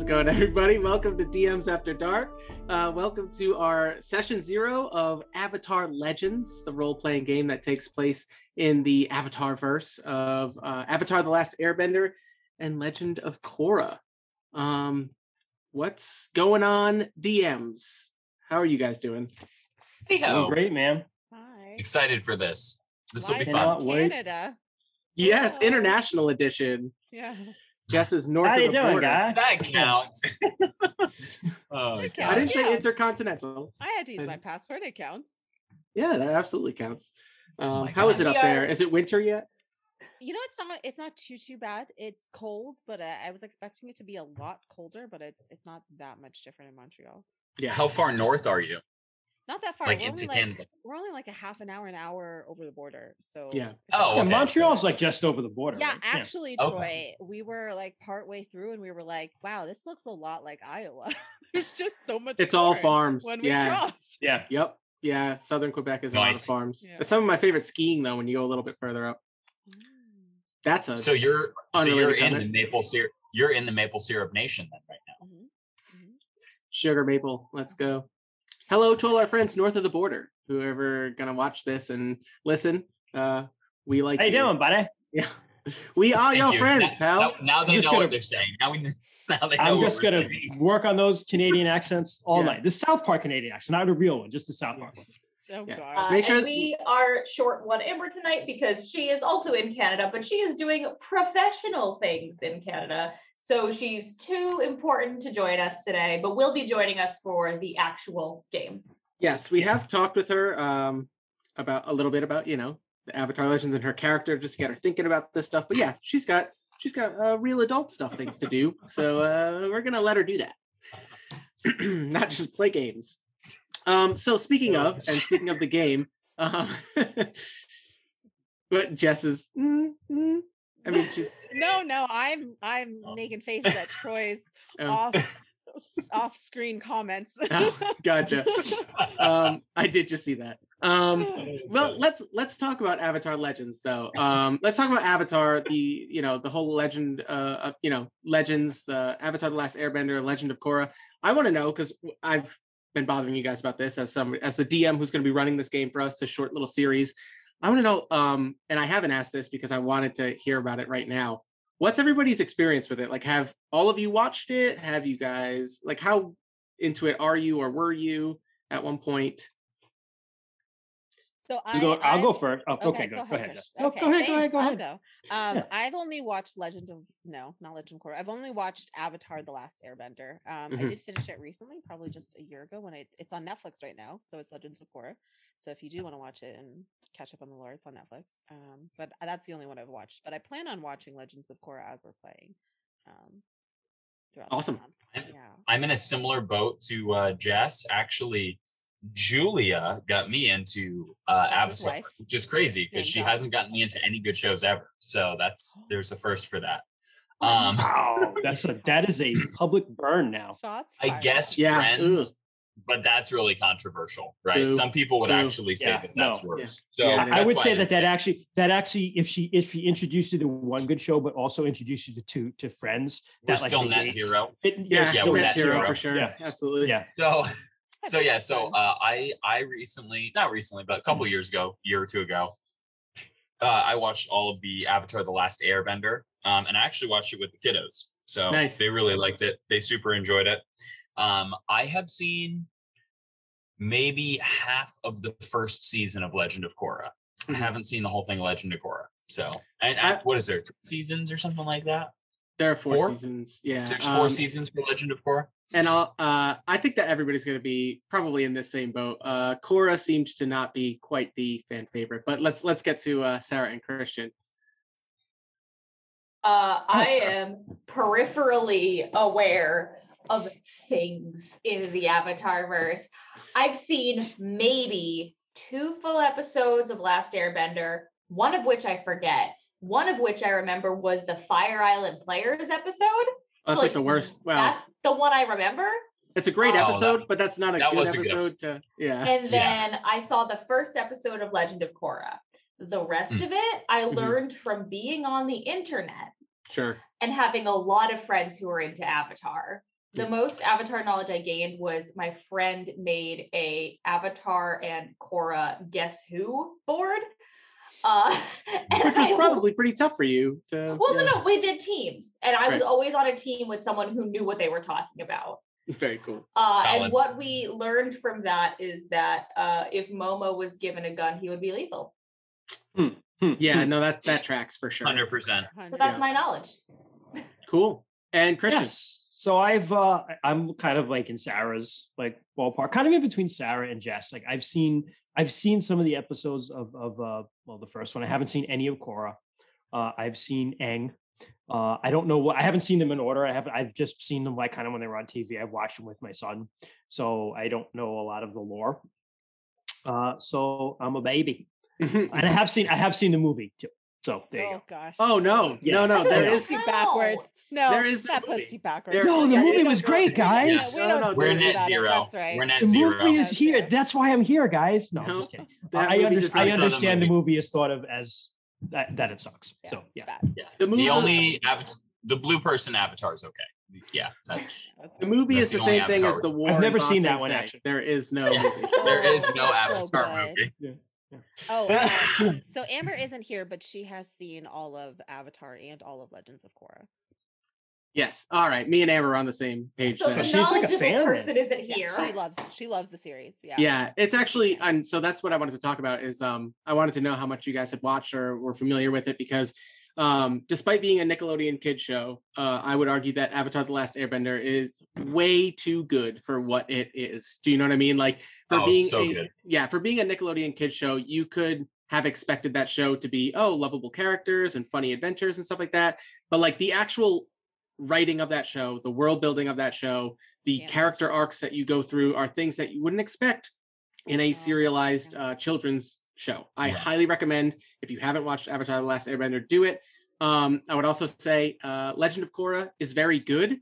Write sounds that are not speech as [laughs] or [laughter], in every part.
Oh, hello there. How's it going, everybody? Welcome to DMs After Dark. Uh, welcome to our session zero of Avatar Legends, the role playing game that takes place in the Avatar verse of uh, Avatar The Last Airbender and Legend of Korra. Um, what's going on, DMs? How are you guys doing? Hey Oh, ho! great, man. Hi. Excited for this. This will be fun. Cannot from wait. Canada. Yes, Hello. international edition. Yeah. Jess is north How of you the doing, border. guy? That [laughs] counts. [laughs] oh, That I didn't say intercontinental. I had to use my And- passport. It counts. Yeah, that absolutely counts. Um, my how is it up We there? are- Is it winter yet? You know, it's not. It's not too too bad. It's cold, but uh, I was expecting it to be a lot colder. But it's it's not that much different in Montreal. Yeah. How far north are you? Not that far. Like we're into only like Canada? we're only like a half an hour, an hour over the border. So Yeah. Oh, not Yeah, okay. bad. Montreal's like just over the border. Yeah, right? actually, Okay. Troy, we were like part way through, and we were like, "Wow, this looks a lot like Iowa." [laughs] There's just so much. It's all farms. when we Yeah. cross. Yeah. Yep. Yeah. Southern Quebec is a lot of farms. Yeah. Some of my favorite skiing though when you go a little bit further up. That's a So you're so you're in the maple syrup. You're in the maple syrup nation then right now. Mhm, mhm. sugar maple. Let's go. Hello to all our friends north of the border. Whoever gonna watch this and listen. Uh we like How you doing, buddy? [laughs] Yeah. We [laughs] are Thank your you. friends, Now- pal. Now, now they know just what gonna- they're saying. Now we [laughs] now they know I'm just gonna saying. work on those Canadian accents all Yeah. night. The South Park Canadian accent, not a real one, just the South Park one. Oh Yeah. god. Uh, Make sure and we are short one Amber tonight because she is also in Canada, but she is doing professional things in Canada. So she's too important to join us today, but will be joining us for the actual game. Yes, we have talked with her um about a little bit about, you know, the Avatar Legends and her character just to get her thinking about this stuff. But yeah, she's got she's got uh, real adult stuff things to do. So uh we're gonna let her do that. [clears throat] Not just play games. Um so speaking of and speaking of the game, um [laughs] but Jess is mm, mm, I mean [laughs] she's no, no, I'm I'm Oh. making [laughs] faces at Troy's um, off [laughs] off screen comments. oh, gotcha. Um I did just see that. Um well let's let's talk about avatar legends though um let's talk about avatar the you know the whole legend uh you know legends the avatar the last airbender legend of korra i want to know because i've been bothering you guys about this as some as the dm who's going to be running this game for us this short little series i want to know um and i haven't asked this because i wanted to hear about it right now what's everybody's experience with it like have all of you watched it have you guys like how into it are you or were you at one point so You go, I, I'll go I- first. Oh, okay, go, go ahead. Krish. Jess. No, Okay, go ahead, go ahead, go I'll ahead. go. Um, Yeah. I've only watched Legend of no, not Legend of Korra. I've only watched Avatar: The Last Airbender. Um, I Mhm. did finish it recently, probably just a year ago when it it's on Netflix right now. So it's Legends of Korra. So if you do want to watch it and catch up on the lore, it's on Netflix. Um, but that's the only one I've watched. But I plan on watching Legends of Korra as we're playing. Um, Awesome. I'm- Yeah. I'm in a similar boat to uh, Jess. Actually, Julia got me into uh, Avatar, wife. which is crazy Name because she drop. hasn't gotten me into any good shows ever. So that's there's a first for that. Oh, Um, Wow, that's a that is a public burn now. Shots. I guess Yeah, friends, but that's really controversial, right? Boo. Some people would Boo. actually say Yeah, that that's no. worse. Yeah. So Yeah, I- I would say I that that actually that actually if she if she introduced you to one good show, but also introduced you to two to friends, We're that like still net negates- zero. It, yeah, yeah, yeah, still we're net net zero zero. for sure Yeah. absolutely Yeah, So so yeah, so uh, I I recently, not recently, but a couple Mm-hmm. years ago, year or two ago, uh, I watched all of the Avatar: The Last Airbender, um, and I actually watched it with the kiddos. So Nice. they really liked it. They super enjoyed it. Um, I have seen maybe half of the first season of Legend of Korra. I Mhm. haven't seen the whole thing, Legend of Korra. So, and I- what is there? Three seasons or something like that? there are four, Four? seasons yeah There's four um, seasons for Legend of Korra. and I'll, uh, I think that everybody's going to be probably in this same boat. Uh, Korra seems to not be quite the fan favorite, but let's let's get to uh, Sarah and Christian. Uh, I sorry. am peripherally aware of things in the Avatar verse. I've seen maybe two full episodes of Last Airbender, one of which I forget. One of which I remember was the Fire Island Players episode. Oh, that's So, like the worst. Wow, That's the one I remember. it's a great Oh, that- episode, but that's not a that good was a good episode to. Yeah. And Yeah. then I saw the first episode of Legend of Korra. The rest Mm. of it I Mhm. learned from being on the internet. Sure. and having a lot of friends who are into Avatar. The most Avatar knowledge I gained was my friend made a Avatar and Korra Guess Who board. Uh, [laughs] and Which was I- probably pretty tough for you to. well, yeah. no, no, we did teams, and I was always on a team with someone who knew what they were talking about. Very cool. Uh, and what we learned from that is that uh, if Momo was given a gun, he would be lethal. Hmm, Yeah, hmm. no, that that tracks for sure. Hundred percent. So that's my knowledge. Cool. And Christian. Yes. So I've uh I'm kind of like in Sarah's like ballpark, kind of in between Sarah and Jess. Like I've seen I've seen some of the episodes of of uh well the first one. I haven't seen any of Korra. Uh I've seen Aang. Uh I don't know what I haven't seen them in order. I have I've just seen them like kind of when they were on TV. I've watched them with my son. So I don't know a lot of the lore. Uh so I'm a baby. [laughs] And I have seen I have seen the movie too. So there you Oh go. gosh. oh no, Yeah. no, no. That There No. is puts you backwards. No, There is that movie. puts you backwards. There- No, the Yeah, movie was great, guys. Yeah, we No, don't no, We're We're that. net That's right. We're net The zero. movie is That's here. fair. That's why I'm here, guys. No, I'm just kidding. I, under- does I not- saw the understand the movie. movie is thought of as that, that it sucks. Yeah, so yeah. Yeah. The movie- The only avatar, the blue person avatar is okay. Yeah, that's [laughs] That's The movie That's is the the same thing as the war. I've never seen that one, actually. There is no [laughs] there is no avatar movie. Oh, uh, [laughs] [laughs] so Amber isn't here, but she has seen all of Avatar and all of Legends of Korra. Yes. All right. Me and Amber are on the same page. So there. she's like a fan person isn't Yeah, here. she loves she loves the series. Yeah. yeah it's actually and so that's what i wanted to talk about is um i wanted to know how much you guys had watched or were familiar with it because um despite being a nickelodeon kid show uh i would argue that avatar the last airbender is way too good for what it is do you know what i mean like for Oh, being so a, good. yeah for being a nickelodeon kid show you could have expected that show to be oh lovable characters and funny adventures and stuff like that but like the actual writing of that show the world building of that show the Yeah. character arcs that you go through are things that you wouldn't expect in a serialized uh, children's show. I Yeah. highly recommend if you haven't watched Avatar: The Last Airbender, do it. Um, I would also say uh, Legend of Korra is very good,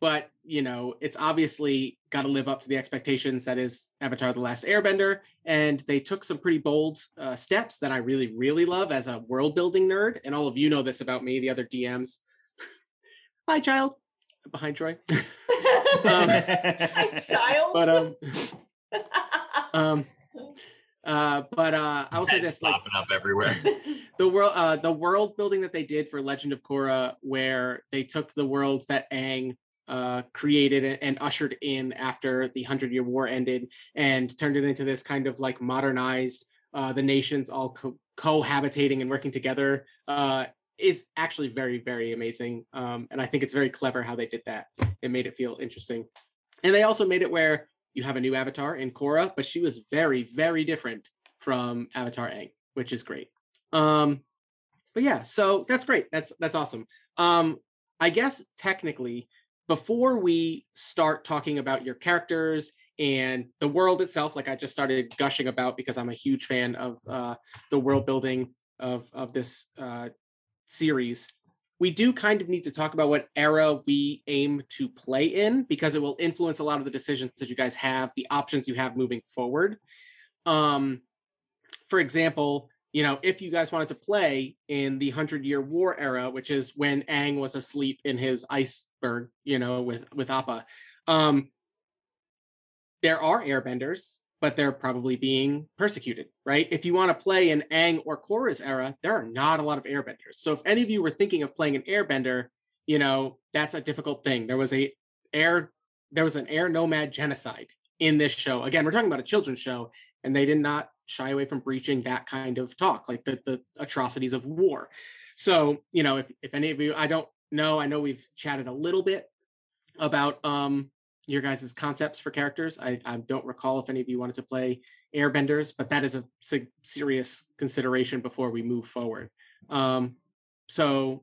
but you know it's obviously got to live up to the expectations that is Avatar: The Last Airbender, and they took some pretty bold uh, steps that I really, really love as a world building nerd. And all of you know this about me, the other DMs. [laughs] Hi, child, behind Troy. [laughs] Um, My child. but um, [laughs] um, uh, but uh, I will say this: like popping up everywhere. [laughs] the world, uh, the world building that they did for Legend of Korra, where they took the world that Aang uh, created and- and ushered in after the Hundred Year War ended, and turned it into this kind of like modernized, uh, the nations all co- cohabitating and working together, uh, is actually very, very amazing. Um, and I think it's very clever how they did that. It made it feel interesting, and they also made it where you have a new avatar in Korra, but she was very, very different from Avatar Aang, which is great. Um, but yeah, so that's great. That's that's awesome. Um, I guess technically, before we start talking about your characters and the world itself, like I just started gushing about because I'm a huge fan of uh, the world building of of this uh, series. We do kind of need to talk about what era we aim to play in because it will influence a lot of the decisions that you guys have, the options you have moving forward. Um, for example, you know, if you guys wanted to play in the Hundred Year War era, which is when Aang was asleep in his iceberg, you know, with with Appa, um, there are airbenders, but they're probably being persecuted, right? If you want to play in Aang or Korra's era, there are not a lot of airbenders. So if any of you were thinking of playing an airbender, you know, that's a difficult thing. There was a air, there was an air nomad genocide in this show. Again, we're talking about a children's show, and they did not shy away from breaching that kind of talk, like the the atrocities of war. So, you know, if if any of you, I don't know, I know we've chatted a little bit about um your guys' concepts for characters. I, I don't recall if any of you wanted to play airbenders, but that is a sig- serious consideration before we move forward. Um, so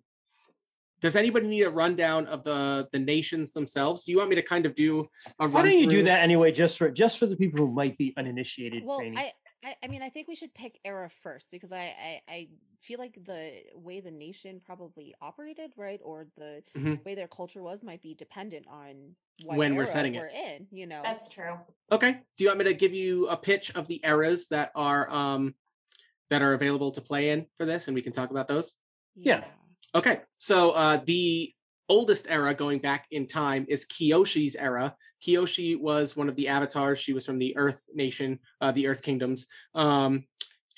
does anybody need a rundown of the the nations themselves? Do you want me to kind of do a Why don't you do that anyway, just for just for the people who might be uninitiated? Well, I, I I mean I think we should pick era first because I, I I feel like the way the nation probably operated, right, or the Mhm. way their culture was might be dependent on what When we're setting it. we're in. You know, That's true. Okay. Do you want me to give you a pitch of the eras that are um that are available to play in for this and we can talk about those? Yeah. Okay, so uh, the oldest era going back in time is Kyoshi's era. Kyoshi was one of the avatars. She was from the Earth Nation, uh, the Earth Kingdoms. Um,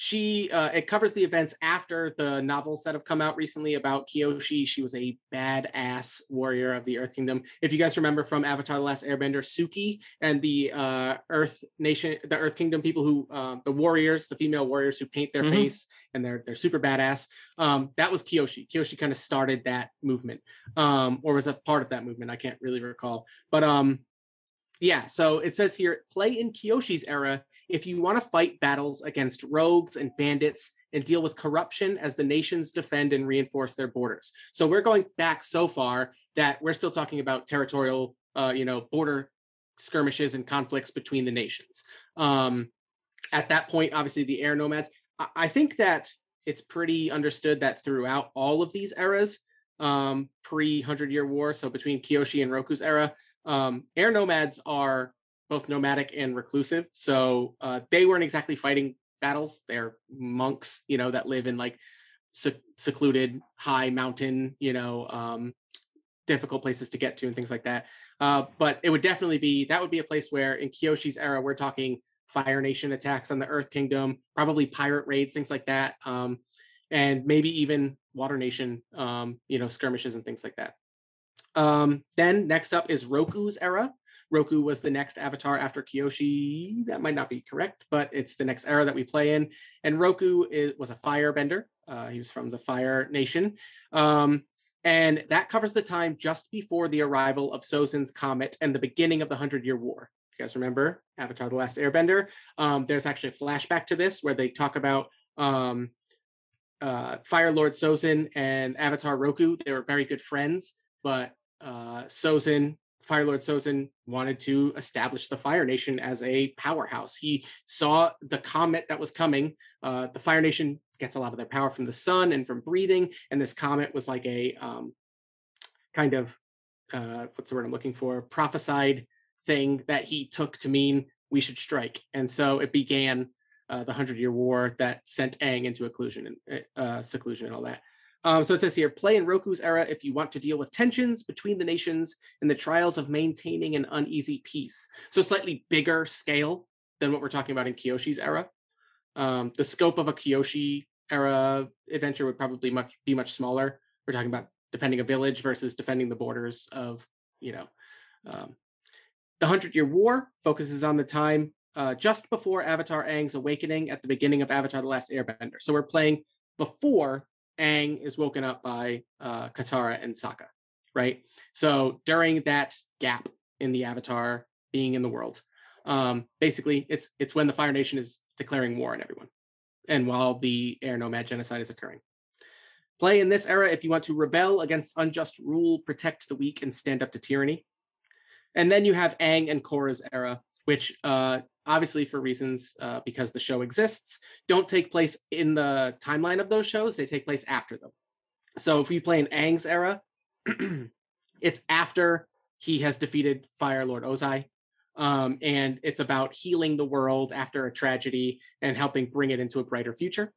she uh, it covers the events after the novels that have come out recently about Kyoshi. She was a badass warrior of the Earth Kingdom. If you guys remember from Avatar: The Last Airbender, Suki and the uh, Earth Nation, the Earth Kingdom people who uh, the warriors, the female warriors who paint their Mhm. face and they're they're super badass. Um, that was Kyoshi. Kyoshi kind of started that movement, um, or was a part of that movement. I can't really recall, but um, yeah. So it says here, play in Kyoshi's era if you want to fight battles against rogues and bandits and deal with corruption as the nations defend and reinforce their borders. So we're going back so far that we're still talking about territorial, uh, you know, border skirmishes and conflicts between the nations. Um, at that point, obviously, the air nomads. I, I think that it's pretty understood that throughout all of these eras, um, pre Hundred Year War, so between Kyoshi and Roku's era, um, air nomads are both nomadic and reclusive. So uh, they weren't exactly fighting battles. They're monks, you know, that live in like sec- secluded, high mountain, you know, um, difficult places to get to and things like that. Uh, but it would definitely be that would be a place where in Kyoshi's era, we're talking Fire Nation attacks on the Earth Kingdom, probably pirate raids, things like that, um, and maybe even Water Nation, um, you know, skirmishes and things like that. Um, then next up is Roku's era. Roku was the next avatar after Kyoshi. That might not be correct, but it's the next era that we play in. And Roku is, was a firebender. Uh, he was from the Fire Nation. Um, and that covers the time just before the arrival of Sozin's comet and the beginning of the Hundred Year War. You guys remember Avatar: The Last Airbender? Um, there's actually a flashback to this where they talk about um, uh, Fire Lord Sozin and Avatar Roku. They were very good friends, but uh, Sozin, Fire Lord Sozin, wanted to establish the Fire Nation as a powerhouse. He saw the comet that was coming. Uh, the Fire Nation gets a lot of their power from the sun and from breathing, and this comet was like a um, kind of uh, what's the word I'm looking for? Prophesied thing that he took to mean we should strike, and so it began uh, the Hundred Year War that sent Aang into occlusion and uh, seclusion and all that. Um, so it says here, play in Roku's era if you want to deal with tensions between the nations and the trials of maintaining an uneasy peace. So slightly bigger scale than what we're talking about in Kyoshi's era. Um, the scope of a Kyoshi era adventure would probably much be much smaller. We're talking about defending a village versus defending the borders of, you know, um, the Hundred Year War focuses on the time uh, just before Avatar Aang's awakening at the beginning of Avatar: The Last Airbender. So we're playing before Aang is woken up by uh, Katara and Sokka, right? So during that gap in the Avatar being in the world, um, basically it's it's when the Fire Nation is declaring war on everyone, and while the Air Nomad genocide is occurring. Play in this era if you want to rebel against unjust rule, protect the weak, and stand up to tyranny. And then you have Aang and Korra's era, which uh, obviously for reasons uh, because the show exists, don't take place in the timeline of those shows. They take place after them. So if we play in Aang's era, [clears throat] it's after he has defeated Fire Lord Ozai. Um, and it's about healing the world after a tragedy and helping bring it into a brighter future.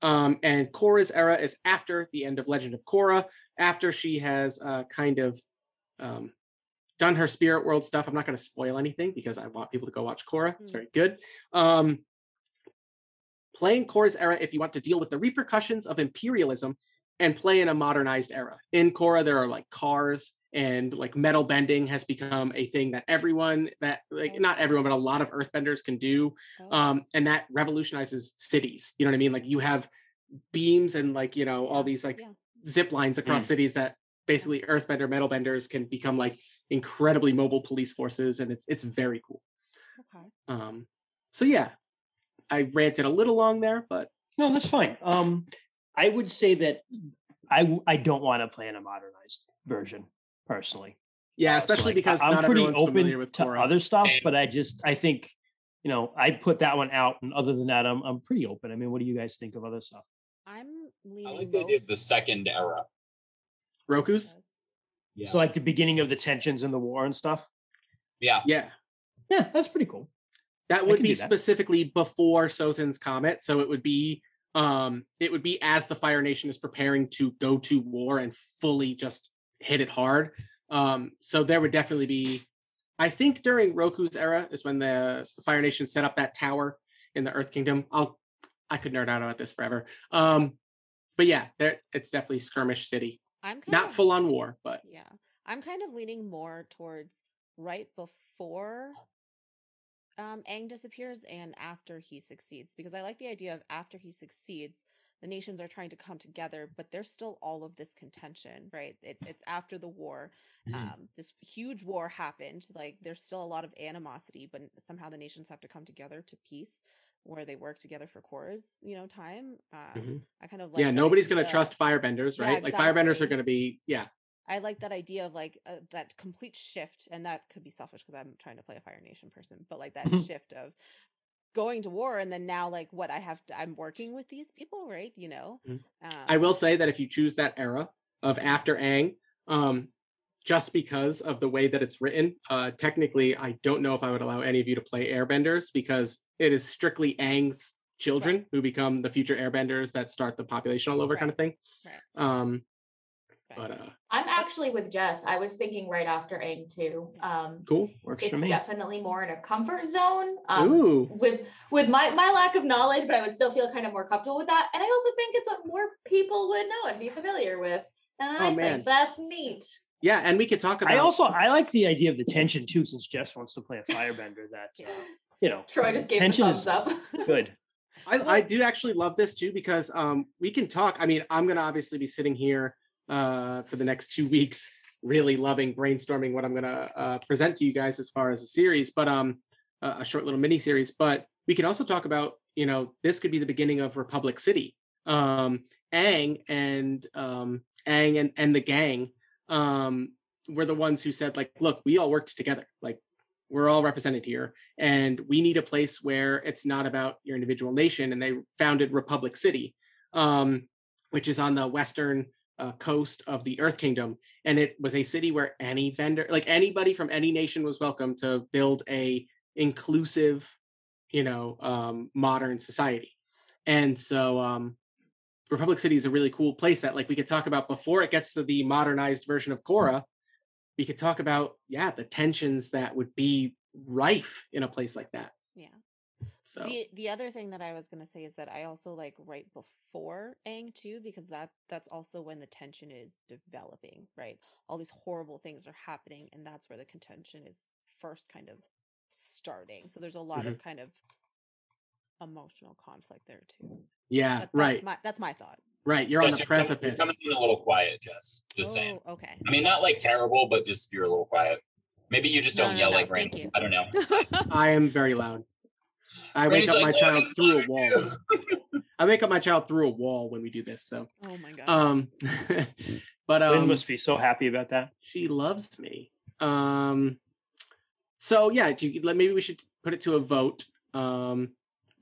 Um, and Korra's era is after the end of Legend of Korra, after she has uh, kind of um, done her spirit world stuff. I'm not going to spoil anything because I want people to go watch Korra. It's Mm. very good. Um, playing Korra's era if you want to deal with the repercussions of imperialism and play in a modernized era. In Korra, there are like cars and like metal bending has become a thing that everyone that like Oh. not everyone but a lot of earthbenders can do Oh, um and that revolutionizes cities you know what i mean like you have beams and like you know all these like yeah. zip lines across cities that basically earthbender metal benders can become like incredibly mobile police forces and it's it's very cool okay. um so yeah i ranted a little long there but No, that's fine. Um, I would say that I I don't want to play in a modernized version personally. yeah Uh, so, especially Like, because I- I'm not pretty open with to Korra. other stuff, but I just I think you know I put that one out, and other than that, I'm I'm pretty open. I mean, what do you guys think of other stuff? I'm leaning. I leaning like they did the second era. roku's yes. Yeah. So like the beginning of the tensions in the war and stuff. yeah. yeah Yeah, that's pretty cool. That would be that. specifically before Sozin's comet. So it would be um, it would be as the Fire Nation is preparing to go to war and fully just hit it hard. Um, so there would definitely be, I think during Roku's era is when the, the Fire Nation set up that tower in the Earth Kingdom. I'll I could nerd out about this forever. Um, but yeah, there it's definitely skirmish city. I'm Not of, full on war, but Yeah. I'm kind of leaning more towards right before um Aang disappears and after he succeeds because I like the idea of after he succeeds the nations are trying to come together but there's still all of this contention right it's it's after the war Mhm. um this huge war happened like there's still a lot of animosity but somehow the nations have to come together to peace where they work together for cores, you know time um Mhm. I kind of like yeah, nobody's gonna trust firebenders, Yeah, right? Like firebenders are gonna be yeah. I like that idea of like uh, that complete shift, and that could be selfish because I'm trying to play a Fire Nation person, but like that Mhm. shift of going to war, and then now like what I have to, I'm working with these people, right? You know, Mhm. um, I will say that if you choose that era of after Aang, um, just because of the way that it's written, uh, technically, I don't know if I would allow any of you to play airbenders because it is strictly Aang's children who become the future airbenders that start the population all over kind of thing. Right. Um, but uh, I'm actually with Jess. I was thinking right after Aang too. Um, cool. Works it's for me. definitely more in a comfort zone. Um, Ooh, with with my my lack of knowledge, but I would still feel kind of more comfortable with that. And I also think it's what more people would know and be familiar with. And I Oh, man. think that's neat. Yeah, and we could talk about. I also I like the idea of the tension too, since Jess wants to play a firebender. That uh, you know, Troy just gave the tension thumbs is up. good. [laughs] I, I do actually love this too because um, we can talk. I mean, I'm going to obviously be sitting here uh, for the next two weeks, really loving brainstorming what I'm going to uh, present to you guys as far as a series, but um, a a short little mini series. But we can also talk about, you know, this could be the beginning of Republic City. Um, Aang and um, Aang and, and the gang um, were the ones who said, like, look, we all worked together. Like, we're all represented here and we need a place where it's not about your individual nation and they founded republic city um, which is on the western uh, coast of the earth kingdom and it was a city where any vendor like anybody from any nation was welcome to build a inclusive you know um, modern society and so um, republic city is a really cool place that like we could talk about before it gets to the modernized version of Korra we could talk about yeah the tensions that would be rife in a place like that yeah. so The the other thing that I was gonna say is that I also like right before Aang too, because that that's also when the tension is developing, right? All these horrible things are happening, and that's where the contention is first kind of starting. So there's a lot of mm-hmm. kind of emotional conflict there too. yeah But that's right my that's my thought. right you're on Jess, the you're coming- precipice You're coming in a little quiet, Jess. Just saying. Oh, okay. I mean, not like terrible, but just you're a little quiet. Maybe you just don't no, yell no, like Rain. thank. I don't know. i am very loud [laughs] i wake up like, my child through a wall [laughs] i wake up my child through a wall when we do this so oh my god. um [laughs] but Lynn um must be so happy about that. she loves me um so yeah do you, let- maybe we should put it to a vote um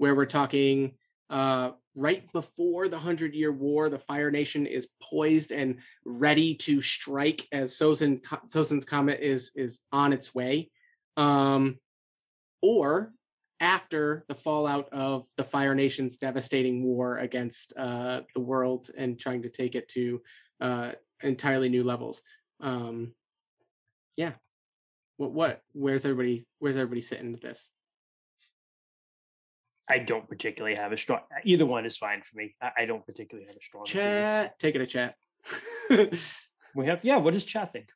where we're talking uh right before the hundred year war the fire nation is poised and ready to strike as Sozin, Sozin's comet is is on its way. Um or after the fallout of the fire nation's devastating war against uh the world and trying to take it to uh entirely new levels. Um yeah. What what where's everybody where's everybody sitting with this I don't particularly have a strong. Either one is fine for me. I, I don't particularly have a strong. opinion. chat take it a chat [laughs] We have yeah. What does chat think?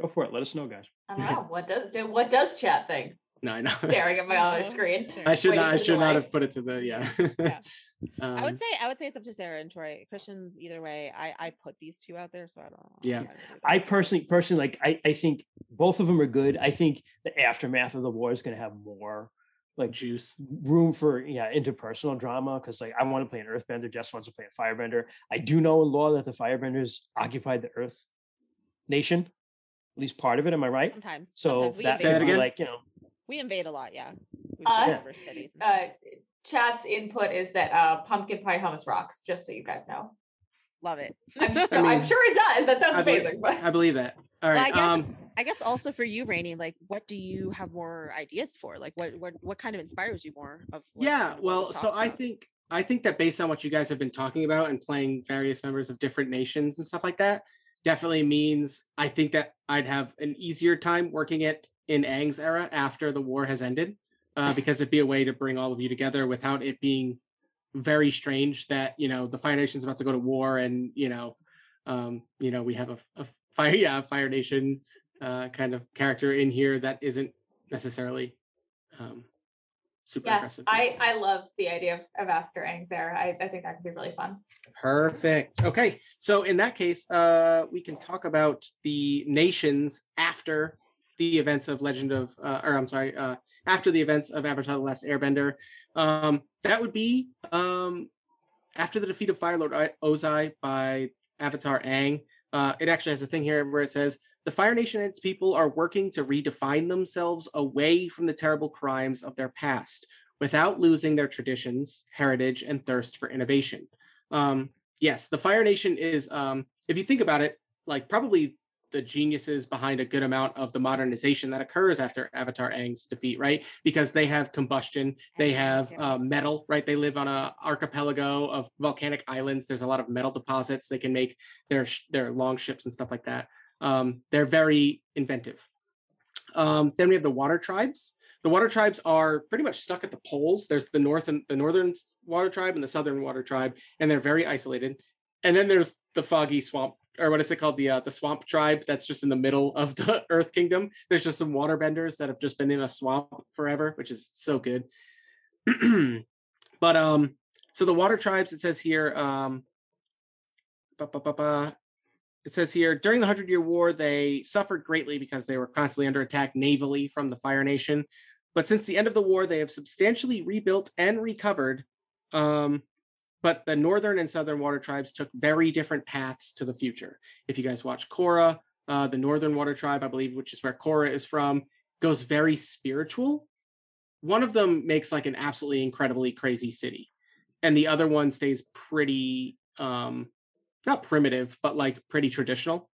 Go for it. Let us know, guys. I don't [laughs] know. What does what does chat think? no i know [laughs] Staring at my other screen. I should not i for the should not have put it to the yeah, Yeah. um, I would say I would say it's up to Sarah and Troy. Christians either way. I I put these two out there, so I don't know. Yeah. I'm not gonna do I that. personally, personally, like I, I think both of them are good. I think the aftermath of the war is going to have more like juice room for yeah interpersonal drama because like I want to play an Earthbender, Jess wants to play a Firebender. I do know in law that the Firebenders occupied the Earth nation, at least part of it. Am I right? sometimes. So sometimes we that Say invade could be again? like you know We invade a lot. Yeah. We've Uh, over cities. Uh, chat's input is that uh, pumpkin pie hummus rocks. Just so you guys know. Love it. I'm, [laughs] sure, I mean, I'm sure it does. That sounds I believe- amazing. But i believe that all Well, I guess um I guess also for you, Rainy, like what do you have more ideas for? Like what what what kind of inspires you more of what, yeah well so talked i think I think that based on what you guys have been talking about and playing various members of different nations and stuff like that, definitely means I think that I'd have an easier time working it in Aang's era after the war has ended, uh, [laughs] because it'd be a way to bring all of you together without it being very strange that you know the Fire Nation's about to go to war and you know, um, you know we have a, a Fire yeah Fire Nation uh, kind of character in here that isn't necessarily um, super Yeah, aggressive. I I love the idea of, of after Aang's era. I, I think that could be really fun. Perfect. Okay. So in that case, uh, we can talk about the nations after the events of Legend of, uh, or I'm sorry, uh, after the events of Avatar: The Last Airbender. Um, that would be um, after the defeat of Fire Lord Ozai by Avatar Aang. Uh, it actually has a thing here where it says the Fire Nation and its people are working to redefine themselves away from the terrible crimes of their past without losing their traditions, heritage, and thirst for innovation. Um, yes, the Fire Nation is, um, if you think about it, like probably the geniuses behind a good amount of the modernization that occurs after Avatar Aang's defeat, right? Because they have combustion, they have uh, metal, right? They live on a archipelago of volcanic islands. There's a lot of metal deposits. They can make their their long ships and stuff like that. Um, they're very inventive. Um, then we have the water tribes. The water tribes are pretty much stuck at the poles. There's the north and the northern water tribe and the southern water tribe, and they're very isolated. And then there's the foggy swamp, or what is it called? The uh, the swamp tribe that's just in the middle of the [laughs] Earth Kingdom. There's just some water benders that have just been in a swamp forever, which is so good. [clears throat] but um, so the water tribes, it says here, um, ba, ba, ba, ba, it says here during the Hundred Year War, they suffered greatly because they were constantly under attack navally from the Fire Nation. But since the end of the war, they have substantially rebuilt and recovered. Um, but the northern and southern water tribes took very different paths to the future. If you guys watch Korra, uh, the northern water tribe, I believe, which is where Korra is from, goes very spiritual. One of them makes like an absolutely incredibly crazy city, and the other one stays pretty um, not primitive, but like pretty traditional.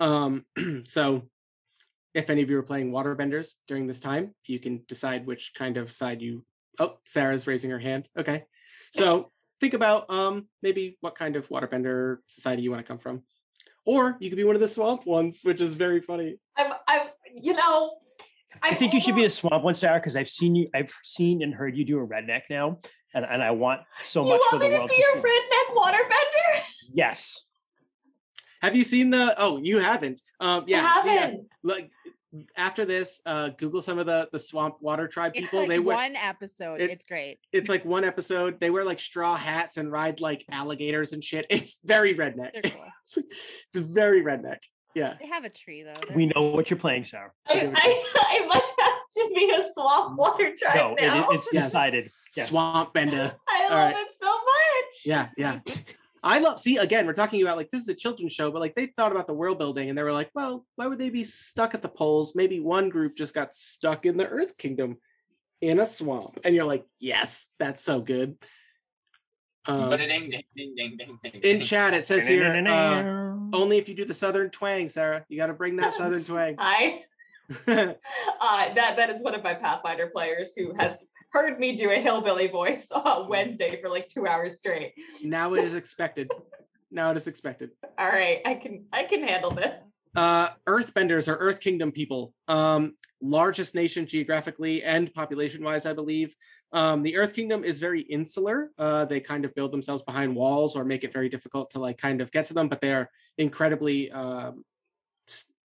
Um, [clears throat] so if any of you are playing waterbenders during this time, you can decide which kind of side you. Oh, Sarah's raising her hand. Okay, so think about um maybe what kind of waterbender society you want to come from, or you could be one of the swamp ones, which is very funny. I'm I'm you know. I I'm think you should be a swamp one, Sarah, because I've seen you, I've seen and heard you do a redneck now, and, and I want so You much for want the me to world be to a see. redneck waterbender? Yes. Have you seen the? Oh, you haven't. Um, yeah, I the, uh, haven't. like after this, uh, Google some of the the swamp water tribe It's people. like they wear one episode. it- it's great. it's like one episode. They wear like straw hats and ride like alligators and shit. It's very redneck. Cool. it's, [laughs] it's very redneck. Yeah. They have a tree though. They're We know what you're playing, Sarah. I, I, [laughs] I might have to be a swamp water tribe No, now. it- it's decided. Yes. Swamp bender. I love right. it so much. Yeah, yeah. [laughs] I love see again, we're talking about like this is a children's show, but like they thought about the world building and they were like, well, why would they be stuck at the poles? Maybe one group just got stuck in the Earth Kingdom in a swamp. And you're like, yes, that's so good. Um, But it ding ding ding ding ding ding. in chat, it says here uh, only if you do the southern twang, Sarah. You got to bring that [laughs] southern twang. Hi. [laughs] Uh, that that is one of my Pathfinder players who has heard me do a hillbilly voice [laughs] on Wednesday for like two hours straight. now it is expected. Now it is expected. [laughs] All right, I can I can handle this. uh earthbenders are earth kingdom people um largest nation geographically and population wise i believe um the earth kingdom is very insular uh they kind of build themselves behind walls or make it very difficult to like kind of get to them but they're incredibly um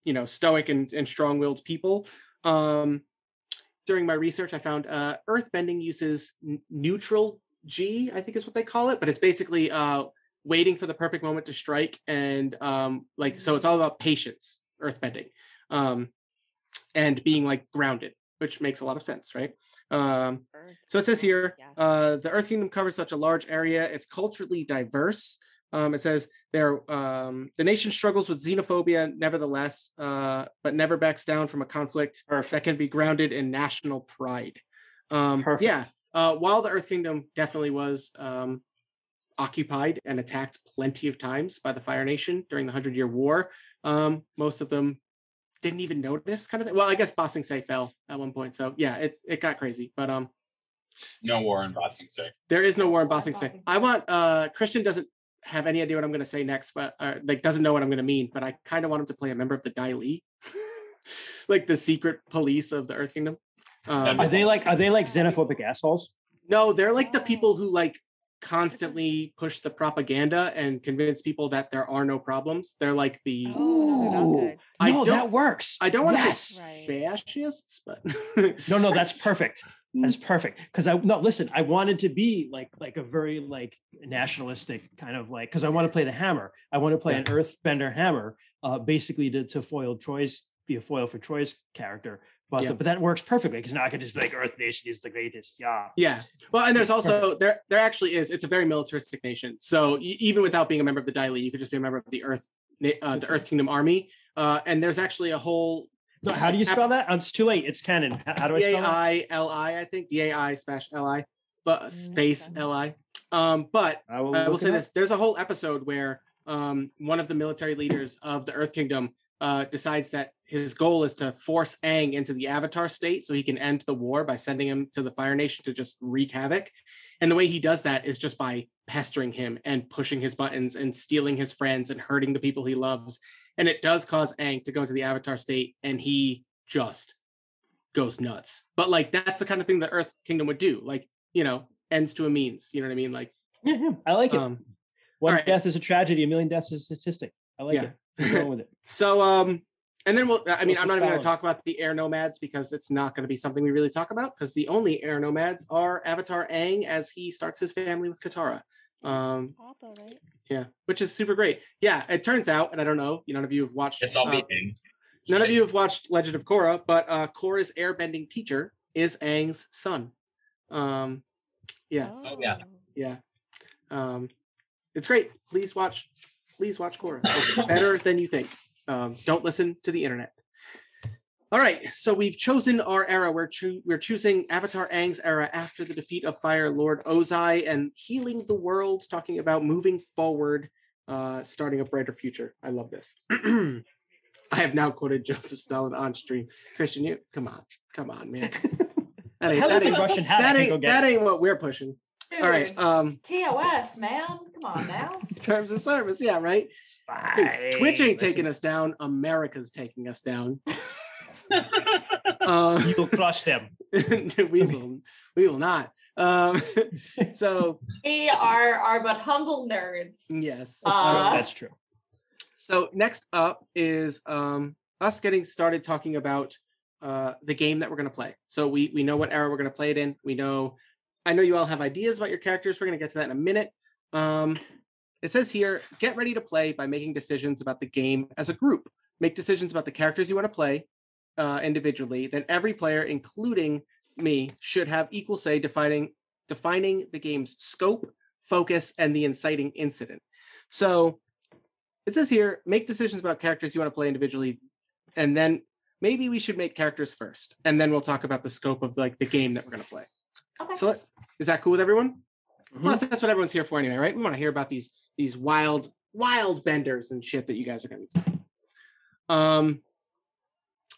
you know stoic and, and strong-willed people um during my research i found uh earthbending uses n- neutral jing i think is what they call it but it's basically uh waiting for the perfect moment to strike and um like so it's all about patience earthbending um and being like grounded which makes a lot of sense right? Um so it says here uh the earth kingdom covers such a large area. It's culturally diverse um it says there um the nation struggles with xenophobia nevertheless uh but never backs down from a conflict or that can be grounded in national pride um Perfect. yeah uh while the earth kingdom definitely was um occupied and attacked plenty of times by the Fire Nation during the Hundred Year War. Um, most of them didn't even notice, kind of thing. Well, I guess Ba Sing Se fell at one point, so yeah, it it got crazy. But um, No war in Ba Sing Se. There is no war in War in Ba Sing Se. I want uh Christian doesn't have any idea what I'm gonna say next, but uh, like doesn't know what I'm gonna mean, but I kind of want him to play a member of the Dai Li. [laughs] like the secret police of the Earth Kingdom. Um, Are they like are they like xenophobic assholes? no, they're like the people Oh. who like constantly push the propaganda and convince people that there are no problems. They're like the Oh, they're Ooh. I no, don't- that works. I don't want to yes. say fascists, but No, no, that's [laughs] perfect. That's Mm. perfect. Because I no listen, I wanted to be like like a very like nationalistic kind of like because I want to play the hammer. I want to play Yeah. an earthbender hammer, uh, basically to, to foil Troy's be a foil for Troy's character. But Yeah. but that works perfectly because now I can just be like Earth Nation is the greatest. Yeah. Yeah. Well, and there's also there there actually is. It's a very militaristic nation. So even without being a member of the Dai Li, you could just be a member of the Earth uh, the Earth Kingdom Army. Uh, and there's actually a whole No, how do you spell that? Oh, It's too late. It's canon. How, how do I spell that? I L I, I think D A I slash L I, but Mm, space. L I. Um, but I will, I will say this: there's a whole episode where um, one of the military leaders of the Earth Kingdom uh, decides that his goal is to force Aang into the Avatar state so he can end the war by sending him to the Fire Nation to just wreak havoc. And the way he does that is just by pestering him and pushing his buttons and stealing his friends and hurting the people he loves. And it does cause Aang to go into the Avatar state, and he just goes nuts. But like that's the kind of thing the Earth Kingdom would do. Like you know, ends to a means. You know what I mean? Like Yeah, yeah, I like it. um, One alright. death is a tragedy. A million deaths is a statistic. I like Yeah. it. I'm going with it. [laughs] So um and then we'll I mean What's I'm not even going to talk about the air nomads because it's not going to be something we really talk about because the only air nomads are Avatar Aang as he starts his family with Katara. Um Appa, right? Yeah, which is super great. Yeah, it turns out and I don't know, you none of you have watched It's all uh, being. none of you have watched Legend of Korra, but uh Korra's airbending teacher is Aang's son. Um yeah, Oh, yeah. yeah. Um it's great. Please watch please watch Korra. It's [laughs] better than you think. Um, don't listen to the internet. All right, so we've chosen our era. We're choo- we're choosing Avatar Aang's era after the defeat of Fire Lord Ozai and healing the world, talking about moving forward, uh, starting a brighter future. I love this. [clears throat] I have now quoted Joseph Stalin on stream. Christian, you come on, come on, man. [laughs] That ain't, Hell, that ain't, Russian hat. That ain't, that ain't what we're pushing. All right, um, TOS, man. Come on now. [laughs] terms of service, yeah, right. Dude, Twitch ain't Listen, taking us down. America's taking us down. [laughs] Uh, You will crush them. [laughs] we will, we will not. Um, [laughs] so We are are but humble nerds. yes. That's Uh, true. That's true. So next up is um, us getting started talking about uh, the game that we're going to play. So we we know what era we're going to play it in. We know. I know you all have ideas about your characters. We're going to get to that in a minute. Um, it says here, get ready to play by making decisions about the game as a group. Make decisions about the characters you want to play uh, individually. Then every player, including me, should have equal say defining defining the game's scope, focus, and the inciting incident. So it says here make decisions about characters you want to play individually and then maybe we should make characters first and then we'll talk about the scope of like the game that we're going to play Okay. so let- is that cool with everyone Mhm. plus that's what everyone's here for anyway right we want to hear about these these wild wild benders and shit that you guys are going to be playing. um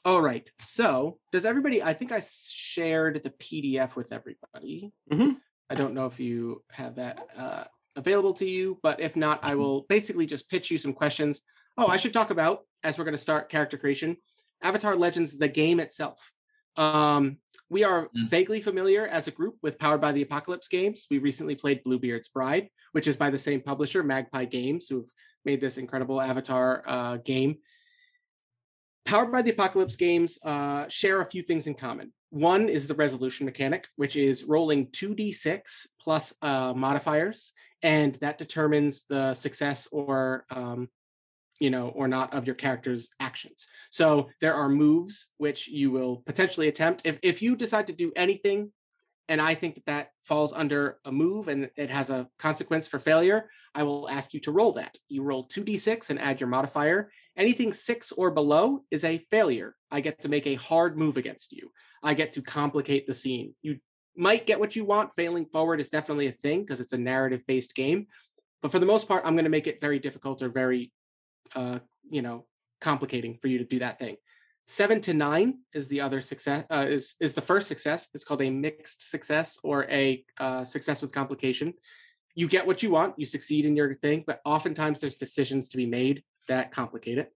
all right so does everybody i think i shared the pdf with everybody. Mhm. i don't know if you have that uh available to you but if not i will basically just pitch you some questions. Oh i should talk about as we're going to start character creation avatar legends the game itself. Um we are Mm. vaguely familiar as a group with powered by the apocalypse games. We recently played bluebeard's bride which is by the same publisher magpie games who've made this incredible avatar uh, game powered by the apocalypse games uh, share a few things in common. One is the resolution mechanic which is rolling 2d6 plus uh, modifiers and that determines the success or um, you know or not of your character's actions. So there are moves which you will potentially attempt. If, if you decide to do anything and i think that that falls under a move and it has a consequence for failure i will ask you to roll that. You roll 2d6 and add your modifier. Anything six or below is a failure. I get to make a hard move against you. I get to complicate the scene. You might get what you want. Failing forward is definitely a thing because it's a narrative based game but for the most part i'm going to make it very difficult or very uh, you know complicating for you to do that thing seven to nine is the other success uh, is is the first success. It's called a mixed success or a uh, success with complication. You get what you want, you succeed in your thing, but oftentimes there's decisions to be made that complicate it.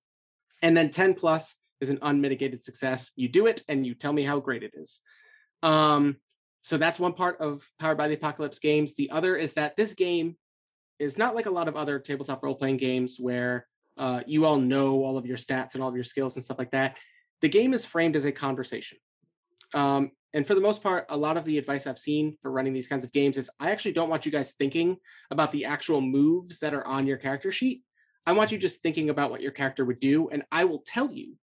And then 10 plus is an unmitigated success. You do it and you tell me how great it is. Um, so that's one part of Powered by the Apocalypse games. The other is that this game is not like a lot of other tabletop role playing games where uh, you all know all of your stats and all of your skills and stuff like that. The game is framed as a conversation. Um, and for the most part, a lot of the advice I've seen for running these kinds of games is I actually don't want you guys thinking about the actual moves that are on your character sheet. I want you just thinking about what your character would do, and I will tell you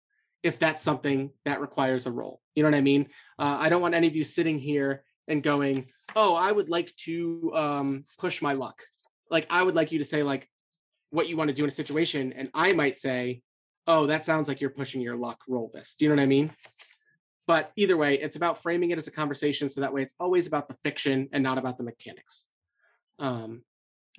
if that's something that requires a roll. You know what I mean? Uh, I don't want any of you sitting here and going, "Oh, I would like to um, push my luck." Like I would like you to say like what you want to do in a situation, and I might say, "Oh, that sounds like you're pushing your luck. Roll this." Do you know what I mean? But either way, it's about framing it as a conversation, so that way it's always about the fiction and not about the mechanics. Um,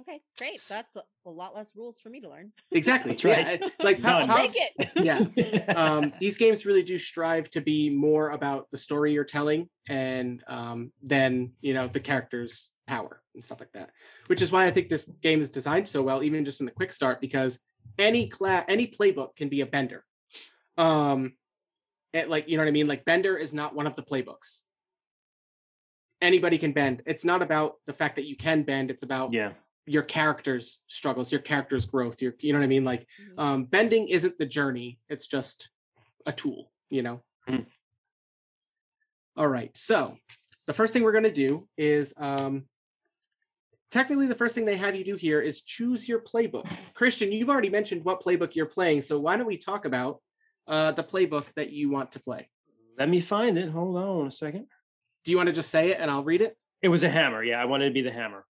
Okay, great. So that's a, a lot less rules for me to learn. exactly. [laughs] That's right. Yeah, [laughs] like how, how- Take it. [laughs] yeah um, these games really do strive to be more about the story you're telling and um, then you know the character's power and stuff like that which is why i think this game is designed so well even just in the quick start because any class any playbook can be a bender um it, like you know what i mean like bender is not one of the playbooks anybody can bend it's not about the fact that you can bend it's about yeah. Your character's struggles your character's growth your you know what i mean like Mhm. um, bending isn't the journey it's just a tool you know Mm. all right so the first thing we're going to do is um, technically the first thing they have you do here is choose your playbook christian you've already mentioned what playbook you're playing so why don't we talk about uh, the playbook that you want to play Let me find it. Hold on a second. do you want to just say it and i'll read it It was a hammer. Yeah, I wanted to be the hammer.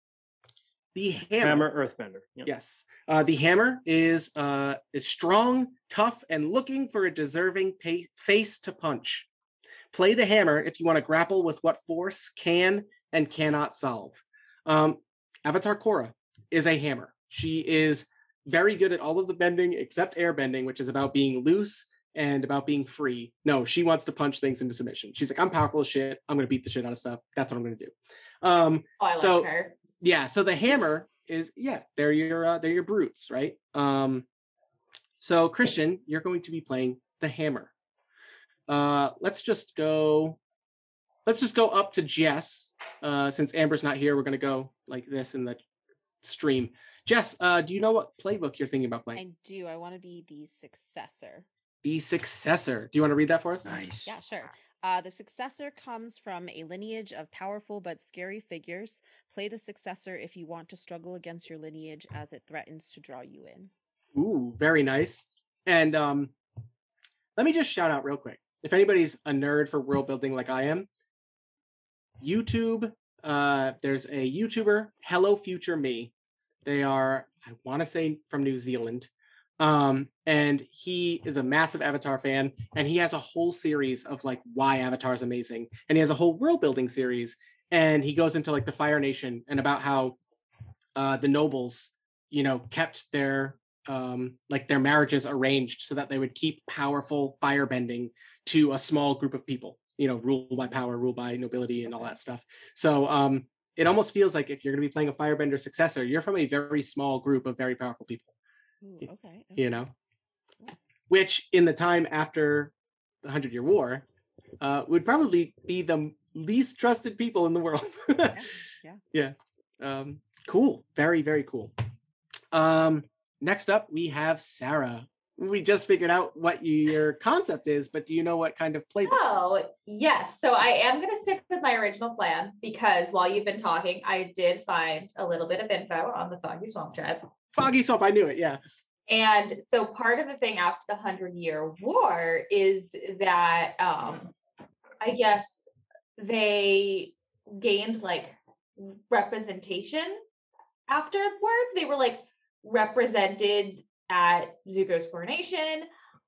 The hammer, Hammer Earthbender. Yep. Yes. Uh, the hammer is uh, is strong, tough, and looking for a deserving pa- face to punch. Play the hammer if you want to grapple with what force can and cannot solve. Um, Avatar Korra is a hammer. She is very good at all of the bending except air bending, which is about being loose and about being free. No, she wants to punch things into submission. She's like, I'm powerful as shit. I'm going to beat the shit out of stuff. That's what I'm going to do. Um, Oh, I like her. Yeah so the hammer is yeah they're your uh, they're your brutes right um so christian you're going to be playing the hammer uh let's just go let's just go up to jess uh since amber's not here we're going to go like this in the stream jess uh do you know what playbook you're thinking about playing I do. I want to be the successor. the successor do you want to read that for us Nice. Yeah, sure. Uh, the successor comes from a lineage of powerful but scary figures. Play the successor if you want to struggle against your lineage as it threatens to draw you in. Ooh, very nice. And um, let me just shout out real quick. If anybody's a nerd for world building like I am, YouTube, uh, there's a YouTuber, Hello Future Me. They are, I want to say, from New Zealand. Um, and he is a massive Avatar fan, and he has a whole series of like why Avatar is amazing. And he has a whole world building series, and he goes into like the Fire Nation and about how uh, the nobles, you know, kept their um, like their marriages arranged so that they would keep powerful firebending to a small group of people, you know, ruled by power, ruled by nobility, and all that stuff. So um, it almost feels like if you're going to be playing a firebender successor, you're from a very small group of very powerful people, Ooh, Y- okay. you know, which in the time after the Hundred Year War uh, would probably be the least trusted people in the world. [laughs] yeah. yeah. Um, cool. Very, very cool. Um, next up, we have Sarah. We just figured out what your concept is, but do you know what kind of playbook? Oh, yes. So I am going to stick with my original plan because while you've been talking, I did find a little bit of info on the Foggy Swamp Tribe. Foggy Swamp. I knew it. Yeah. And so part of the thing after the Hundred Year War is that um, I guess they gained like representation afterwards. They were like represented at Zuko's coronation.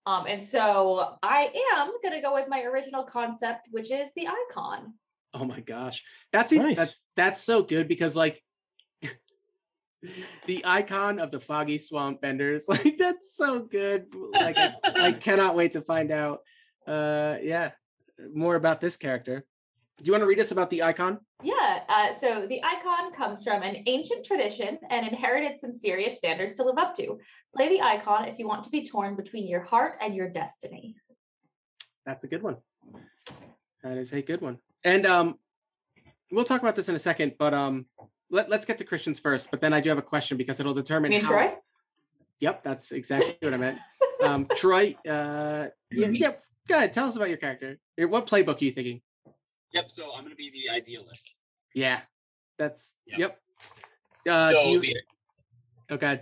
Um, and so I am gonna go with my original concept, which is the icon. Oh my gosh, that's. Nice. That, that's so good because like [laughs] the icon of the Foggy Swamp Benders, [laughs] like that's so good. Like I, I [laughs] cannot wait to find out uh, yeah, more about this character. Do you want to read us about the icon? Yeah, uh, so the icon comes from an ancient tradition and inherited some serious standards to live up to. Play the icon if you want to be torn between your heart and your destiny. That's a good one. That is a good one. And um, we'll talk about this in a second, but um, let, let's get to Christians first. But then I do have a question because it'll determine. Me and how- Troy? Yep, that's exactly what I meant. Um, [laughs] Troy, uh, yeah, yeah, go ahead. Tell us about your character. What playbook are you thinking? Yep. So I'm gonna be the idealist. Yeah, that's Yep. yep. Uh, so do you, the okay.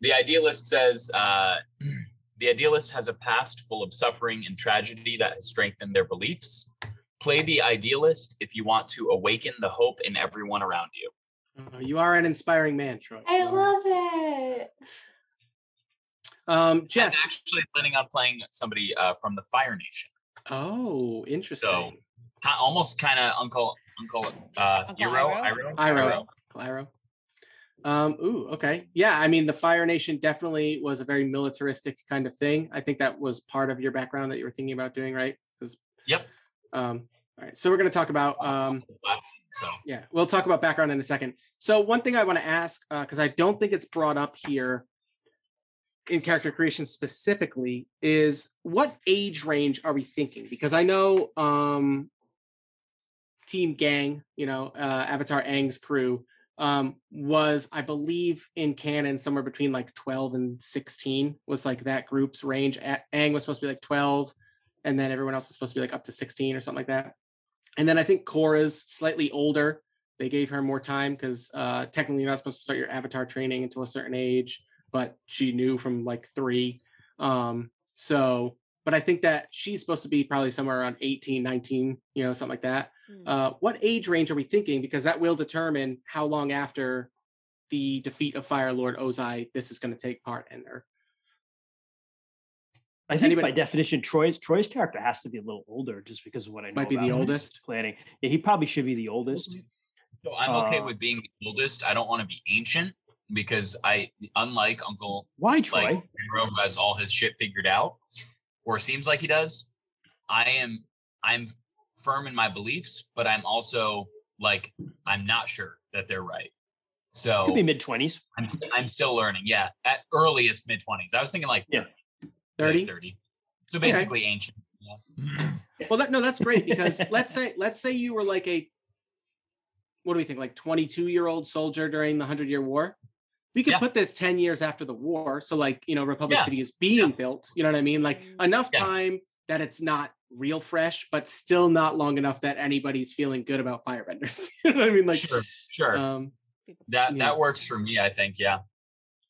the idealist says uh, [clears throat] the idealist has a past full of suffering and tragedy that has strengthened their beliefs. Play the idealist if you want to awaken the hope in everyone around you. Uh, you are an inspiring man, Troy. I You are. love it. Um, I'm actually planning on playing somebody uh, from the Fire Nation. Oh, interesting. Ki- Almost kind of Uncle Uncle uh, Uncle Hero, Iroh? Iroh, Iroh. Claro. Um, ooh, okay. Yeah, I mean the Fire Nation definitely was a very militaristic kind of thing. I think that was part of your background that you were thinking about doing, right? 'Cause- Yep. Um, all right. So we're gonna talk about um So yeah, we'll talk about background in a second. So one thing I want to ask, because I don't think it's brought up here in character creation specifically, is what age range are we thinking? Because I know um Team Aang, you know, uh, Avatar Aang's crew, um, was I believe in canon somewhere between like 12 and 16 was like that group's range. A- Aang was supposed to be like 12, and then everyone else was supposed to be like up to 16 or something like that. And then I think Korra's slightly older. They gave her more time because uh, technically you're not supposed to start your avatar training until a certain age, but she knew from like three. Um, so, but I think that she's supposed to be probably somewhere around 18, 19, you know, something like that. Mm. Uh, what age range are we thinking? Because that will determine how long after the defeat of Fire Lord Ozai this is going to take part in there. I think by definition, Troy's Troy's character has to be a little older, just because of what I know. Might be the about his oldest. planning. Yeah, he probably should be the oldest. So I'm okay Uh, with being the oldest. I don't want to be ancient because I, unlike Uncle Why, Troy? like Iroh who has all his shit figured out, or seems like he does. I am I'm firm in my beliefs, but I'm also like I'm not sure that they're right. So Could be mid twenties. I'm I'm still learning. Yeah, at earliest mid twenties. I was thinking like Yeah. 30? 30. So basically ancient. Yeah. Well, that, no, that's great [laughs] because let's say let's say you were like a what do we think like 22 year old soldier during the 100 year war. We could Yeah. put this 10 years after the war. So like, you know, Republic Yeah. City is being built, you know what I mean? Like Mm. enough Yeah. time that it's not real fresh, but still not long enough that anybody's feeling good about firebenders. [laughs] you know what I mean? Like sure, sure. um that yeah. that works for me. I think. Yeah.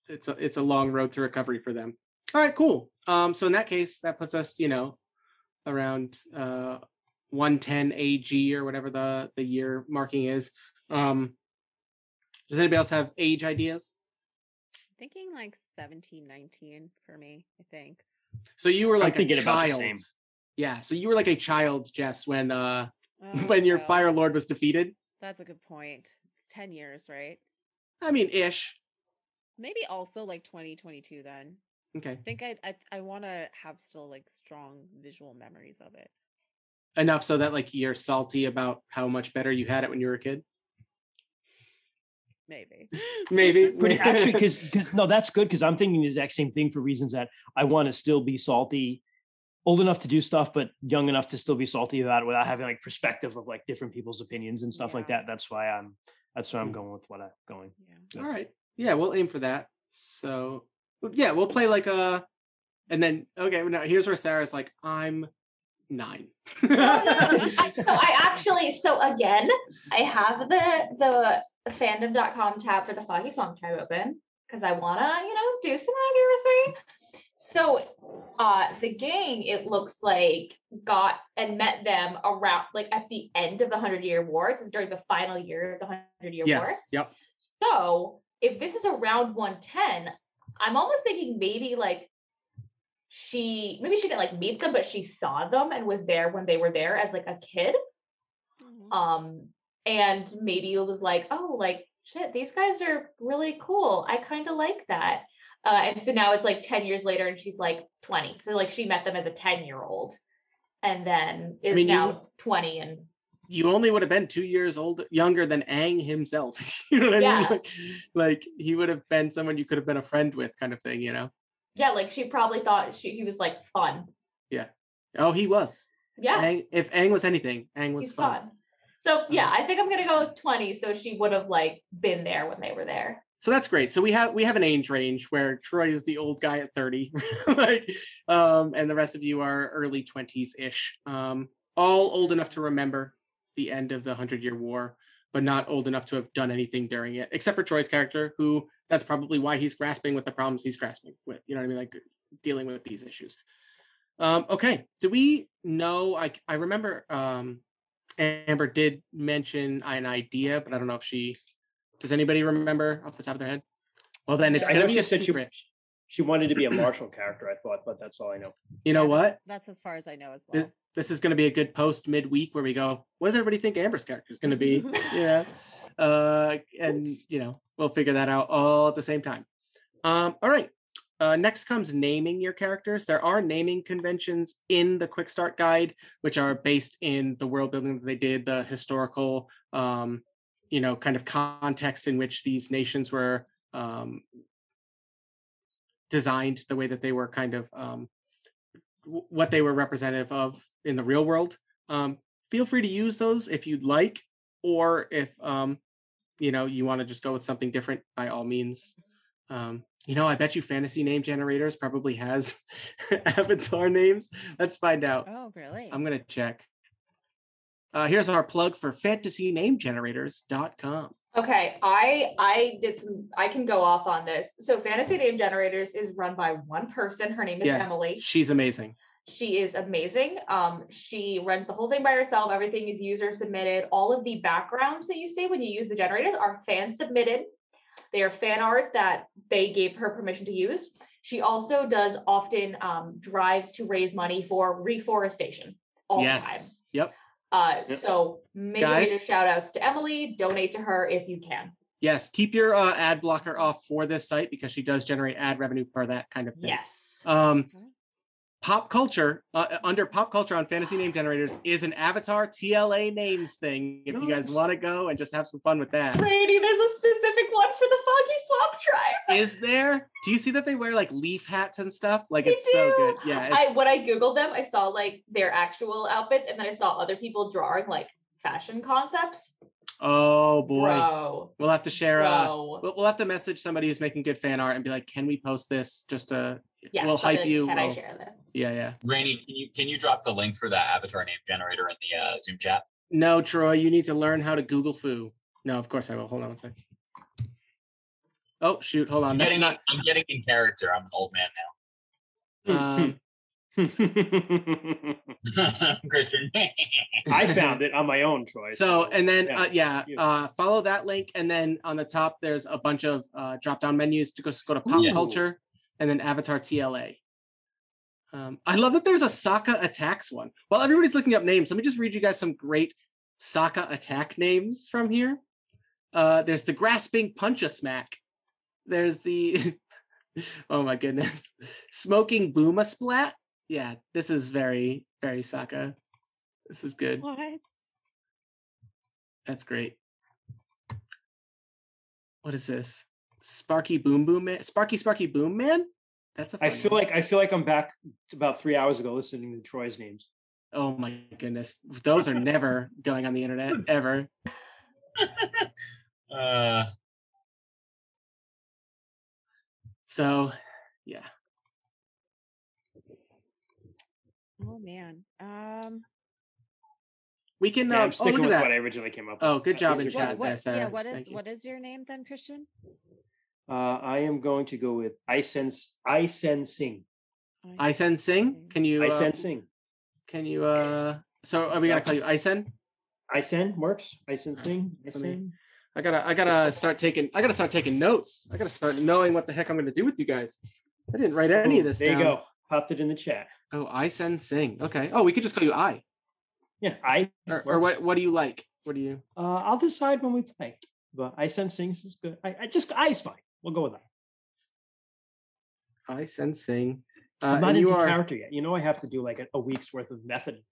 it's a it's a long road to recovery for them. All right, cool. Um, so in that case, that puts us, you know, around uh 110 AG or whatever the the year marking is. Um, does anybody else have age ideas? thinking like 17, 19 for me, I think. So you were I'm like a thinking about the child. same. Yeah, so you were like a child, Jess, when uh [laughs] Oh, when your well, Fire Lord was defeated. That's a good point. It's 10 years, right? I mean, ish. Maybe also like 2022 then. Okay, I think I I, I want to have still like strong visual memories of it. enough so that like you're salty about how much better you had it when you were a kid. Maybe. [laughs] Maybe. Pretty actually, because because [laughs] no, that's good because I'm thinking the exact same thing for reasons that I want to still be salty, old enough to do stuff, but young enough to still be salty about it without having like perspective of like different people's opinions and stuff like that. That's why I'm that's why I'm Mm. going with what I'm going. Yeah. All right. Yeah, we'll aim for that. So well, yeah, we'll play like a and then okay, now here's where Sarah's like, I'm nine. No, no, no. I- so I [laughs] actually, so again, I have the the fandom.com tab for the Foggy Swamp Tribe open because I wanna, you know, do some accuracy. So uh the gang, it looks like got and met them around like at the end of the hundred year war. It's during the final year of the hundred year yes. war. Yep. So if this is around 110, I'm almost thinking maybe like she maybe she didn't like meet them, but she saw them and was there when they were there as like a kid. Mhm. Um, and maybe it was like, oh, like shit, these guys are really cool. I kind of like that. Uh, and so now it's like 10 years later and she's like 20. So like she met them as a 10 year old and then is mean, you- now 20 and you only would have been two years old younger than Aang himself. [laughs] you know what I Yeah. mean? Like, like he would have been someone you could have been a friend with, kind of thing, you know? yeah, like she probably thought she he was like fun. Yeah. Oh, he was. Yeah, Aang, if Aang was anything, Aang was fun. fun. So yeah, I think I'm gonna go with 20. So she would have like been there when they were there. So that's great. So we have we have an age range where Troy is the old guy at 30, [laughs] like, um, and the rest of you are early 20s ish. Um, all old enough to remember the end of the Hundred Year War, but not old enough to have done anything during it, except for Troy's character, who that's probably why he's grasping with the problems he's grasping with. You know what I mean? Like dealing with these issues. Um, okay. Do we know? I I remember um, Amber did mention an idea, but I don't know if she. Does anybody remember off the top of their head? Well, then it's I know gonna be a said she- secret. She wanted to be a [clears throat] martial character, I thought, but that's all I know. You know Yeah, what? That's, that's as far as I know as well. This this is going to be a good post midweek where we go. What does everybody think Amber's character is going to be? [laughs] yeah, uh, and you know we'll figure that out all at the same time. Um, all right. Uh, next comes naming your characters. There are naming conventions in the Quick Start Guide, which are based in the world building that they did, the historical, um, you know, kind of context in which these nations were um, designed, the way that they were kind of um, what they were representative of in the real world. Um, feel free to use those if you'd like, or if um, you know you want to just go with something different. By all means, um, you know I bet you fantasy name generators probably has [laughs] avatar names. Let's find out. oh, really? I'm gonna check. Uh, here's our plug for fantasynamegenerators.com. Okay, I I did some I can go off on this. So Fantasy Name Generators is run by one person. Her name is Yeah. Emily. She's amazing. She is amazing. Um, she runs the whole thing by herself. Everything is user submitted. All of the backgrounds that you see when you use the generators are fan submitted. They are fan art that they gave her permission to use. She also does often um, drives to raise money for reforestation all the time. yes. Yep. Uh, Yep. so major, Guys? major shout outs to Emily. Donate to her if you can. Yes. Keep your uh, ad blocker off for this site because she does generate ad revenue for that kind of thing. Yes. Um, pop culture uh, under pop culture on fantasy name generators is an avatar TLA names thing. If you guys want to go and just have some fun with that, Brady, there's a specific one for the Foggy Swamp tribe. is there? Do you see that they wear like leaf hats and stuff? Like They it's so good. Yeah. I when I googled them, I saw like their actual outfits, and then I saw other people drawing like fashion concepts. oh boy, Bro, we'll have to share. Uh, bro. we'll, we'll have to message somebody who's making good fan art and be like, "Can we post this?" Just to yeah, we'll so I'll be hype like, you. Can I we'll- share this? Yeah, yeah. Rainy, can you can you drop the link for that avatar name generator in the uh, Zoom chat? No, Troy, you need to learn how to Google foo. No, of course I will. Hold on one second. Oh shoot! Hold on. I'm getting, not. I'm getting in character. I'm an old man Um, now. [laughs] [laughs] Christian. I found it [laughs] on my own choice. So and then yeah, uh, yeah, uh, follow that link, and then on the top there's a bunch of uh, drop down menus to go just go to pop Yeah. culture, and then Avatar TLA. Um, I love that there's a Sokka attacks one. While everybody's looking up names, let me just read you guys some great Sokka attack names from here. Uh, there's the grasping punch a smack. There's the [laughs] oh my goodness, smoking boom a splat. Yeah, this is very very Sokka. This is good. what? That's great. What is this? Sparky Boom Boom Man? Sparky Sparky Boom Man? That's a I feel one. like I feel like I'm back about three hours ago listening to Troy's names. Oh my goodness. Those are never [laughs] going on the internet ever. [laughs] uh, So yeah. Oh man. Um. We can Yeah, uh, I'm oh sticking look with that. what I originally came up with. Oh, good Uh, job these in chat. What, there, yeah. what is Thank what is your name then, Christian? Uh, I am going to go with I sense I sense sing. Isen Singh? Can you I uh, sing. can you uh so are we gonna call you Isen? I send works. I sense sing. I Let me- send. I gotta I gotta start taking I gotta start taking notes. I gotta start knowing what the heck I'm gonna do with you guys. I didn't write any of this There down. you go. Popped it in the chat. Oh, I send sing. Okay. Oh, we could just call you I. Yeah, I. Or, or what what do you like? What do you Uh, I'll decide when we play. But I send sings is good. I, I just I's fine. We'll go with that. I send Sing Uh, I'm not and you into are character yet. You know, I have to do like a, a week's worth of method,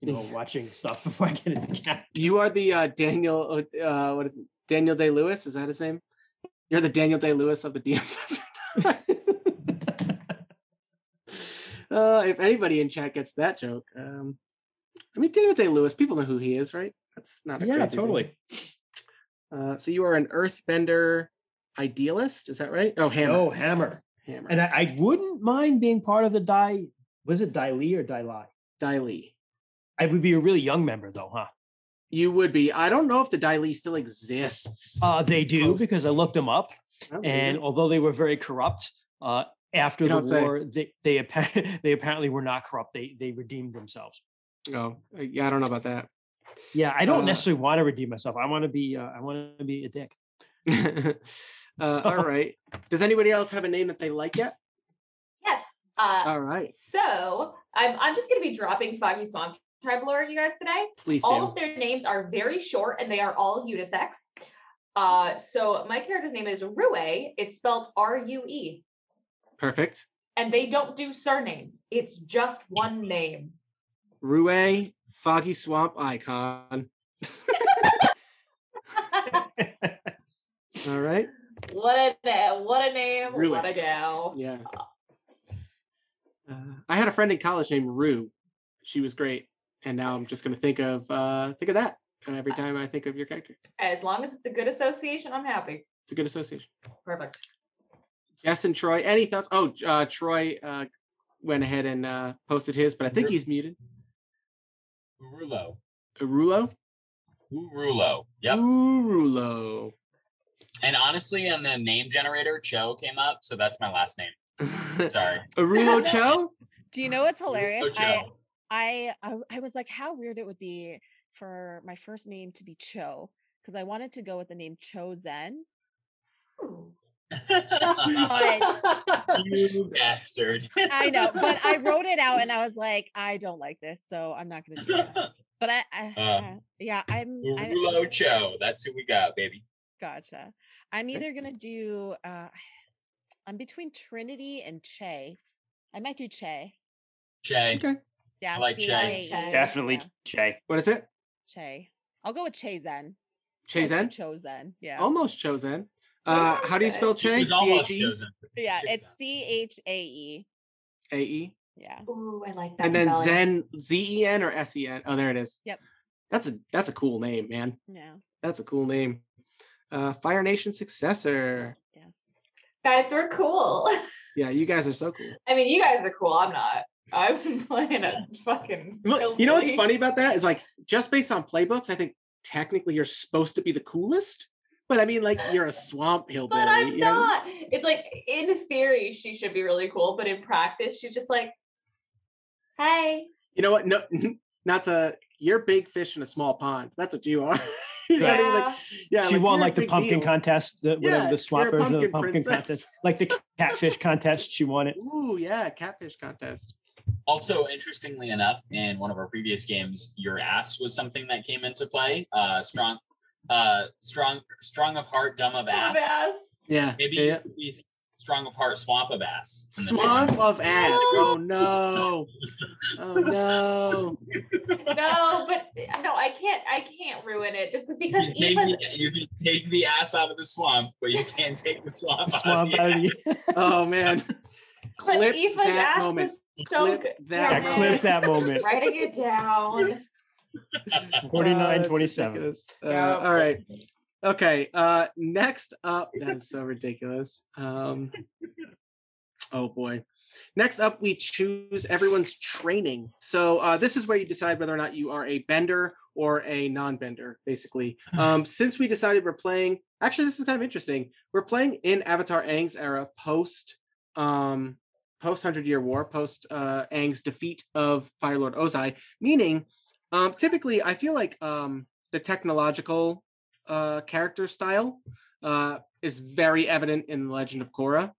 you know, [laughs] watching stuff [laughs] before I get into character. you are the uh, Daniel. Uh, what is it? Daniel Day Lewis? Is that his name? You're the Daniel Day Lewis of the DM Center. [laughs] uh, if anybody in chat gets that joke, um, I mean Daniel Day Lewis. People know who he is, right? That's not a yeah, crazy totally. Uh, so you are an Earthbender idealist, is that right? Oh, Hammer. Oh, hammer. Hammer. And I, I wouldn't mind being part of the die. Was it Dai Li or Dai Lai? Dai Li. I would be a really young member though, huh? You would be. I don't know if the Dai Li still exists. Uh, they do Post. because I looked them up, I and it. although they were very corrupt, uh, after You the don't say. war, they they, appa- [laughs] they apparently were not corrupt. They they redeemed themselves. oh, yeah, I don't know about that. Yeah, I don't Uh, necessarily want to redeem myself. I want to be uh, I want to be a dick. [laughs] uh, So- All right. Does anybody else have a name that they like yet? Yes. Uh, All right. so I'm I'm just gonna be dropping Foggy Swamp Tribe lore you guys today. Please all do. of their names are very short and they are all unisex. Uh, so my character's name is Rue. It's spelled R-U-E, Perfect. and they don't do surnames. It's just one name. Rue, Foggy Swamp Icon. All right. what a what a name! Rue. What a gal! Yeah. Uh, I had a friend in college named Rue. She was great, and now I'm just going to think of uh, think of that every time I think of your character. As long as it's a good association, I'm happy. It's a good association. Perfect. Jess and Troy, any thoughts? Oh, uh, Troy uh, went ahead and uh, posted his, but I think he's muted. Urulo. Arulo? Urulo. Yep. Urulo. And honestly, in the name generator, Cho came up, so that's my last name. [laughs] Sorry. Arulo [laughs] Cho? Do you know what's hilarious? I, Cho. I I I was like, how weird it would be for my first name to be Cho because I wanted to go with the name Cho Zen. [laughs] you bastard. I know, but I [laughs] wrote it out and I was like, I don't like this, so I'm not going to do it. [laughs] But I, I Uh, yeah, I'm. I, Urulo Cho. That's who we got, baby. gotcha. I'm either gonna do. uh I'm between Trinity and Chae. I might do Chae. Chae. Okay. Yeah, like Chae. C-H-A-E, Chae. Definitely yeah, Chae. What is it? Chae. I'll go with Chae Zen. Chae Zen? Cho Zen. Yeah. Almost chosen. Uh, how do you spell He Chae? was C almost H E chosen. yeah, it's C H A E. A E. Yeah. Ooh, I like that. And then. Zen Z E N or S E N. Oh, there it is. Yep. That's a that's a cool name, man. Yeah. That's a cool name. Uh, Fire Nation successor. Yes. guys we're cool. [laughs] Yeah, you guys are so cool. I mean, you guys are cool. I'm not. I've been playing a fucking. Look, you know what's funny about that is like just based on playbooks, I think technically you're supposed to be the coolest. But I mean, like you're a swamp [laughs] hillbilly. But I'm you know? not. It's like in theory she should be really cool, but in practice she's just like, "Hey, You know what? No, [laughs] not to. You're big fish in a small pond. That's what you are. [laughs] you know what I mean? Like, yeah, yeah, she like, won like the pumpkin deal. contest, the, whatever Yeah, the swamp version of the pumpkin pumpkin princess. contest, like the catfish contest. She won it. Ooh, yeah, catfish contest. Also, interestingly enough, in one of our previous games, your ass was something that came into play. Uh, strong, uh, strong, strong of heart, dumb of ass. Dumbass. Yeah, Maybe yeah. it could strong of heart, swamp of ass. in this Swamp one. of ass. Oh no. Oh no. [laughs] No, but no, I can't. I can't ruin it just because You, take Eva's. the, you can take the ass out of the swamp, but you can't take the swamp. out of Swamp the out of you. Oh man. But Clip Eva's that ass moment. was so Clip good. that Yeah, clip that moment. Writing it down. [laughs] Oh, 49 that's 27. ridiculous. Uh, Yeah. all right. Okay. Uh next up, [laughs] that is so ridiculous. Um oh boy. Next up, we choose everyone's training. So uh, this is where you decide whether or not you are a bender or a non-bender, basically. Um, since we decided we're playing, actually, this is kind of interesting. We're playing in Avatar Aang's era, post um, post Hundred Year War, post uh, Aang's defeat of Fire Lord Ozai. Meaning, um, typically, I feel like um, the technological uh, character style uh, is very evident in the Legend of Korra,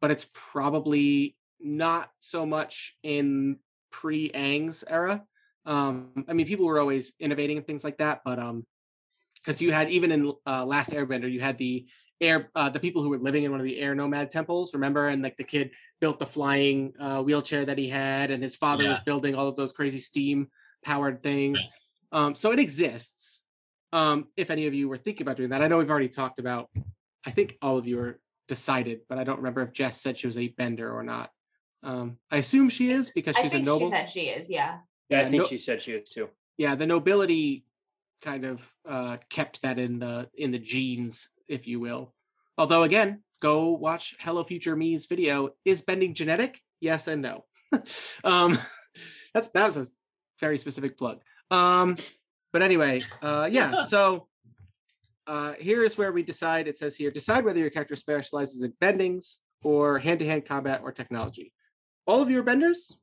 but it's probably not so much in pre Aang's era. Um, I mean, people were always innovating and things like that, but um, because you had even in uh, Last Airbender, you had the air uh, the people who were living in one of the air nomad temples. Remember, and like the kid built the flying uh, wheelchair that he had, and his father was building all of those crazy steam powered things. Um, so it exists. Um, if any of you were thinking about doing that, I know we've already talked about. I think all of you are decided, but I don't remember if Jess said she was a bender or not. Um, I assume she is because I she's a think noble. she said she is. Yeah. Yeah, Yeah, I think no- she said she is too. yeah, the nobility kind of uh, kept that in the in the genes, if you will. Although again, go watch Hello Future Me's video. Is bending genetic? Yes and no. [laughs] um, [laughs] that's that was a very specific plug. Um, but anyway, uh, yeah. [laughs] So uh, here is where we decide. It says here, decide whether your character specializes in bendings or hand-to-hand combat or technology. All of you are benders.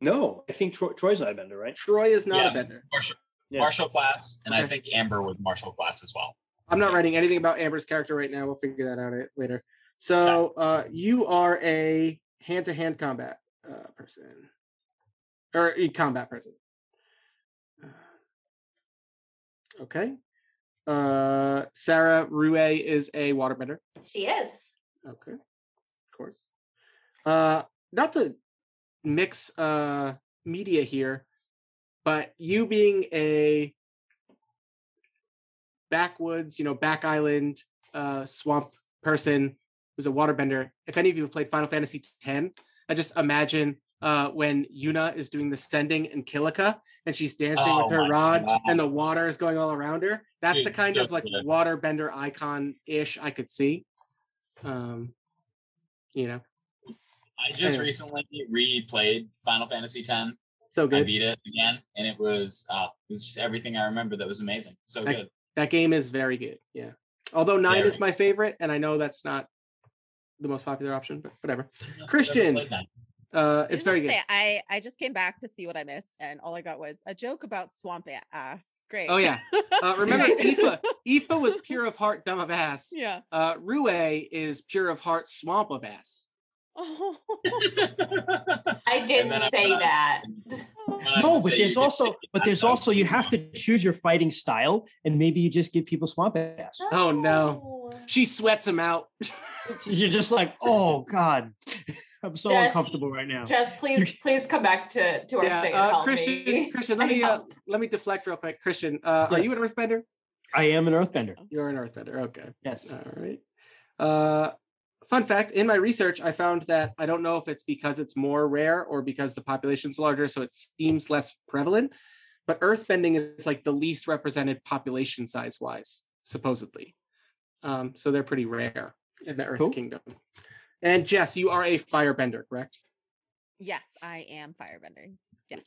No, I think Troy, Troy's not a bender, right? Troy is not Yeah. a bender. Martial, Yeah. martial class, and I think Amber was martial class as well. I'm not writing anything about Amber's character right now. We'll figure that out later. So uh, you are a hand-to-hand combat uh, person, or a combat person. Uh, Okay. Uh, Sarah Rue is a waterbender. She is. Okay, of course. Uh, not to mix uh media here, but you being a backwoods, you know, back island uh swamp person who's a waterbender. If any of you have played Final Fantasy X, I just imagine uh when Yuna is doing the sending in Kilika and she's dancing Oh with her rod God. and the water is going all around her. That's the kind so of like good. waterbender icon ish I could see. Um, you know, I just Anyway. recently replayed Final Fantasy X. so good. I good. beat it again, and it was uh, it was just everything I remember that was amazing. So Like- good. That game is very good. Yeah. Although nine Very. is my favorite, and I know that's not the most popular option, but whatever. Never Christian. Uh, I it's just very good. Say, I I just came back to see what I missed, and all I got was a joke about swamp ass. Great. Oh yeah. Uh, [laughs] remember Aoife? Aoife was [laughs] pure of heart, dumb of ass. yeah. Uh, Rue is pure of heart, swamp of ass. Oh. [laughs] I didn't [laughs] then I say went on to- that. No, but there's also, but there's also you have to choose your fighting style, and maybe you just give people swamp ass. Oh, no. She sweats them out. [laughs] You're just like, oh god, I'm so Jess, uncomfortable right now. Just please, please come back to to our yeah, thing uh, Christian. me. Christian, let I me uh, let me deflect real quick. Christian, uh, are you Yes. an Earthbender? I am an earthbender. You're an Earthbender. Okay. Yes. All right. Uh, fun fact in my research, I found that I don't know if it's because it's more rare or because the population's larger, so it seems less prevalent. But earthbending is like the least represented population size wise, supposedly. Um, so they're pretty rare in the Earth Cool. Kingdom. And Jess, you are a firebender, correct? yes, I am firebending. Yes.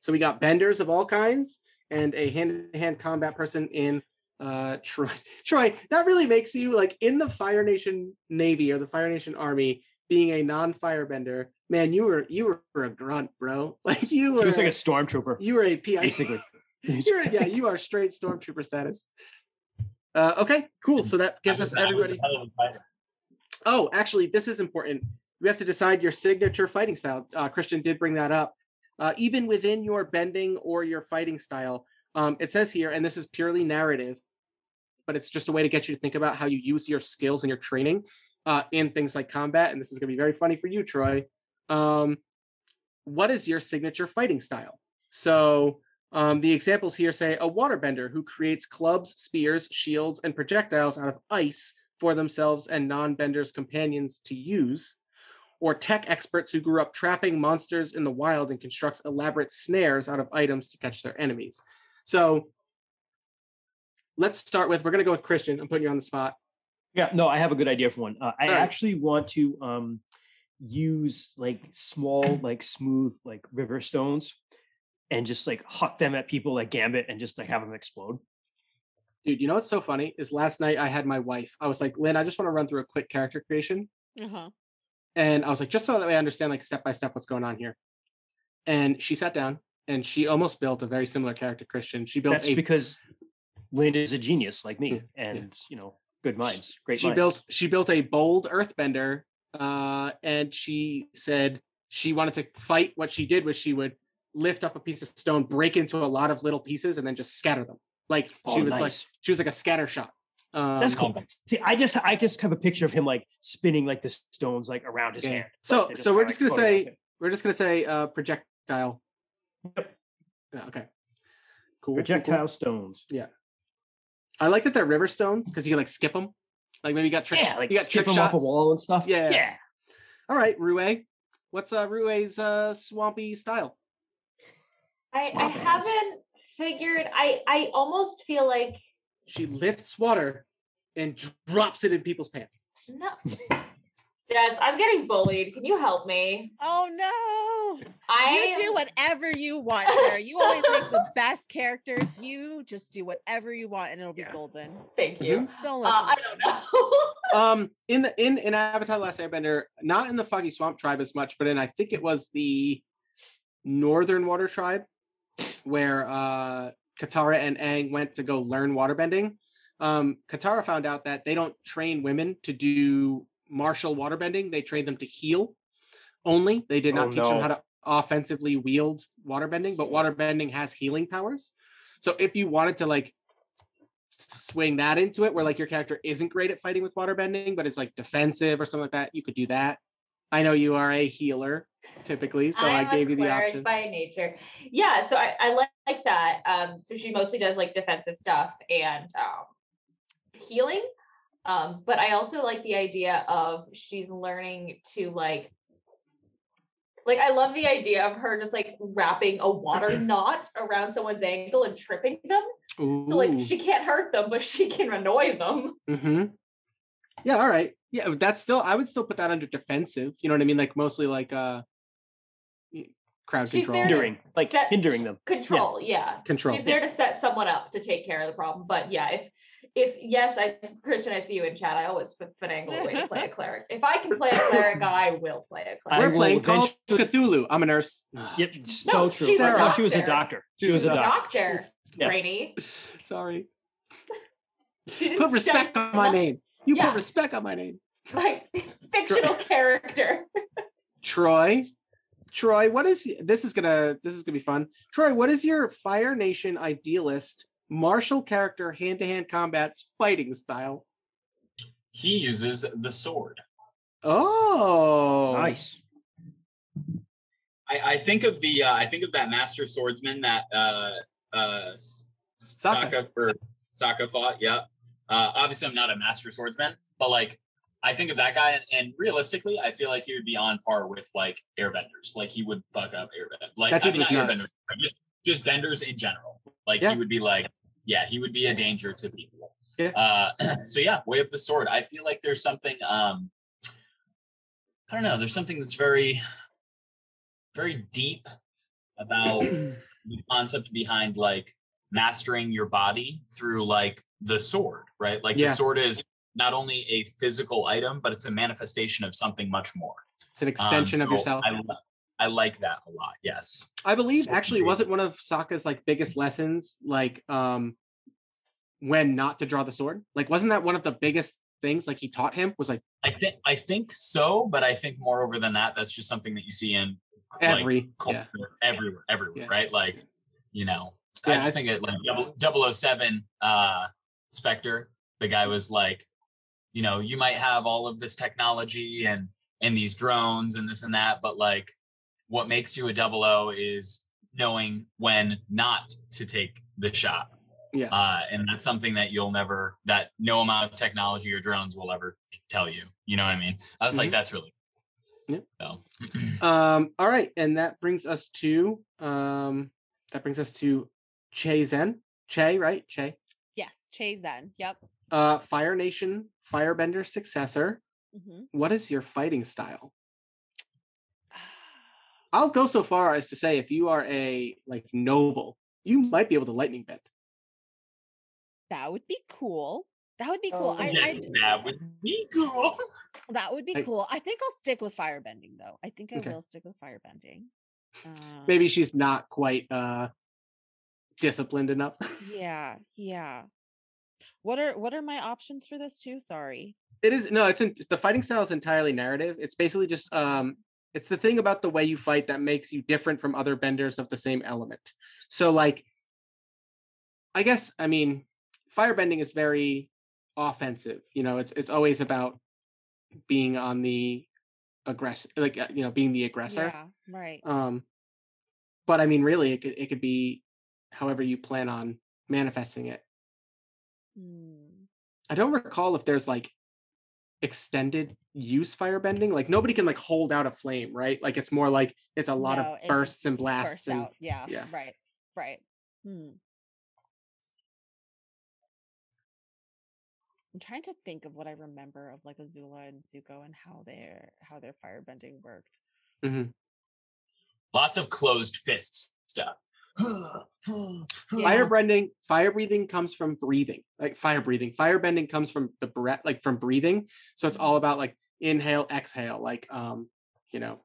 So we got benders of all kinds and a hand-to-hand combat person in uh [laughs] Troy. Troy, that really makes you like in the Fire Nation Navy or the Fire Nation Army being a non-firebender. Man, you were you were a grunt, bro. [laughs] Like you were He was like a stormtrooper, you were a PI. [laughs] basically. You're, yeah, you are straight stormtrooper status. Uh, okay, cool. So that gives us was- I was everybody. a hell of a fighter. Oh, actually, this is important. We have to decide your signature fighting style. Uh, Christian did bring that up. Uh, even within your bending or your fighting style, um, it says here, and this is purely narrative, but it's just a way to get you to think about how you use your skills and your training uh, in things like combat. And this is going to be very funny for you, Troy. Um, what is your signature fighting style? So um, the examples here say a waterbender who creates clubs, spears, shields, and projectiles out of ice for themselves and non-benders companions to use or tech experts who grew up trapping monsters in the wild and constructs elaborate snares out of items to catch their enemies so let's start with we're going to go with christian i'm putting you on the spot Yeah, no, I have a good idea for one. Uh, I All right. actually want to um, use like small, like smooth, like river stones, and just like huck them at people like Gambit, and just like have them explode. dude you know what's so funny is last night i had my wife i was like lynn i just want to run through a quick character creation Uh-huh. and i was like just so that way i understand like step by step what's going on here and she sat down and she almost built a very similar character christian she built That's a because Lynn is a genius like me, Yeah, yeah. and you know, good minds, great she minds. built she built a bold earthbender uh and she said she wanted to fight what she did was she would lift up a piece of stone break into a lot of little pieces and then just scatter them like she Oh, was like she was like a scatter shot Um, That's cool. See, I just I just have a picture of him like spinning like the stones like around his Yeah. hand. So so we're kinda, just gonna say we're just gonna say uh projectile. Yep. Yeah, okay. Cool. cool, cool. projectile stones. I like that they're river stones because you can like skip them. Like maybe you got trick. Yeah, like you got skip trick him off a wall and stuff. Yeah. yeah. All right, Rue. What's uh Rue's uh swampy style? I, I haven't figured. I I almost feel like She lifts water and drops it in people's pants. no. Jess, I'm getting bullied. Can you help me? Oh no! I You do whatever you want, Sarah. You always make the [laughs] best characters. You just do whatever you want, and it'll be Yeah. golden. Thank you. Don't Uh. I don't know. [laughs] Um, in the in in Avatar: The Last Airbender, not in the Foggy Swamp Tribe as much, but in I think it was the Northern Water Tribe, where uh Katara and Aang went to go learn waterbending. Um, Katara found out that they don't train women to do martial waterbending; they train them to heal only. They did not Oh, teach them how to offensively wield waterbending, but waterbending has healing powers. So if you wanted to like swing that into it where like your character isn't great at fighting with waterbending but is like defensive or something like that you could do that i know you are a healer typically so i I'm a gave you the option by nature. Yeah, so I, I like, like that. Um, so she mostly does like defensive stuff and um, healing. Um, but I also like the idea of she's learning to like like I love the idea of her just like wrapping a water [clears throat] knot around someone's ankle and tripping them. So like she can't hurt them, but she can annoy them. hmm yeah all right yeah that's still i would still put that under defensive you know what i mean like mostly like uh crowd She's control Hindering, like set hindering them. Control, yeah. control She's there to set someone up to take care of the problem. But yeah, if if yes, I Christian, I see you in chat. I always fin- finagle a way to play a [laughs] cleric. If I can play a cleric, [laughs] I will play a cleric. we're playing Call of Cthulhu. I'm a nurse. [sighs] Yep, so No, true. she's a No, oh, she was a doctor. doctor. She She's was a a doctor. Doctor, Yeah. Brainy. [laughs] Sorry. Put respect on my name. You Yeah. put respect on my name. My fictional character. Troy. Troy, what is this is gonna this is gonna be fun. Troy, what is your Fire Nation idealist martial character hand-to-hand combat's fighting style? He uses the sword. Oh Nice. I, I think of the uh, I think of that master swordsman that uh uh S- Sokka. Sokka for Sokka fought. Yeah. Uh, obviously, I'm not a master swordsman, but like I think of that guy, and, and realistically, I feel like he would be on par with like airbenders. Like he would fuck up airbenders. Like That I mean, not was airbenders, just just benders in general. Like Yeah. he would be like, yeah, he would be a danger to people. Yeah. Uh, [clears throat] so yeah, way of the sword. I feel like there's something. um I don't know. There's something that's very, very deep about [clears throat] the concept behind like mastering your body through like the sword, right? Like Yeah. the sword is not only a physical item, but it's a manifestation of something much more. It's an Um, extension of yourself. I, I like that a lot. Yes. I believe so actually great. wasn't one of Sokka's like biggest lessons like um when not to draw the sword? Like wasn't that one of the biggest things like he taught him was like I think I think so, but I think moreover than that, that's just something that you see in like, every culture yeah. everywhere, everywhere, Yeah. right? Like, you know, Yeah, I just I- think it like double, 007 uh Spectre, the guy was like, you know, you might have all of this technology and and these drones and this and that, but like what makes you a double O is knowing when not to take the shot. Yeah. Uh, and that's something that you'll never that no amount of technology or drones will ever tell you. You know what I mean? I was Mhm. like, that's really Yep. so [clears throat] [clears throat] Um, all right, and that brings us to um that brings us to Chae Zen. Chae, right? Chae. Yes, Chae Zen. Yep. Uh Fire Nation Firebender successor. hmm What is your fighting style? I'll go so far as to say if you are a like noble, you might be able to lightning bend. That would be cool. That would be cool. Oh, I, yes, I that would be cool. [laughs] that would be I- cool. I think I'll stick with firebending though. I think I Okay. will stick with firebending. Uh, Maybe she's not quite uh disciplined enough. [laughs] Yeah, yeah. What are what are my options for this too? Sorry. It is no, it's in, the fighting style is entirely narrative. It's basically just um it's the thing about the way you fight that makes you different from other benders of the same element. So like I guess I mean firebending is very offensive. You know, it's it's always about being on the aggressive, like uh, you know, being the aggressor. Yeah, right. Um, but I mean, really, it could it could be however you plan on manifesting it. Hmm. I don't recall if there's like extended use firebending. Like nobody can like hold out a flame, right? Like it's more like it's a lot No, of bursts and blasts bursts and out. Yeah, yeah. right, right. Hmm. I'm trying to think of what I remember of like Azula and Zuko and how their how their firebending worked. mm-hmm. Lots of closed fists stuff. Yeah. fire breathing fire breathing comes from breathing like fire breathing fire bending comes from the breath like from breathing so it's all about like inhale exhale like um you know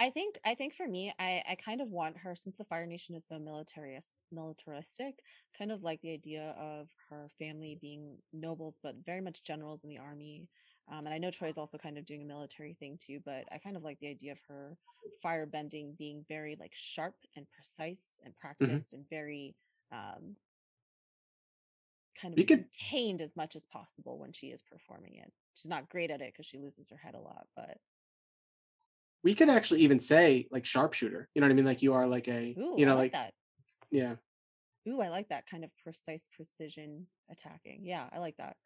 I think I think for me, I I kind of want her since the Fire Nation is so militaris militaristic, kind of like the idea of her family being nobles, but very much generals in the army. Um, and I know Troy's also kind of doing a military thing too, but I kind of like the idea of her fire bending being very like sharp and precise and practiced and very um kind of You could- contained as much as possible when she is performing it. She's not great at it because she loses her head a lot, but we could actually even say like sharpshooter you know what i mean like you are like a ooh, you know I like like that. yeah Ooh, I like that kind of precise precision attacking. Yeah, I like that.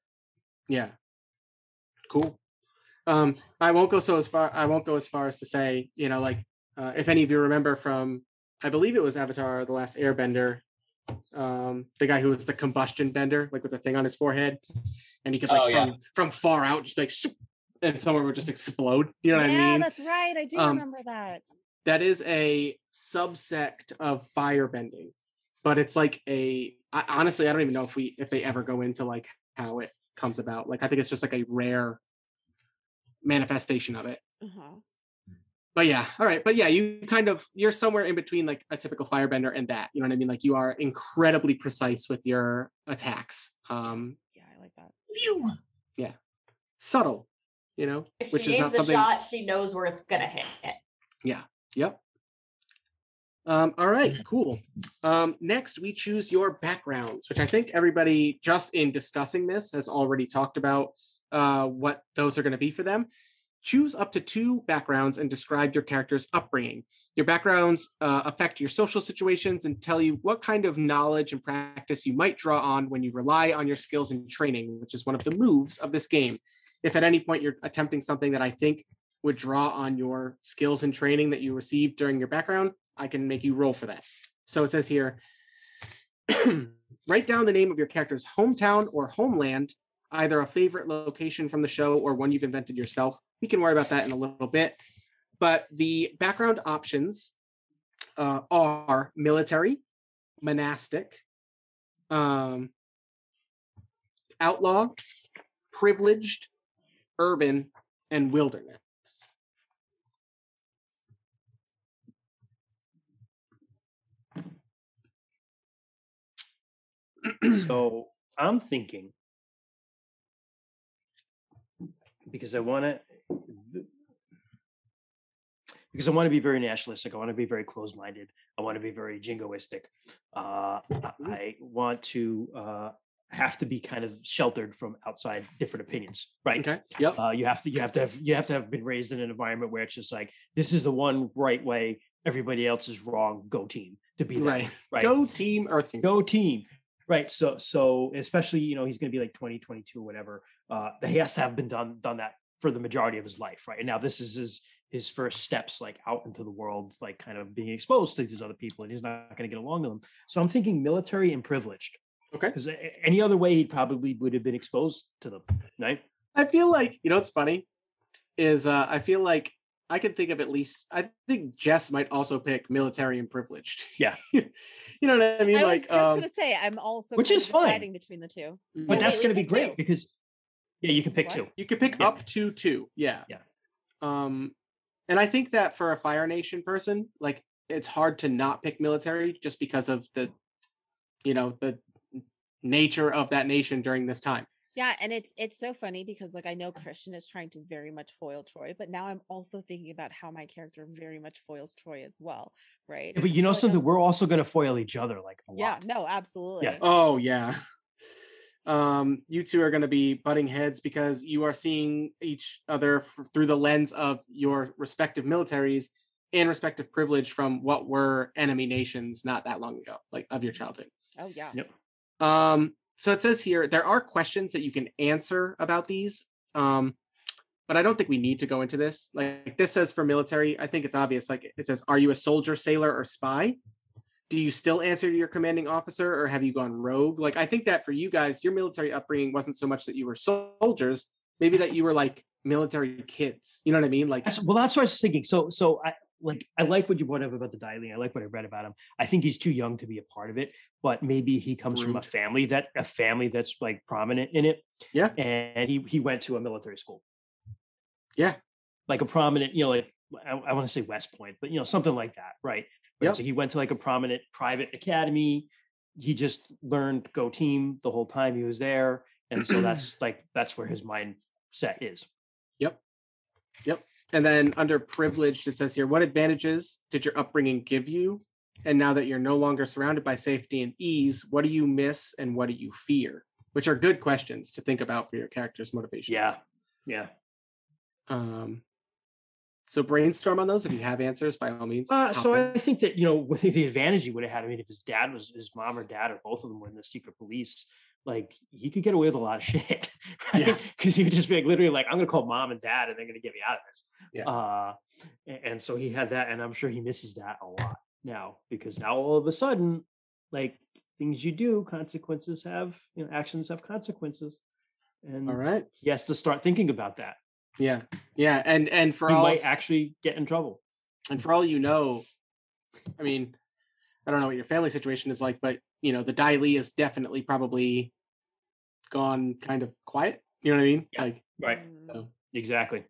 yeah cool um i won't go so as far i won't go as far as to say you know like uh, if any of you remember from i believe it was avatar the last airbender um the guy who was the combustion bender like with the thing on his forehead and he could like Oh, yeah. from from far out just like and someone would just explode you know what yeah, i mean Yeah, that's right. I do Um, remember that. that is a subsect of firebending but it's like a I, honestly i don't even know if we if they ever go into like how it comes about like i think it's just like a rare manifestation of it Uh-huh. but yeah all right but yeah you kind of you're somewhere in between like a typical firebender and that you know what i mean like you are incredibly precise with your attacks um Yeah, I like that. Phew. Yeah, subtle you know If which she is not aims a something shot, she knows where it's gonna hit. Yeah. Yep. Um, all right, cool. Um, next, we choose your backgrounds, which I think everybody, just in discussing this, has already talked about uh, what those are going to be for them. Choose up to two backgrounds and describe your character's upbringing. Your backgrounds uh, affect your social situations and tell you what kind of knowledge and practice you might draw on when you rely on your skills and training, which is one of the moves of this game. If at any point you're attempting something that I think would draw on your skills and training that you received during your background, I can make you roll for that. So it says here [clears throat] write down the name of your character's hometown or homeland, either a favorite location from the show or one you've invented yourself. We can worry about that in a little bit. But the background options uh, are military, monastic, um, outlaw, privileged, urban, and wilderness. So I'm thinking because I want to because I want to be very nationalistic. I want to be very closed-minded. I want to be very jingoistic. Uh, I- I want to uh, have to be kind of sheltered from outside different opinions, right? Okay. Yep. Uh, you have to you have to have you have to have been raised in an environment where it's just like this is the one right way. Everybody else is wrong. Go team to be Right. right. Go team Earth King. go team right so so especially you know he's going to be like 20 22 whatever uh he has to have been done done that for the majority of his life right? And now this is his his first steps like out into the world like kind of being exposed to these other people and he's not going to get along with them. So i'm thinking military and privileged Okay. because any other way he probably would have been exposed to them right? I feel like you know what's funny is uh I feel like I can think of at least I think Jess might also pick military and privileged. Yeah. [laughs] you know what I mean? Like I was just um gonna say I'm also which is of fine. deciding between the two. but wait, that's we going to be pick two. great because yeah you can pick What? two you can pick Yeah. up to two. Yeah. Yeah. Um and I think that for a Fire Nation person, like it's hard to not pick military just because of the you know the nature of that nation during this time. Yeah, and it's it's so funny because like I know Christian is trying to very much foil Troy, but now I'm also thinking about how my character very much foils Troy as well, right? but you know like, something I'm- we're also going to foil each other like a Yeah, lot Yeah, no, absolutely. Yeah. Oh yeah. [laughs] um, you two are going to be butting heads because you are seeing each other f- through the lens of your respective militaries and respective privilege from what were enemy nations not that long ago, like of your childhood. Oh yeah. Yep. Um, so it says here there are questions that you can answer about these, um, but I don't think we need to go into this. Like this says for military, I think it's obvious. Like it says, are you a soldier, sailor, or spy? Do you still answer to your commanding officer, or have you gone rogue? Like I think that for you guys, your military upbringing wasn't so much that you were soldiers, maybe that you were like military kids. You know what I mean? Like well, that's what I was thinking. So, so I like I like what you brought up about the Dai Li. I like what I read about him. I think he's too young to be a part of it, but maybe he comes from a family that a family that's like prominent in it. Yeah. and he he went to a military school. Yeah. like a prominent, you know, like I, I want to say West Point, but you know, something like that, right? Yep. So he went to like a prominent private academy. He just learned Go Team the whole time he was there, and so [clears throat] that's like that's where his mindset is. And then under privileged, it says here, what advantages did your upbringing give you? And now that you're no longer surrounded by safety and ease, what do you miss and what do you fear? Which are good questions to think about for your character's motivations. Yeah, yeah. Um, so brainstorm on those if you have answers, by all means. Uh, so in. I think that you know [laughs] with the advantage he would have had. I mean, if his dad was his mom or dad or both of them were in the secret police, like he could get away with a lot of [laughs] shit, right? Yeah. Because he would just be like literally like, "I'm going to call mom and dad, and they're going to get me out of this." Yeah. Uh, and, so he had that, and I'm sure he misses that a lot now because now all of a sudden, like things you do, consequences have you know actions have consequences, and all right. he has to start thinking about that. Yeah. Yeah. And and for he all might actually get in trouble. and for all you know, I mean, I don't know what your family situation is like, but you know, the Dai Li is definitely probably gone kind of quiet. You know what I mean? Yeah. Like, Right. Mm, so Exactly.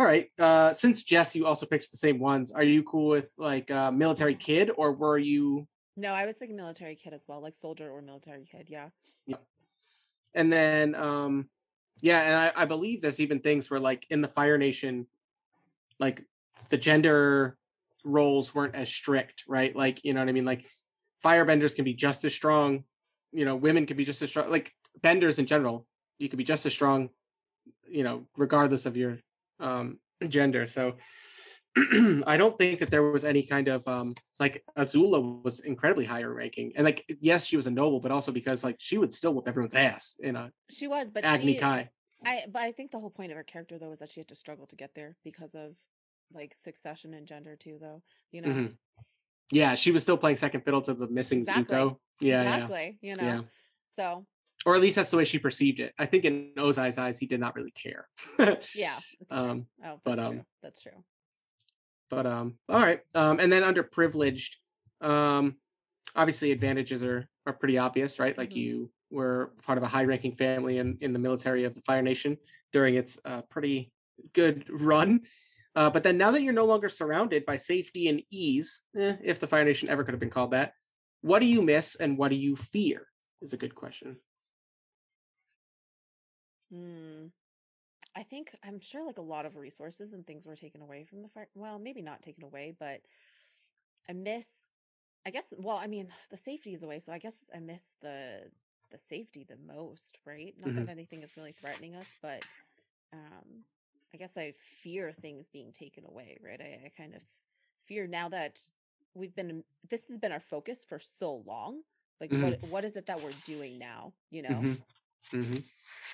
All right. Uh since Jess, you also picked the same ones, are you cool with like uh military kid or were you No, I was thinking military kid as well, like soldier or military kid. Yeah. Yeah. and then um yeah, and I, I believe there's even things where like in the Fire Nation, like the gender roles weren't as strict, right? Like, you know what I mean? Like firebenders can be just as strong, you know, women can be just as strong, like benders in general, you could be just as strong, you know, regardless of your um gender. So [clears throat] I don't think that there was any kind of um like Azula was incredibly higher ranking. And like yes, she was a noble, but also because like she would still whoop everyone's ass in a She was, but Agni she, Kai. I but I think the whole point of her character though was that she had to struggle to get there because of like succession and gender too, though. You know, Mhm. Yeah, she was still playing second fiddle to the missing Exactly. Zuko. Yeah, yeah, exactly. You know, yeah. so Or at least that's the way she perceived it. I think in Ozai's eyes, he did not really care. yeah. [laughs] Um, oh, but, that's um, true. That's true. but um, all right. Um, and then under privileged, um, obviously advantages are are pretty obvious, right? Like Mhm. you were part of a high-ranking family in in the military of the Fire Nation during its uh, pretty good run. Uh, but then now that you're no longer surrounded by safety and ease, eh, if the Fire Nation ever could have been called that, what do you miss and what do you fear? Is a good question. Hmm. I think I'm sure like a lot of resources and things were taken away from the fire. Well, maybe not taken away, but I miss. I guess. Well, I mean, the safety is away, so I guess I miss the the safety the most, right? Not Mhm. that anything is really threatening us, but um, I guess I fear things being taken away, right? I, I kind of fear now that we've been. This has been our focus for so long. Like, what what is it that we're doing now? You know. Mhm. Mhm.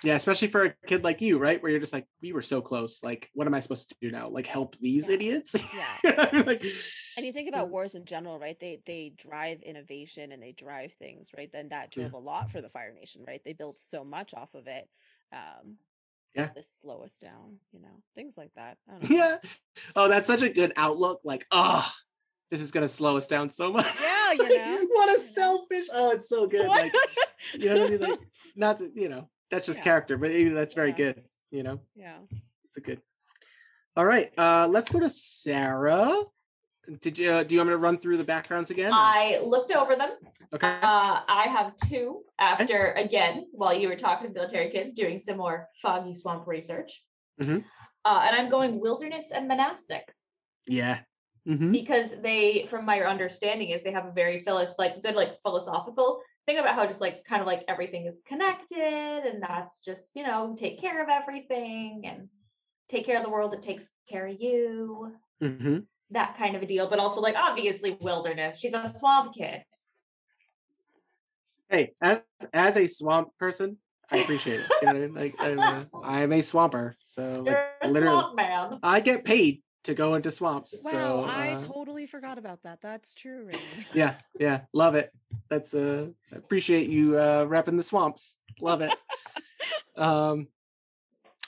Yeah, especially for a kid like you, right? Where you're just like, we were so close. Like, what am I supposed to do now? Like, help these Yeah. idiots? [laughs] Yeah. like, And you think about wars in general, right? They they drive innovation and they drive things, right? Then that Yeah. drove a lot for the Fire Nation, right? They built so much off of it. Um Yeah. This slow us down, you know, things like that. I don't know. yeah. Oh, that's such a good outlook. Like, oh, this is gonna slow us down so [laughs] much. Yeah, you Like, know? [laughs] what a selfish. Oh, it's so good. What? Like, [laughs] you know what I mean? Like, not to, you know, that's just Yeah. character, but that's very Yeah. good. You know, yeah. it's a good. All right, uh, let's go to Sarah. Did you uh, do you want me to run through the backgrounds again? or- I looked over them. okay. Uh, I have two after, again, while you were talking to military kids, doing some more foggy swamp research. Mm-hmm. Uh, and I'm going wilderness and monastic yeah. Hmm because they, from my understanding, is they have a very philos- like good like philosophical thing about how just like kind of like everything is connected and that's just, you know, take care of everything and take care of the world that takes care of you. hmm That kind of a deal. But also like obviously wilderness. She's a swamp kid. Hey, as as a swamp person, I appreciate it. You know? Like I'm a, [laughs] I'm a swamper, so like, You're a literally, swamp man. I get paid to go into swamps. Wow, so I uh, totally forgot about that. That's true. Yeah, yeah, love it. That's uh, I appreciate you uh, repping the swamps. Love it. [laughs] um,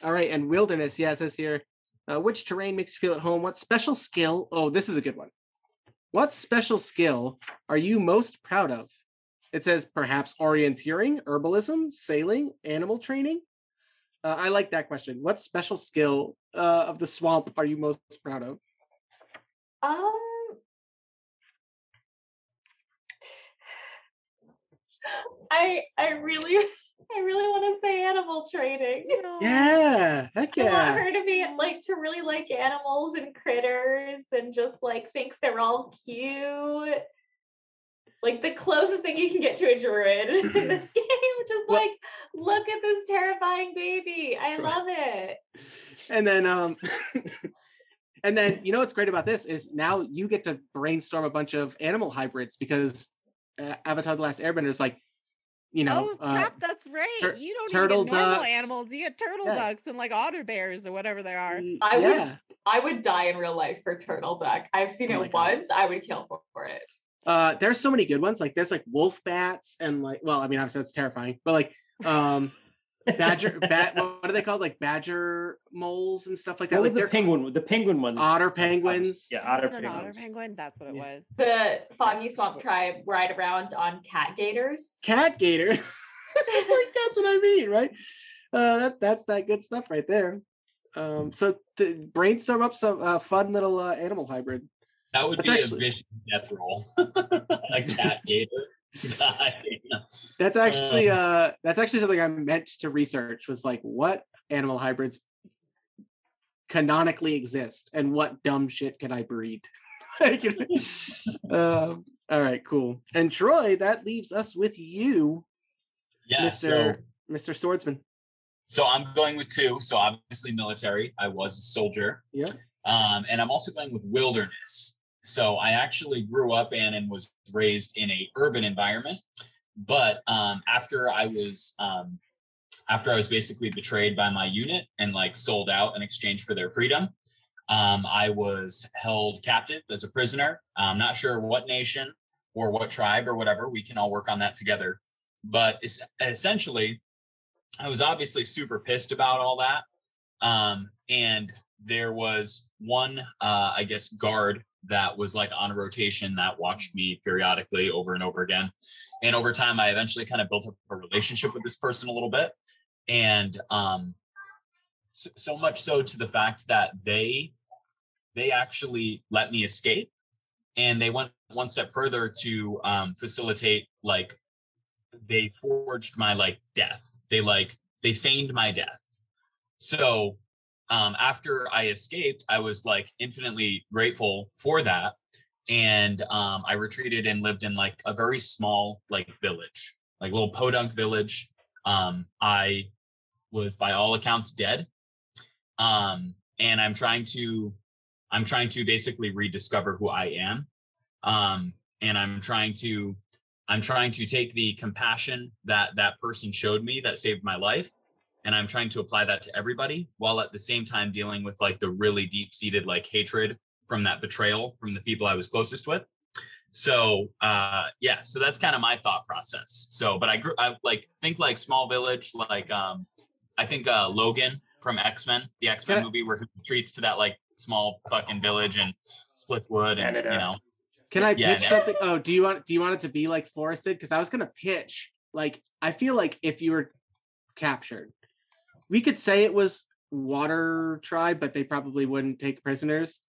all right, and wilderness. Yeah, it says here, uh, which terrain makes you feel at home? What special skill? Oh, this is a good one. What special skill are you most proud of? It says perhaps orienteering, herbalism, sailing, animal training. Uh, I like that question. What special skill uh, of the swamp are you most proud of? Um I I really [laughs] I really want to say animal training. Yeah, heck yeah. I want her to be like to really like animals and critters and just like thinks they're all cute. Like the closest thing you can get to a druid [laughs] in this [laughs] game. Just Well- like, look at this terrifying baby. I Sure. love it. and then um [laughs] and then you know what's great about this is now you get to brainstorm a bunch of animal hybrids because uh, avatar the last airbender is like you know oh uh, crap, that's right. tur- you don't turtle even get normal ducks. animals. You get turtle Yeah. ducks and like otter bears or whatever they are. y- I would- I would die in real life for turtle duck. I've seen Oh my it God. once. I would kill for, for it. Uh there's so many good ones like there's like wolf bats and like well i mean obviously that's terrifying but like um badger [laughs] bat what are they called like badger moles and stuff like that What were like the they're penguin? The penguin ones. otter penguins Yeah, otter it an otter penguin? That's what it Yeah. was. The foggy swamp tribe ride around on cat gators. cat gator [laughs] like that's what i mean right uh that, that's that good stuff right there um so the brainstorm up some uh, fun little uh, animal hybrid That would That's be actually- a vicious death roll. [laughs] a cat gator. God. [laughs] That's actually uh that's actually something I meant to research was like what animal hybrids canonically exist and what dumb shit can I breed? [laughs] Like, you know, um, all right, cool. And Troy, that leaves us with you, Yeah. So Mr. Mr. Swordsman. So I'm going with two. So obviously military. I was a soldier. Yeah. Um, and I'm also going with wilderness. So I actually grew up in and was raised in a urban environment. But um, after I was um, after I was basically betrayed by my unit and like sold out in exchange for their freedom, um, I was held captive as a prisoner. I'm not sure what nation or what tribe or whatever. We can all work on that together. But es- essentially, I was obviously super pissed about all that. Um, and there was one, uh, I guess, guard that was like on a rotation that watched me periodically over and over again. And over time, I eventually kind of built up a relationship with this person a little bit. And um, so, so much so to the fact that they they actually let me escape and they went one step further to um, facilitate like they forged my like death they like they feigned my death so um after i escaped i was like infinitely grateful for that and um i retreated and lived in like a very small like village like little podunk village. Um i was by all accounts dead. Um and i'm trying to i'm trying to basically rediscover who i am. Um and i'm trying to i'm trying to take the compassion that that person showed me that saved my life and i'm trying to apply that to everybody while at the same time dealing with like the really deep seated like hatred from that betrayal from the people i was closest with so uh yeah so that's kind of my thought process so but i grew i like think like small village like um i think uh logan from x-men the x-men movie where he retreats to that like small fucking village and splits wood and you know Can I Yeah, pitch no. something? Oh, do you want do you want it to be like forested? Because I was gonna pitch like I feel like if you were captured, we could say it was water tribe, but they probably wouldn't take prisoners,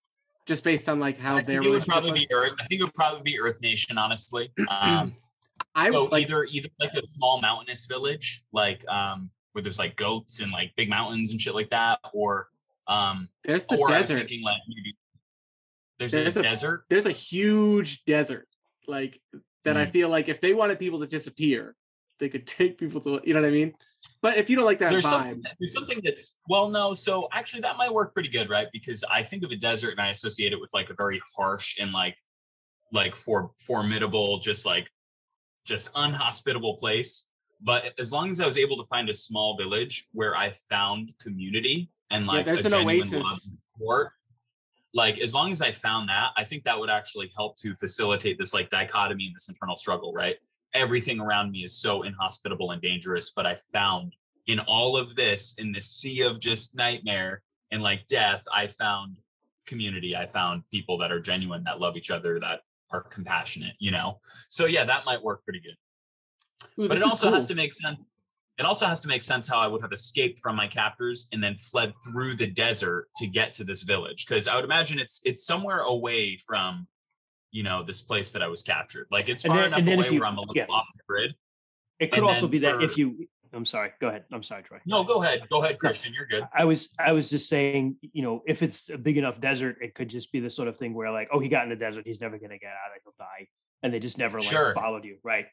just based on like how I their it would probably was. be Earth. I think it would probably be Earth Nation, honestly. Um, [clears throat] I so like either either like a small mountainous village, like um, where there's like goats and like big mountains and shit like that, or um, there's the or I was desert. thinking like maybe there's, There's a, a- desert. There's a huge desert. Like that I Mm. feel like if they wanted people to disappear, they could [laughs] take people to you know what I mean. But if you don't like that there's vibe, something, there's something that's well no so actually that might work pretty good right? Because i think of a desert and i associate it with like a very harsh and like like for formidable just like just unhospitable place. But as long as i was able to find a small village where i found community and like yeah, there's an oasis. support like as long as i found that i think that would actually help to facilitate this like dichotomy and this internal struggle right everything around me is so inhospitable and dangerous but i found in all of this in this sea of just nightmare and like death i found community. I found people that are genuine that love each other that are compassionate you know? So yeah that might work pretty good. Ooh, but it also has to make sense it also has to make sense how i would have escaped from my captors and then fled through the desert to get to this village because i would imagine it's it's somewhere away from you know this place that i was captured like it's far then- enough away you- where i'm a little yeah. off the grid It could And also be that if you. I'm sorry. Go ahead. I'm sorry, Troy. no go ahead go ahead christian you're good I was I was just saying, you know, if it's a big enough desert, it could just be the sort of thing where like, oh, he got in the desert, he's never gonna get out, he'll die, and they just never like Sure. followed you, right?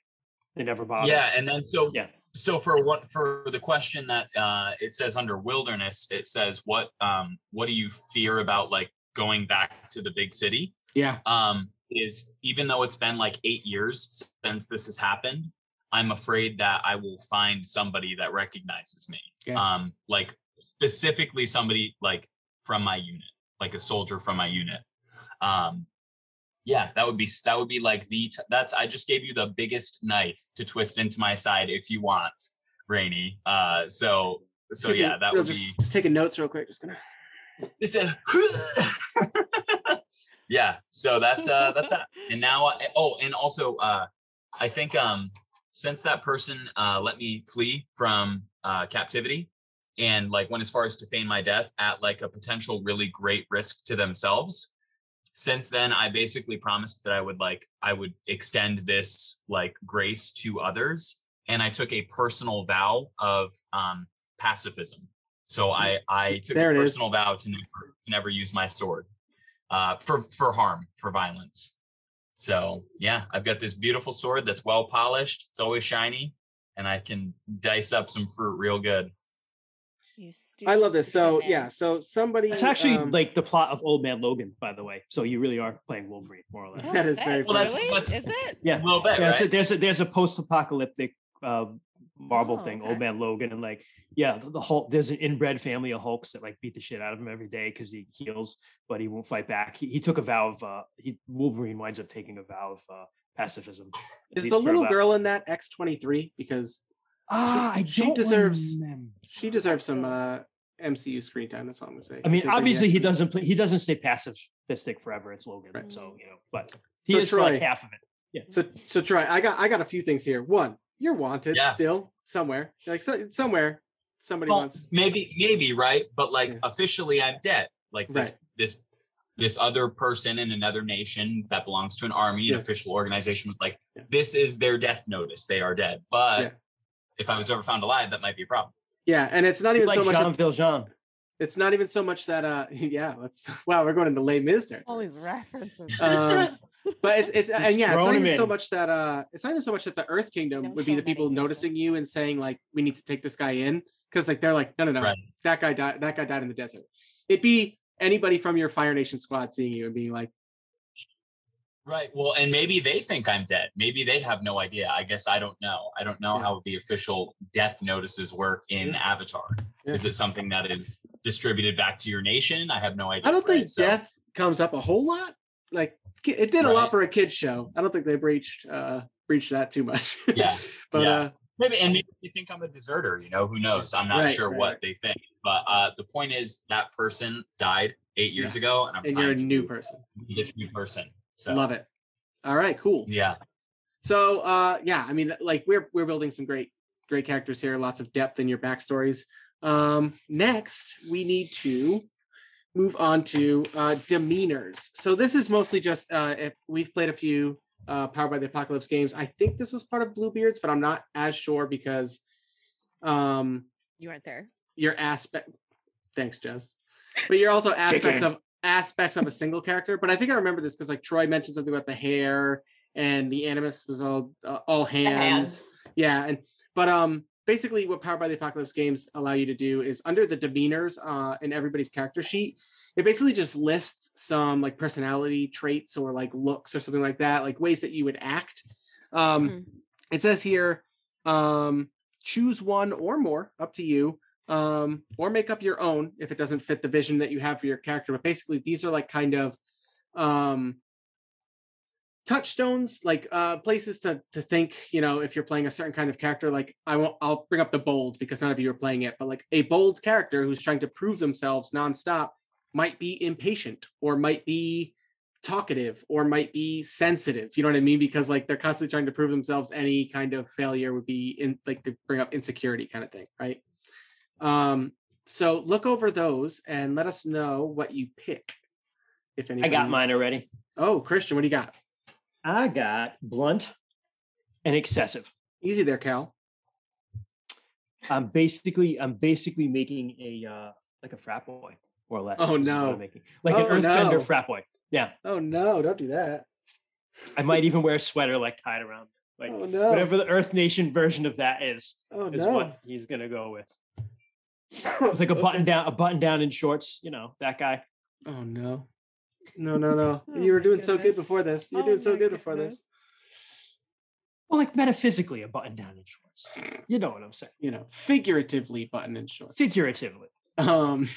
They never bothered. Yeah, and then so Yeah. so for what for the question that uh it says under wilderness, it says what um what do you fear about like going back to the big city? Yeah, Um is even though it's been like 8 years since this has happened, I'm afraid that I will find somebody that recognizes me. Yeah. Um like specifically somebody like from my unit, like a soldier from my unit. Um yeah, that would be that would be like the t- that's I just gave you the biggest knife to twist into my side if you want, Rainy. Uh so so yeah, that would just, be just taking notes real quick. Just gonna. just a [laughs] [laughs] yeah so that's uh that's that [laughs] and now I, oh and also uh i think um since that person uh let me flee from uh captivity and like went as far as to feign my death at like a potential really great risk to themselves since then i basically promised that i would like i would extend this like grace to others and i took a personal vow of um pacifism so i i took There a it is. personal vow to never to never use my sword uh for for harm for violence so yeah i've got this beautiful sword that's well polished it's always shiny and i can dice up some fruit real good You I love this. So man. yeah, so somebody. It's actually um, like the plot of Old Man Logan, by the way. So you really are playing Wolverine, more or less. Oh, That is very Well, that's- really? that's- Is it? Yeah. a little bit Yeah, right? so there's a there's a post-apocalyptic uh Marvel Oh, thing, okay. Old Man Logan, and like yeah, the, the Hulk. There's an inbred family of Hulks that like beat the shit out of him every day because he heals, but he won't fight back. He, he took a vow of uh he Wolverine winds up taking a vow of uh pacifism. is the little girl in that X twenty three because Ah, I she don't deserves- remember. she deserves some uh MCU screen time. That's all I'm gonna say. I mean, obviously he doesn't play. He doesn't stay pacifistic forever. It's Logan, Right. so you know, but he So is for like half of it. Yeah. So so Troy, I got I got a few things here. One, you're wanted Yeah. still somewhere. Like so, somewhere somebody well, wants. maybe maybe right but like Yeah. officially i'm dead like this Right. this this other person in another nation that belongs to an army Yeah. an official organization was like Yeah. this is their death notice they are dead but Yeah. if i was ever found alive that might be a problem Yeah, and it's not even Like so much. Jean That, Valjean. it's not even so much that. uh [laughs] Yeah, let's. [laughs] Wow, we're going into Les Mis there. All these references. Um, [laughs] but it's it's and yeah, it's not him even so much that uh it's not even so much that the Earth Kingdom Don't would be the people visuals. noticing you and saying like we need to take this guy in because like they're like no no no Right. that guy died that guy died in the desert. It'd be anybody from your Fire Nation squad seeing you and being like right well and maybe they think i'm dead maybe they have no idea i guess i don't know i don't know Yeah. how the official death notices work in Yeah. avatar Yeah. is it something that is distributed back to your nation i have no idea I don't right? think So- death comes up a whole lot. Like it did a lot for a kids show. I don't think they breached uh breached that too much. Yeah, [laughs] but yeah. uh Maybe and maybe they think I'm a deserter, you know, who knows? I'm not Right, sure right, what they think. But uh the point is that person died eight years ago and I'm and you're a new person. this new person. So Love it. All right, cool. yeah. So uh yeah, I mean like we're we're building some great great characters here, lots of depth in your backstories. Um next we need to move on to uh demeanors. So this is mostly just uh if we've played a few uh Powered by the Apocalypse games. I think this was part of Bluebeards, but I'm not as sure because um you weren't there. your aspect thanks jess but you're also [laughs] aspects of aspects of a single character but i think i remember this because like troy mentioned something about the hair and the animus was all uh, all hands. hands. Yeah, and but um basically what Powered by the Apocalypse games allow you to do is under the demeanors uh in everybody's character sheet, it basically just lists some like personality traits or like looks or something like that, like ways that you would act. Um Mhm. it says here um choose one or more up to you um or make up your own if it doesn't fit the vision that you have for your character but basically these are like kind of um touchstones like uh places to to think you know if you're playing a certain kind of character like i won't i'll bring up the bold because none of you are playing it but like a bold character who's trying to prove themselves nonstop might be impatient or might be talkative or might be sensitive you know what i mean? Because like they're constantly trying to prove themselves any kind of failure would be in like to bring up insecurity kind of thing right? Um so look over those and let us know what you pick if any I got mine already. oh christian what do you got I got blunt and excessive. easy there cal I'm basically I'm basically making a uh like a frat boy, more or less. Oh, no. making. Like Oh, an earthbender no. frat boy. Yeah. oh no don't do that I might even wear a sweater like tied around. Like oh no whatever the Earth Nation version of that is, oh is no what he's gonna go with. It's like a [laughs] button down, a button down in shorts, you know, that guy. oh no no no no [laughs] Oh you were my doing so good before this you're Oh doing so my good before this. Well, like metaphysically a button down in shorts. You know what I'm saying. you know figuratively button in shorts Figuratively. um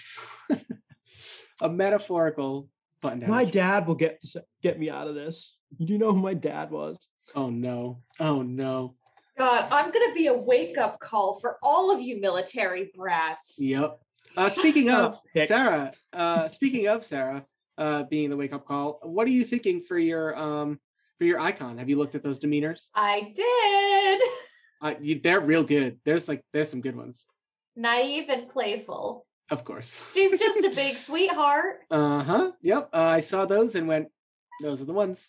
[laughs] a metaphorical button down My and shorts. dad will get this, get me out of this. You do know who my dad was? oh no oh no God, I'm gonna be a wake up call for all of you military brats. Yep. Uh, speaking [laughs] Oh, of. Sarah, uh, speaking of Sarah, uh, being the wake up call, what are you thinking for your um for your icon? Have you looked at those demeanors? I did. Uh, you, they're real good. There's like there's some good ones, Naive and playful. of course. She's just a big [laughs] sweetheart. Uh huh. Yep. Uh, I saw those and went, those are the ones.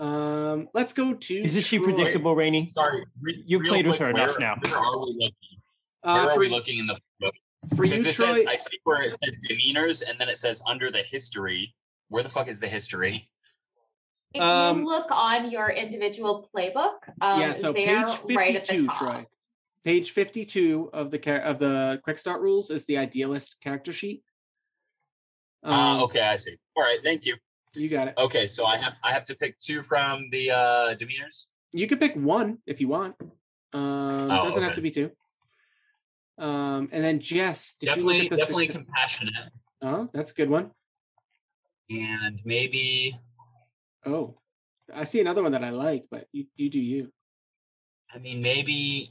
Um, let's go to. Isn't she Troy. predictable, Rainy? Sorry, re- You've real played with quick, her enough now. Where are we looking? Uh, Where are for, we looking in the book? For you, Because it Troy. says I see where it says demeanors, and then it says under the history. Where the fuck is the history? [laughs] If Um, you look on your individual playbook, um, yeah. So they're page right at the fifty-two, top. Troy. Page fifty-two of the char- of the quick start rules is the idealist character sheet. Uh, Um, okay, I see. All right, thank you. You got it. Okay, so I have I have to pick two from the uh demeanors. You can pick one if you want. Um, Oh, doesn't have to be two. Um, and then Jess, did definitely you look at the definitely success- compassionate, Oh, that's a good one. and maybe Oh, I see another one that I like, but you you do you. I mean maybe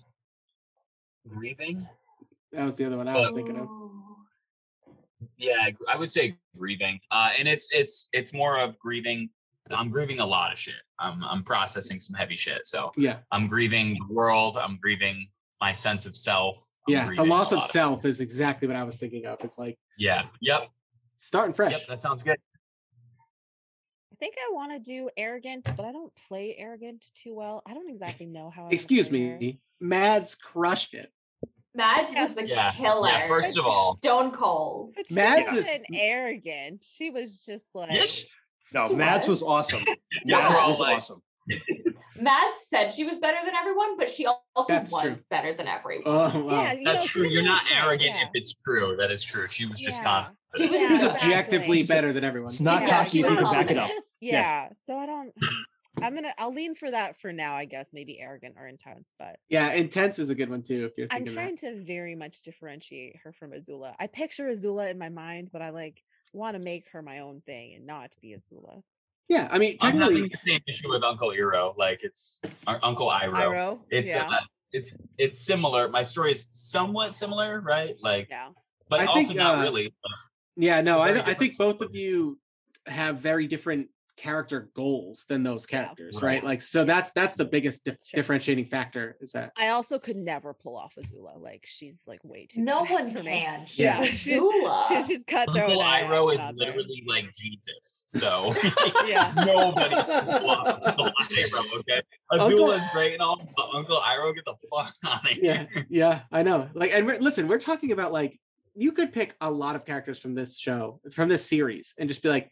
grieving. That was the other one I was thinking of. Yeah, I would say grieving. Uh, and it's it's it's more of grieving. I'm grieving a lot of shit. I'm I'm processing some heavy shit. So Yeah, I'm grieving the world. I'm grieving my sense of self. I'm yeah. The loss of lot self is exactly what I was thinking of. It's like Yeah. Yep. starting fresh. Yep. That sounds good. I think I want to do arrogant, but I don't play arrogant too well. I don't exactly know how. I Excuse play her. me, Mads crushed it. Mads Yeah. was a Yeah, killer. yeah, first of all- Stone cold. But she Mads is- wasn't arrogant. She was just like Yes. No, Mads was. was awesome. [laughs] Yeah, Mads was like- awesome. Mads said she was better than everyone, but she also That's was true. better than everyone. Oh wow. Yeah, you That's know, true. You're not like- arrogant yeah. if it's true. That is true. She was just Yeah. confident. She was He was objectively exactly. better than everyone. It's not Yeah, cocky if you was can back it up. Just, Yeah. yeah. So I don't. I'm gonna. I'll lean for that for now. I guess maybe arrogant or intense, but Yeah, intense is a good one too. If you're I'm thinking trying to very much differentiate her from Azula. I picture Azula in my mind, but I like want to make her my own thing and not be Azula. That. Yeah, I mean, I'm having technically, the same issue with Uncle Iroh. Like it's or Uncle Iro. Iroh. It's yeah. uh, it's it's similar. My story is somewhat similar, right? Like, yeah. but I also think, not uh, really. yeah, no, I, I think both of you have very different character goals than those characters, Right. right? Like, so that's that's the biggest dif- Sure. differentiating factor is that I also could never pull off Azula. Like she's like way too. no badass one for me. can. She's [laughs] Yeah. a She's- she's cutthroat. Uncle and Iroh is not there. literally like Jesus. So [laughs] [laughs] Yeah. nobody can pull off Uncle Iroh, okay? Uncle- Azula is great and all, but Uncle Iroh, get the fuck out of yeah, here. yeah, I know. Like, and we're, listen, we're talking about like you could pick a lot of characters from this show, from this series, and just be like,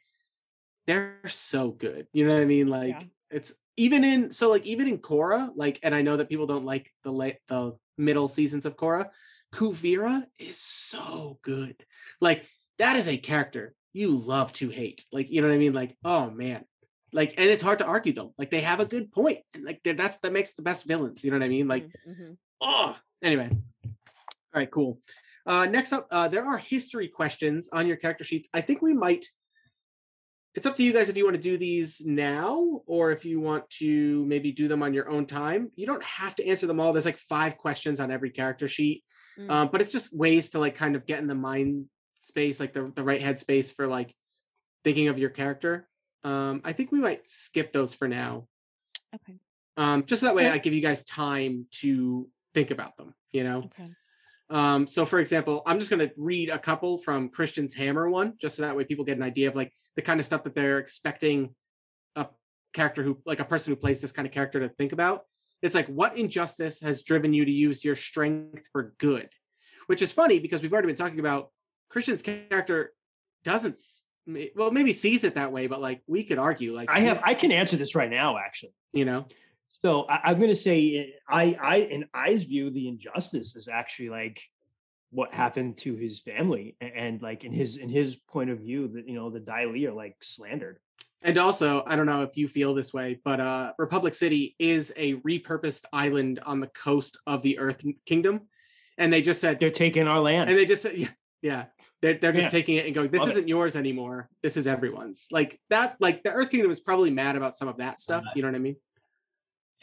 they're so good. You know what I mean? Like Yeah. it's even in so like even in Korra, like, and I know that people don't like the late the middle seasons of Korra. Kuvira is so good. Like that is a character you love to hate. Like you know what I mean? Like oh man, like and it's hard to argue though. Like they have a good point, and like that's that makes the best villains. You know what I mean? Like Mhm. oh anyway all right cool uh next up uh there are history questions on your character sheets i think we might it's up to you guys if you want to do these now or if you want to maybe do them on your own time you don't have to answer them all there's like five questions on every character sheet Mm. um, but it's just ways to like kind of get in the mind space like the, the right head space for like thinking of your character um i think we might skip those for now okay. um just so that way Okay. i give you guys time to think about them you know Okay. Um, so for example, I'm just going to read a couple from Christian's Hammer one, just so that way people get an idea of like the kind of stuff that they're expecting a character who, like a person who plays this kind of character to think about. It's like, what injustice has driven you to use your strength for good? Which is funny because we've already been talking about Christian's character doesn't, well, maybe sees it that way, but like we could argue, like I have I can answer this right now, actually. you know, So I, I'm going to say, uh, I, I, in I's view, the injustice is actually like what happened to his family, a- and, like in his in his point of view, that you know the Dai Li are like slandered. And also, I don't know if you feel this way, but uh, Republic City is a repurposed island on the coast of the Earth Kingdom, and they just said, They're taking our land. and they just said, [laughs] yeah, yeah, they're they're just Yeah. taking it and going, this Love it. isn't yours anymore. This is everyone's. Like that, like the Earth Kingdom is probably mad about some of that stuff. You know what I mean?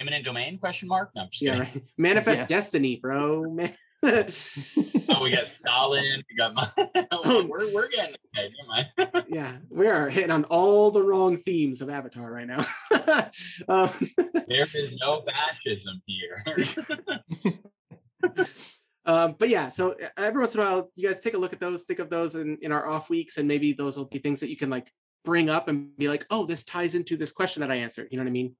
Imminent domain? Question mark? No, I'm just Yeah, kidding. right. Manifest Yeah. destiny, bro. Man. [laughs] Oh, we got Stalin. We got. [laughs] Oh. we're we're getting. Okay, never mind. [laughs] yeah, we are hitting on all the wrong themes of Avatar right now. um, there is no fascism here. um, but yeah, so uh, every once in a while, you guys take a look at those, think of those in, in our off weeks, and maybe those will be things that you can like bring up and be like, oh, this ties into this question that I answered. You know what I mean?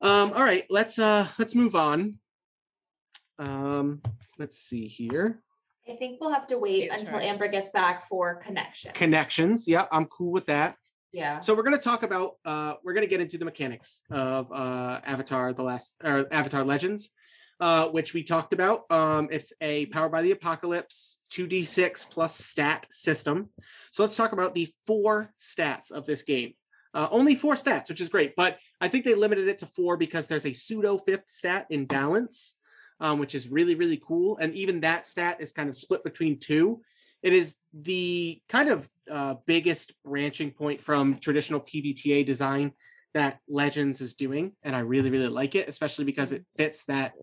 Um, all right, let's uh let's move on. Um, let's see here. I think we'll have to wait Yeah, until sure. Amber gets back for connection. Connections. Yeah, I'm cool with that. Yeah. So we're gonna talk about uh we're gonna get into the mechanics of uh Avatar the last or Avatar Legends, uh, which we talked about. Um, it's a Powered by the Apocalypse 2d6 plus stat system. So let's talk about the four stats of this game. Uh, only four stats, which is great, but I think they limited it to four because there's a pseudo fifth stat in balance, um, which is really, really cool. And even that stat is kind of split between two. It is the kind of uh, biggest branching point from traditional PBTA design that Legends is doing, and I really, really like it, especially because it fits that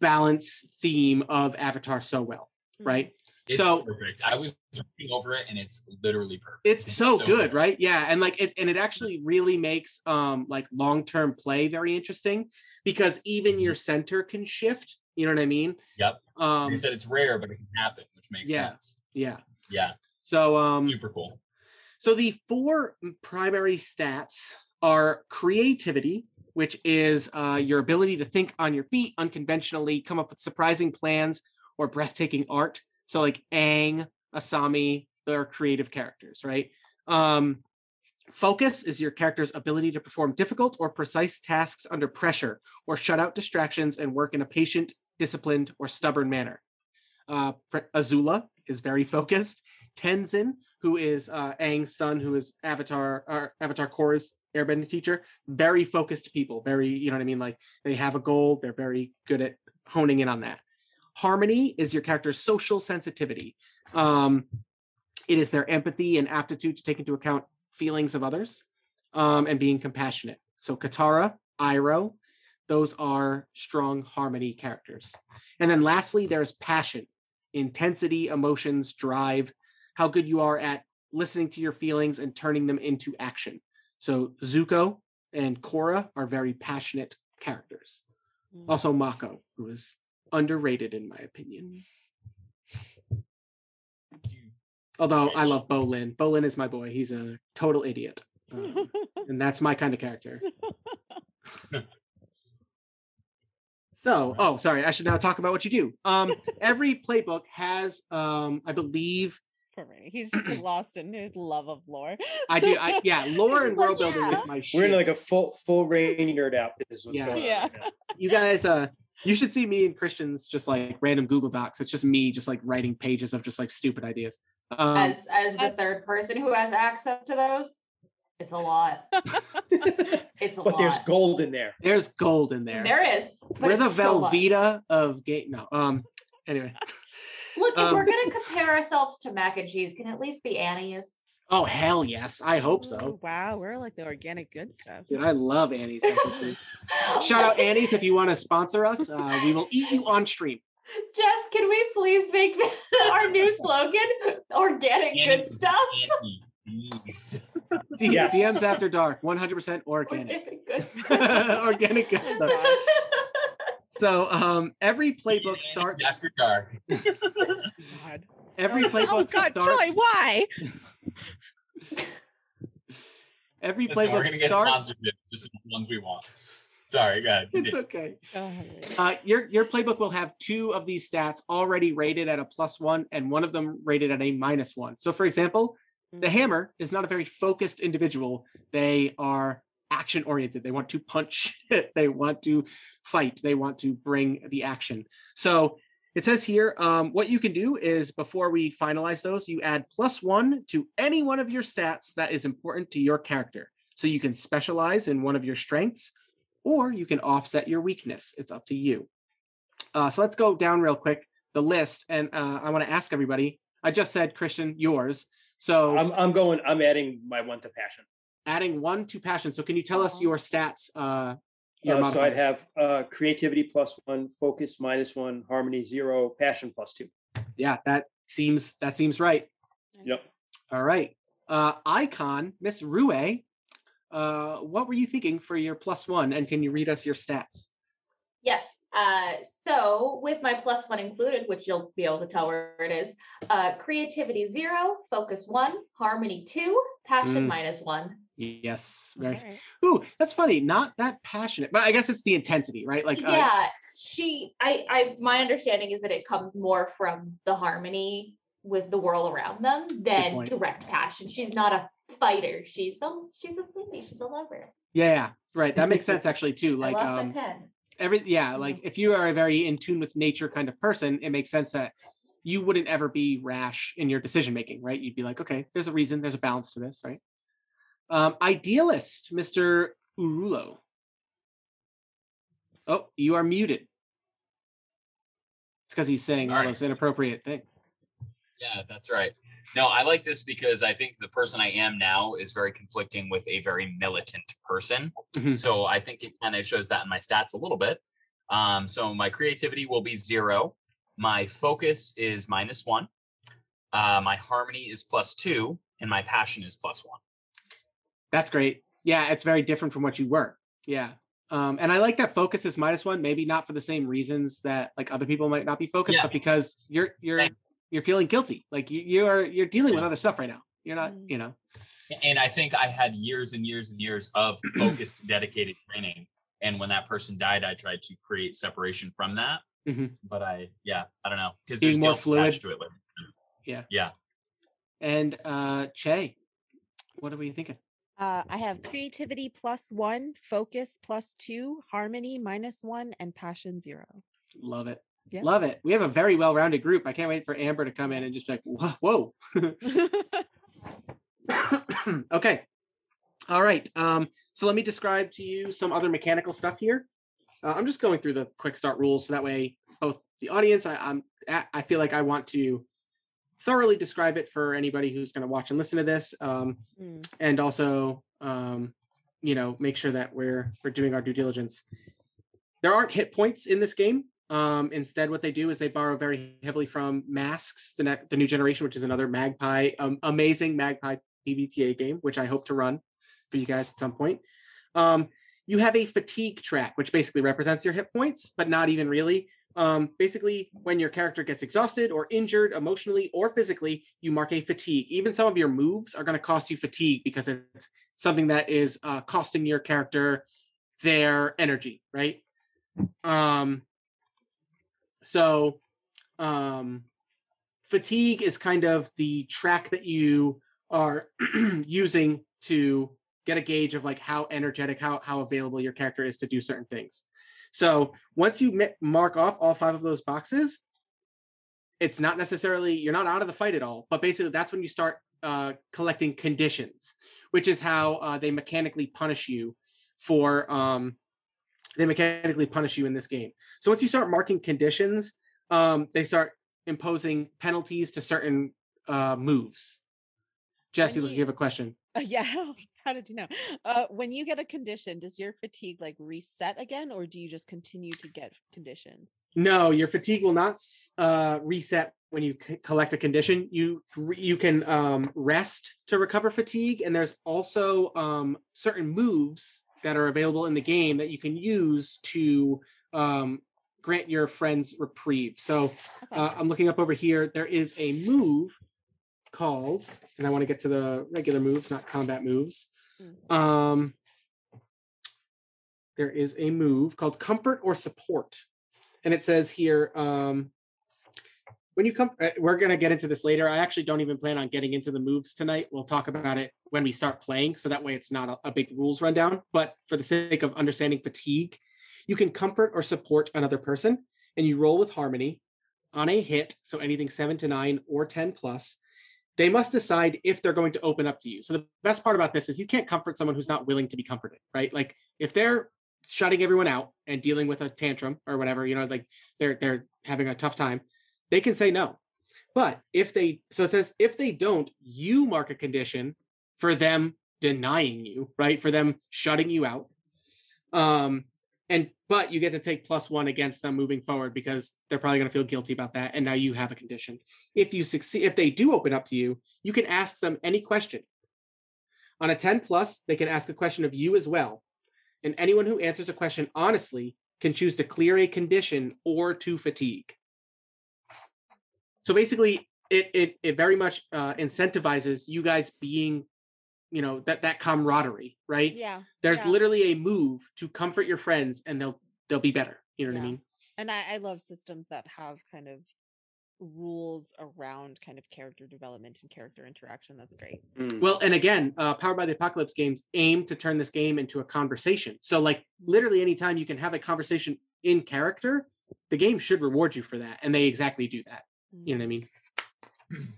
balance theme of Avatar so well, right? It's So- perfect. I was reading over it, and it's literally perfect. It's so, good, right? Yeah, and like it, and it actually really makes um like long term play very interesting because even your center can shift. You know what I mean? Yep. Um, you said it's rare, but it can happen, which makes yeah. sense. yeah. Yeah, So um, super cool. So the four primary stats are creativity, which is uh, your ability to think on your feet unconventionally, come up with surprising plans or breathtaking art. So like Aang, Asami, they're creative characters, right? Um, focus is your character's ability to perform difficult or precise tasks under pressure or shut out distractions and work in a patient, disciplined, or stubborn manner. Uh, Azula is very [laughs] focused. Tenzin, who is uh, Aang's son, who is Avatar or Avatar Korra's airbending teacher, very focused people. Very, you know what I mean? Like they have a goal. They're very good at honing in on that. Harmony is your character's social sensitivity. Um, it is their empathy and aptitude to take into account feelings of others um, and being compassionate. So Katara, Iroh, those are strong harmony characters. And then lastly, there's passion, intensity, emotions, drive, how good you are at listening to your feelings and turning them into action. So Zuko and Korra are very passionate characters. Mm. Also Mako, who is underrated in my opinion. Although I love Bolin. Bolin is my boy. He's a total idiot. Um, [laughs] and that's my kind of character. [laughs] So, oh, sorry, I should now talk about what you do. Um, every playbook has, um, I believe, Poor Rainy. He's just [clears throat] lost in his love of lore. I do. I, [laughs] yeah, lore and just like, world building yeah. is my shit. We're in like a full full rainy nerd out. Is what's Yeah. going on Yeah. right you guys uh you should see me and christian's just like random google docs it's just me just like writing pages of just like stupid ideas um as as the third person who has access to those, it's a lot. [laughs] It's a But lot. there's gold in there. there's gold in there There is. we're the it's so velveeta of gate. no um anyway Look, if um, we're gonna compare ourselves to mac and cheese, can at least be Annie's. Oh hell yes i hope Oh, so wow, we're like the organic good stuff. dude i love annie's mac [laughs] shout out annie's if you want to sponsor us uh we will eat you on stream Jess, can we please make our new slogan organic good stuff? Annie, please. D- Yes. dms after dark 100% organic Organic good [laughs] organic good stuff [laughs] so um every playbook Annie's starts after dark. God. every Oh, playbook oh God, starts Troy, why? [laughs] every Listen, we're playbook gonna get starts sponsorship. This is the ones we want. Sorry, go ahead. it's okay Uh, your your playbook will have two of these stats already rated at a plus one, and one of them rated at a minus one. So, for example, the Mm. hammer is not a very focused individual. They are action oriented. They want to punch. [laughs] they want to fight. They want to bring the action. So it says here, um, what you can do is before we finalize those, you add plus one to any one of your stats that is important to your character. So you can specialize in one of your strengths, or you can offset your weakness. It's up to you. Uh, so let's go down real quick the list, and uh, I want to ask everybody. I just said Christian, yours. So I'm I'm going. I'm adding my one to passion. adding one to passion. So can you tell us your stats? Uh, your Uh, so I'd have uh, creativity plus one, focus minus one, harmony zero, passion plus two. yeah, that seems that seems right. Yep. All right, uh, icon Miss Rue. Uh, what were you thinking for your plus one? And can you read us your stats? Yes. Uh, so with my plus one included, which you'll be able to tell where it is, uh, creativity zero, focus one, harmony two, passion Mm. minus one. Yes, very. right. Ooh, that's funny. Not that passionate, but I guess it's the intensity, right? Like, uh, yeah, she. I. I. My understanding is that it comes more from the harmony with the world around them than direct passion. She's not a fighter. She's a. She's a sweetie. She's a lover. yeah, yeah, right. That makes sense [laughs] actually too. Like, um, every yeah like if you are a very in tune with nature kind of person it makes sense that you wouldn't ever be rash in your decision making right you'd be like okay there's a reason there's a balance to this right um idealist mr urulo oh you are muted it's because he's saying all Sorry. those inappropriate things Yeah, that's right. No, I like this because I think the person I am now is very conflicting with a very militant person. Mhm. So I think it kind of shows that in my stats a little bit. Um, so my creativity will be zero. My focus is minus one. Uh, my harmony is plus two, and my passion is plus one. That's great yeah it's very different from what you were yeah um and i like that focus is minus one maybe not for the same reasons that like other people might not be focused Yeah. but because you're you're Same. you're feeling guilty like you, you are you're dealing with other stuff right now you're not Mm. you know And I think I had years and years and years of focused, dedicated training. And when that person died, I tried to create separation from that. Mhm. But I, yeah, I don't know, because there's more fluid. attached to it. Like, Yeah. yeah. And uh Chae, what are we thinking? Uh, I have creativity plus one, focus plus two, harmony minus one, and passion zero. Love it. Yeah. Love it. We have a very well-rounded group. I can't wait for Amber to come in and just be like, whoa. whoa. [laughs] [coughs] okay. All right. Um, so let me describe to you some other mechanical stuff here. Uh, I'm just going through the quick start rules so that way both the audience, I, I'm I feel like I want to thoroughly describe it for anybody who's going to watch and listen to this. Um, Mm, and also um, you know make sure that we're we're doing our due diligence. There aren't hit points in this game. Um, instead what they do is they borrow very heavily from masks the, ne- the new generation which is another magpie um, amazing magpie pbta game which i hope to run for you guys at some point. Um, you have a fatigue track which basically represents your hit points but not even really um, basically when your character gets exhausted or injured emotionally or physically you mark a fatigue even some of your moves are going to cost you fatigue because it's something that is uh, costing your character their energy right um so um fatigue is kind of the track that you are [clears throat] using to get a gauge of like how energetic, how how available your character is to do certain things. So once you mark off all five of those boxes, it's not necessarily you're not out of the fight at all, but basically that's when you start uh, collecting conditions, which is how uh, they mechanically punish you for um, they mechanically punish you in this game. So once you start marking conditions, um, they start imposing penalties to certain uh, moves. Jesse, you you- have a question. Uh, [laughs] yeah. How, did you know? Uh, when you get a condition, does your fatigue like reset again, or do you just continue to get conditions? No, your fatigue will not uh, reset when you c- collect a condition. You you can um, rest to recover fatigue, and there's also um, certain moves that are available in the game that you can use to um, grant your friends reprieve. So uh, I'm looking up over here. There is a move called, and I want to get to the regular moves, not combat moves. Um, there is a move called Comfort or Support, and it says here, um, when you come, uh, we're gonna get into this later. I actually don't even plan on getting into the moves tonight. We'll talk about it when we start playing, so that way it's not a, a big rules rundown. But for the sake of understanding fatigue, you can comfort or support another person, and you roll with harmony on a hit. So anything seven to nine or ten plus they must decide if they're going to open up to you. So the best part about this is you can't comfort someone who's not willing to be comforted, right? Like if they're shutting everyone out and dealing with a tantrum or whatever, you know, like they're they're having a tough time, they can say no. But if they so it says if they don't, you mark a condition for them denying you, right? For them shutting you out. Um and but you get to take plus one against them moving forward because they're probably going to feel guilty about that and now you have a condition. If you succeed if they do open up to you you can ask them any question. On a 10 plus they can ask a question of you as well. And anyone who answers a question honestly can choose to clear a condition or to fatigue. So basically it it, it very much uh, incentivizes you guys being you know that that camaraderie right yeah. there's yeah. literally a move to comfort your friends and they'll they'll be better you know what i mean And I, I love systems that have kind of rules around kind of character development and character interaction. That's great. Mm. Well, and again, uh, Powered by the Apocalypse games aim to turn this game into a conversation. So, like, mm-hmm. literally, anytime you can have a conversation in character, the game should reward you for that. And they exactly do that. You know what I mm. mean?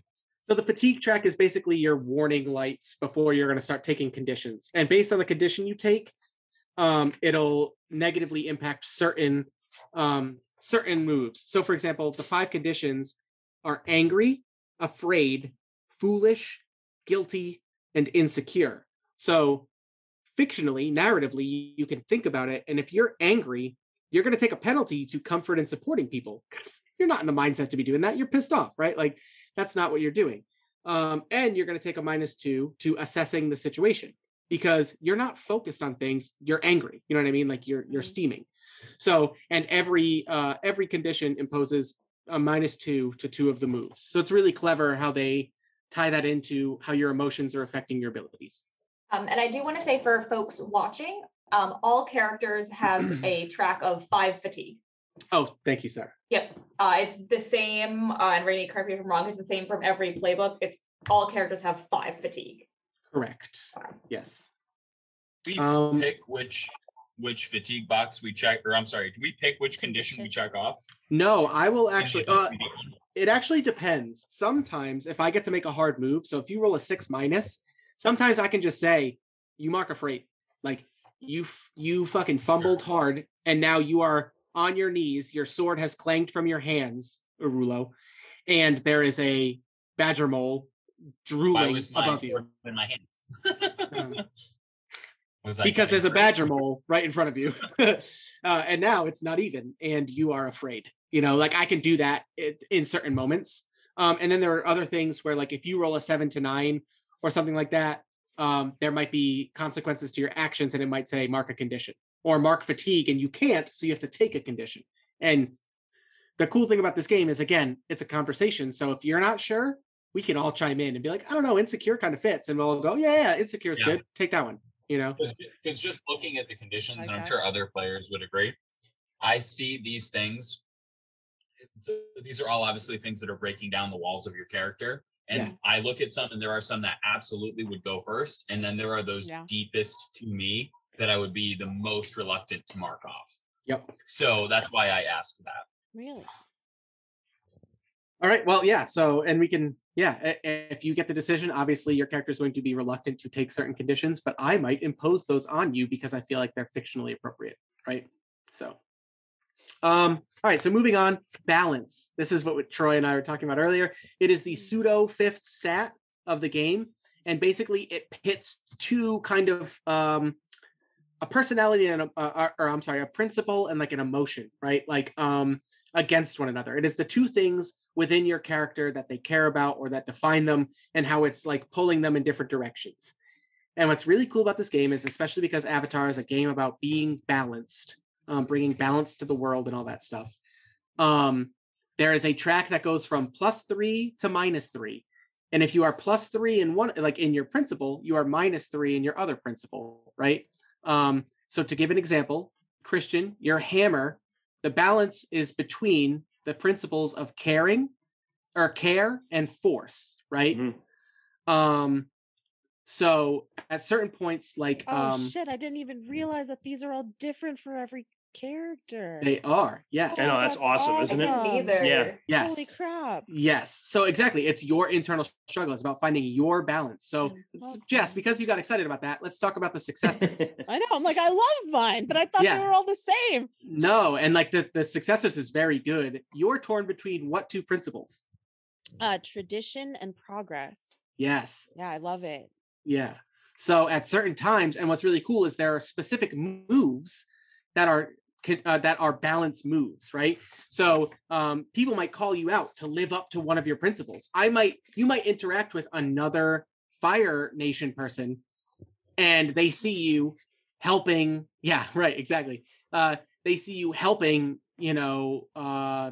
So, the fatigue track is basically your warning lights before you're going to start taking conditions. And based on the condition you take, um, it'll negatively impact certain um, certain moves. So, for example, the five conditions are angry, afraid, foolish, guilty, and insecure. So, fictionally, narratively, you- you can think about it. And if you're angry, you're going to take a penalty to comfort and supporting people because you're not in the mindset to be doing that. You're pissed off, right? Like, that's not what you're doing. Um, and you're going to take a minus two to assessing the situation because you're not focused on things. You're angry. You know what I mean? Like you're you're Mhm. steaming. So, and every uh, every condition imposes a minus two to two of the moves. So it's really clever how they tie that into how your emotions are affecting your abilities. Um, and I do want to say for folks watching, um, all characters have [clears throat] a track of five fatigue. Oh, thank you, Sarah. Yep. Uh, it's the same, uh, and Rainy, correct me if I'm wrong, it's the same from every playbook. It's all characters have five fatigue. Correct. Okay. Yes. We Um, pick which which fatigue box we check, or I'm sorry, do we pick which condition we check off? No, I will actually. Uh, it actually depends. Sometimes if I get to make a hard move, so if you roll a six minus, sometimes I can just say, "You mark a freight." Like you, you fucking fumbled hard, and now you are on your knees. Your sword has clanged from your hands, Urulo, and there is a badger mole drooling above you in my hands? Um, [laughs] Was because there's a badger mole [laughs] right in front of you, [laughs] uh, and now it's not even, and you are afraid. You know, like I can do that it, in certain moments. Um, and then there are other things where, like, if you roll a seven to nine or something like that, um, there might be consequences to your actions, and it might say mark a condition or mark fatigue, and you can't, so you have to take a condition. And the cool thing about this game is, again, it's a conversation. So if you're not sure, we can all chime in and be like, I don't know, insecure kind of fits, and we'll go, yeah, yeah, insecure is Yeah. good. Take that one. You know. Because just looking at the conditions, and I'm sure other players would agree, I see these things so these are all obviously things that are breaking down the walls of your character. And Yeah. I look at some, and there are some that absolutely would go first, and then there are those Yeah. deepest to me that I would be the most reluctant to mark off. Yep. So that's why I asked that. Really? All right. Well, yeah. So, and we can, yeah. If you get the decision, obviously your character is going to be reluctant to take certain conditions, but I might impose those on you because I feel like they're fictionally appropriate, right? So, um, all right. So moving on, balance. This is what Troy and I were talking about earlier. It is the pseudo fifth stat of the game, and basically it pits two kind of um a personality and a, uh, or, or I'm sorry, a principle and like an emotion, right? Like um against one another. It is the two things within your character that they care about or that define them and how it's like pulling them in different directions. And what's really cool about this game is, especially because Avatar is a game about being balanced, um, bringing balance to the world and all that stuff. Um, there is a track that goes from plus three to minus three. And if you are plus three in one, like in your principle, you are minus three in your other principle, right? Um, so to give an example, Christian, your hammer the balance is between the principles of caring or care and force right Mhm. um so at certain points like Oh um shit! I didn't even realize that these are all different for every character. they are yes I know, that's awesome, I isn't it? didn't Um, either. Yeah. yes Holy crap! yes so exactly it's your internal struggle it's about finding your balance so I jess because you got excited about that let's talk about the successors [laughs] I know. I'm like, I love mine, but I thought Yeah. they were all the same. no and like the the successors is very good you're torn between what two principles Uh, tradition and progress. yes Yeah, I love it. Yeah. So at certain times, and what's really cool is there are specific moves that are ca- uh, that are balance moves, right? So um, people might call you out to live up to one of your principles. I might, you might interact with another Fire Nation person, and they see you helping. Yeah, [laughs] right, exactly. Uh, they see you helping, you know, uh,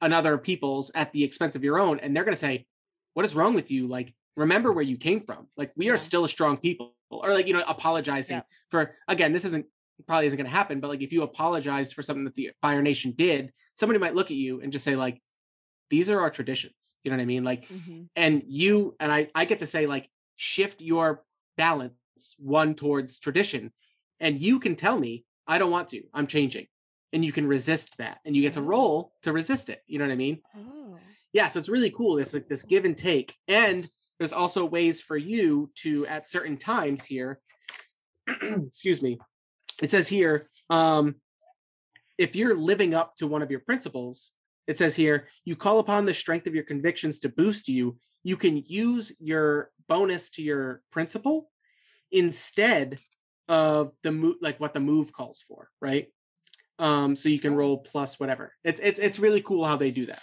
another people's at the expense of your own, and they're going to say, "What is wrong with you?" Like remember where you came from. Like we are still a strong people, or like you know, apologizing Yeah. for again. This isn't probably isn't going to happen, but like if you apologized for something that the Fire Nation did, somebody might look at you and just say like, "These are our traditions." You know what I mean? Like, Mhm. and you and I, I get to say like, shift your balance one towards tradition, and you can tell me I don't want to. I'm changing. And you can resist that, and you get to Oh. roll to resist it. You know what I mean? Oh. yeah so it's really cool it's like this give and take and there's also ways for you to at certain times here [clears throat] excuse me it says here um if you're living up to one of your principles it says here you call upon the strength of your convictions to boost you you can use your bonus to your principle instead of the move like what the move calls for right um so you can roll plus whatever it's it's it's really cool how they do that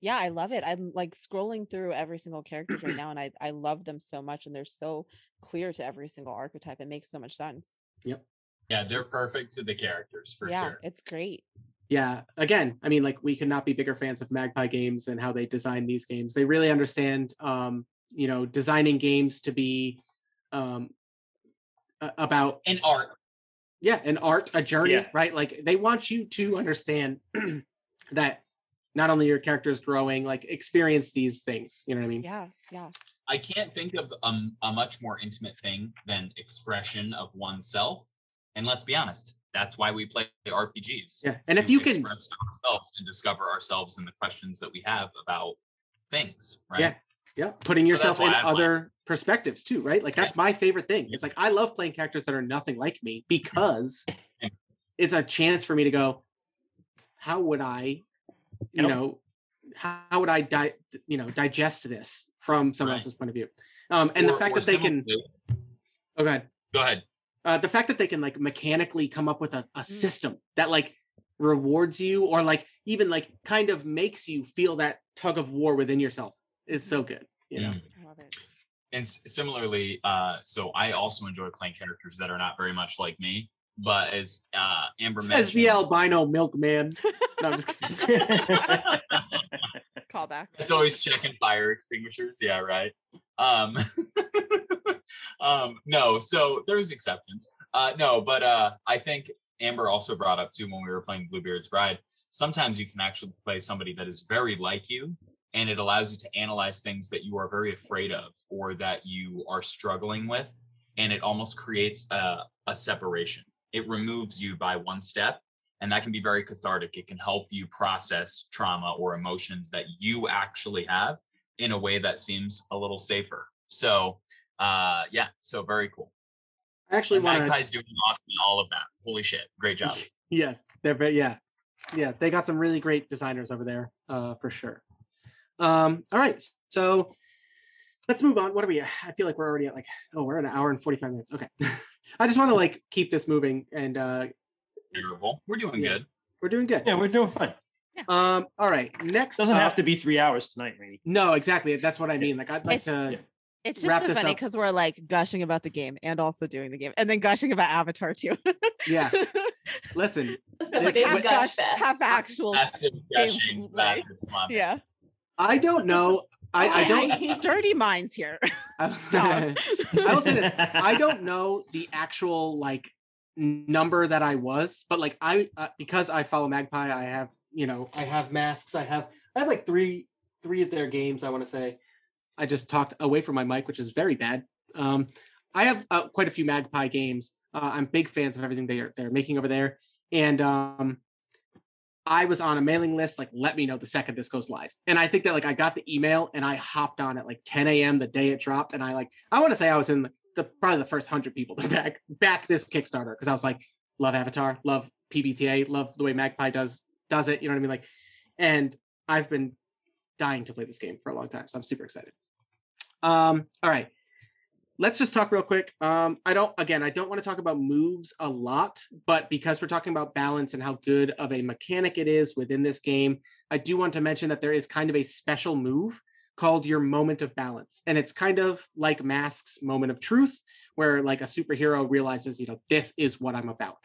Yeah, I love it. I'm like scrolling through every single character right now, and I I love them so much, and they're so clear to every single archetype. It makes so much sense. Yeah, they're perfect to the characters for yeah, sure. it's great. yeah again i mean like we could not be bigger fans of magpie games and how they design these games they really understand um you know designing games to be um about an art. yeah an art a journey Yeah. right like they want you to understand [clears throat] that not only your characters growing like experience these things you know what i mean Yeah, yeah. I can't think of um, a much more intimate thing than expression of oneself. And let's be honest, that's why we play RPGs. Yeah, and if you can- express ourselves and discover ourselves in the questions that we have about things, right? Yeah. yeah putting yourself that's in why I play. other perspectives too right like that's my favorite thing it's like i love playing characters that are nothing like me because Yeah. it's a chance for me to go how would i you Yep. know how would i di- you know digest this from someone Right. else's point of view um and the fact that they can oh god Go ahead. Uh, the fact that they can like mechanically come up with a, Mm. a system that like rewards you or like even like kind of makes you feel that tug of war within yourself is so good you know Mm. I love it. And similarly, uh, so I also enjoy playing characters that are not very much like me, but as uh, Amber Says mentioned, the albino milkman. [laughs] No, I'm just kidding. Call. It's always checking fire extinguishers. Yeah, right. Um, [laughs] um, no, so there's exceptions. Uh, no, but uh, I think Amber also brought up too when we were playing Bluebeard's Bride. Sometimes you can actually play somebody that is very like you, and it allows you to analyze things that you are very afraid of or that you are struggling with, and it almost creates a, a separation. It removes you by one step, and that can be very cathartic. It can help you process trauma or emotions that you actually have in a way that seems a little safer. So, uh, yeah, so very cool. I actually And want to. Magpie's doing awesome in all of that. Holy shit, great job. [laughs] Yes, they're very yeah, yeah. They got some really great designers over there, uh, for sure. Um, all right, so let's move on. What are we? at? I feel like we're already at like oh, we're at an hour and forty five minutes. Okay, [laughs] I just want to like keep this moving, and uh, Terrible. We're doing Yeah. good. we're doing good. Yeah, we're doing fine. Um, all right, next Doesn't have to be three hours tonight, maybe. No, exactly. That's what I mean. Like I'd like It's- to. It's wrap just so this funny because we're like gushing about the game and also doing the game and then gushing about Avatar too. Yeah, [laughs] listen. It's This- a big gush half actual. Massive gushing, right. massive slime. Yeah. I don't know. I, I [laughs] don't. Dirty minds here. [laughs] I, Stop. I will say this. I don't know the actual like number that I was, but like I uh, because I follow Magpie, I have you know I have masks. I have I have like three three of their games. I want to say. I just talked away from my mic, which is very bad. Um, I have uh, quite a few Magpie games. Uh, I'm big fans of everything they are they're making over there, and um, I was on a mailing list. Like, let me know the second this goes live. And I think that like I got the email and I hopped on at like 10 a.m. the day it dropped, and I like I want to say I was in the, the probably the first hundred people to [laughs] back back this Kickstarter because I was like, love Avatar, love PBTA, love the way Magpie does does it. You know what I mean? Like, and I've been dying to play this game for a long time, so I'm super excited. Um, all right. Let's just talk real quick. Um, I don't again, I don't want to talk about moves a lot, but because we're talking about balance and how good of a mechanic it is within this game, I do want to mention that there is kind of a special move called your moment of balance. And it's kind of like Mask's moment of truth, where like a superhero realizes, you know, this is what I'm about.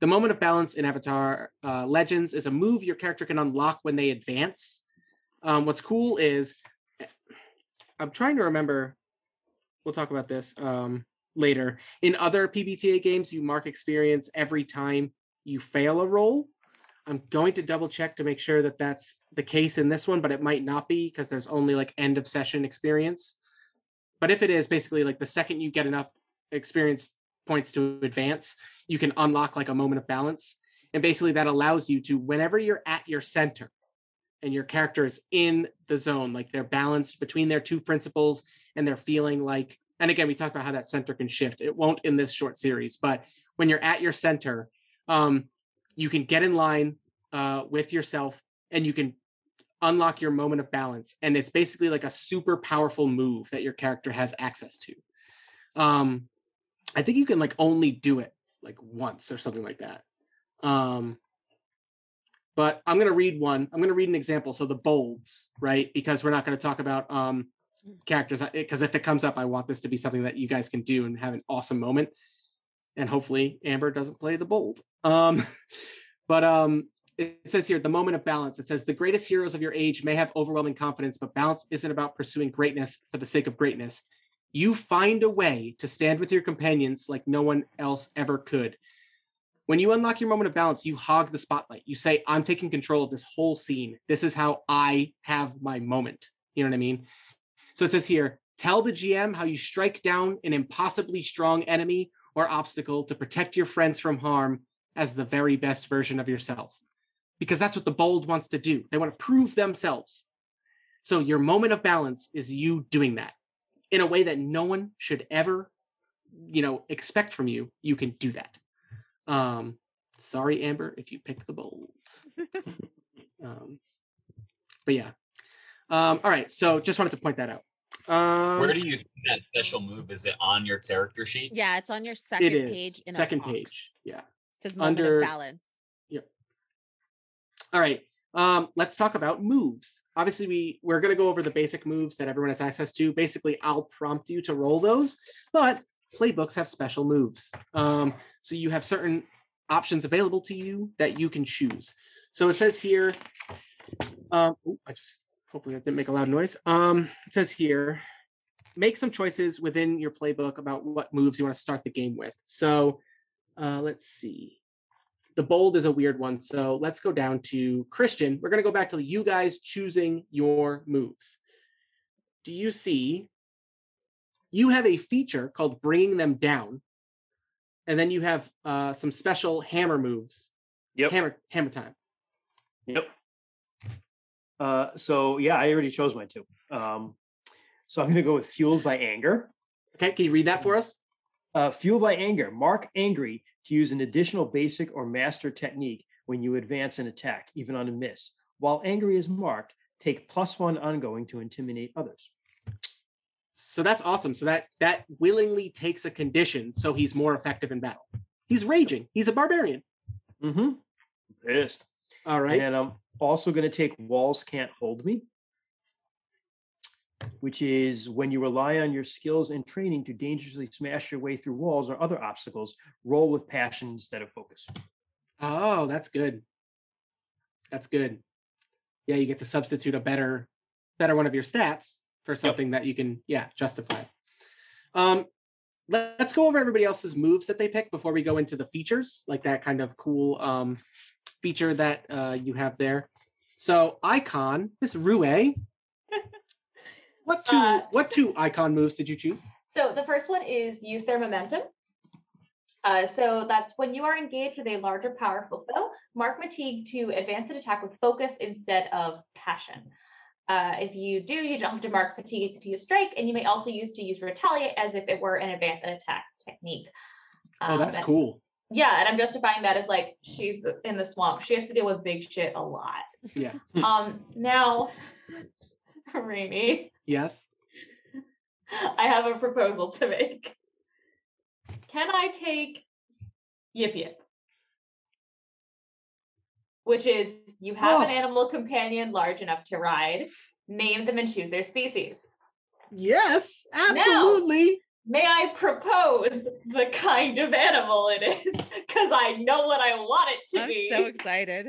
The moment of balance in Avatar uh, Legends is a move your character can unlock when they advance. Um, what's cool is I'm trying to remember. We'll talk about this um, later. In other PBTA games, you mark experience every time you fail a roll. I'm going to double check to make sure that that's the case in this one, but it might not be because there's only like end of session experience. But if it is, basically like the second you get enough experience points to advance, you can unlock like a moment of balance. And basically that allows you to, whenever you're at your center and your character is in the zone, like they're balanced between their two principles and they're feeling like, and again, we talked about how that center can shift. It won't in this short series, but when you're at your center, um, you can get in line uh, with yourself and you can unlock your moment of balance. And it's basically like a super powerful move that your character has access to. Um, I think you can like only do it like once or something like that. Um, but I'm going to read one. I'm going to read an example. So the bolds, right? Because we're not going to talk about um, characters. Because if it comes up, I want this to be something that you guys can do and have an awesome moment. And hopefully Amber doesn't play the bold. Um, [laughs] but um, it says here the moment of balance. It says the greatest heroes of your age may have overwhelming confidence, but balance isn't about pursuing greatness for the sake of greatness. You find a way to stand with your companions like no one else ever could. When you unlock your moment of balance, you hog the spotlight. You say, I'm taking control of this whole scene. This is how I have my moment. You know what I mean? So it says here tell the GM how you strike down an impossibly strong enemy or obstacle to protect your friends from harm as the very best version of yourself. Because that's what the bold wants to do. They want to prove themselves. So your moment of balance is you doing that in a way that no one should ever, you know, expect from you. You can do that. Um, sorry, Amber, if you pick the bold. [laughs] um, but yeah. Um, all right. So just wanted to point that out. Um, Where do you see that special move? Is it on your character sheet? Yeah, it's on your second it is page. In a second box. page. Yeah. It says moment Under- of balance. All right. Um, let's talk about moves. Obviously, we we're gonna go over the basic moves that everyone has access to. Basically, I'll prompt you to roll those, but playbooks have special moves. Um, so you have certain options available to you that you can choose. So it says here, um, oh, I just hopefully that didn't make a loud noise. Um, it says here, make some choices within your playbook about what moves you want to start the game with. So uh, let's see. the bold is a weird one. So let's go down to Christian. We're going to go back to you guys choosing your moves. Do you see? You have a feature called bringing them down, and then you have uh, some special hammer moves. Yep. Hammer hammer time. Yep. Uh, so yeah, I already chose mine too. Um, so I'm going to go with fueled by anger. Okay, can you read that for us? Uh, fueled by anger, mark angry to use an additional basic or master technique when you advance an attack, even on a miss. While angry is marked, take plus one ongoing to intimidate others. So that's awesome. So that that willingly takes a condition so he's more effective in battle. He's raging. He's a barbarian. Mm-hmm. Pissed. All right. And I'm also going to take walls can't hold me, which is when you rely on your skills and training to dangerously smash your way through walls or other obstacles, roll with passion instead of focus. Oh, that's good. That's good. Yeah, you get to substitute a better better one of your stats for something that you can yeah justify. Um, let- let's go over everybody else's moves that they pick before we go into the features, like that kind of cool um, feature that uh, you have there. So icon, Miss Rue, what two Uh, what two icon moves did you choose? So the first one is use their momentum. Uh, so that's when you are engaged with a larger, powerful foe, mark fatigue to advance an attack with focus instead of passion. Uh, if you do, you don't have to mark fatigue to use strike, and you may also use to use retaliate as if it were an advanced attack technique. Oh, Um, that's and- cool. Yeah, and I'm justifying that as like she's in the swamp. She has to deal with big shit a lot. Yeah. [laughs] Hmm. Um, now, [laughs] Rainy, Yes. I have a proposal to make. Can I take Yip Yip? Which is you have an Oh. animal companion large enough to ride, name them and choose their species. Yes, absolutely. May I propose the kind of animal it is? [laughs] Because I know what I want it to be. I'm so excited.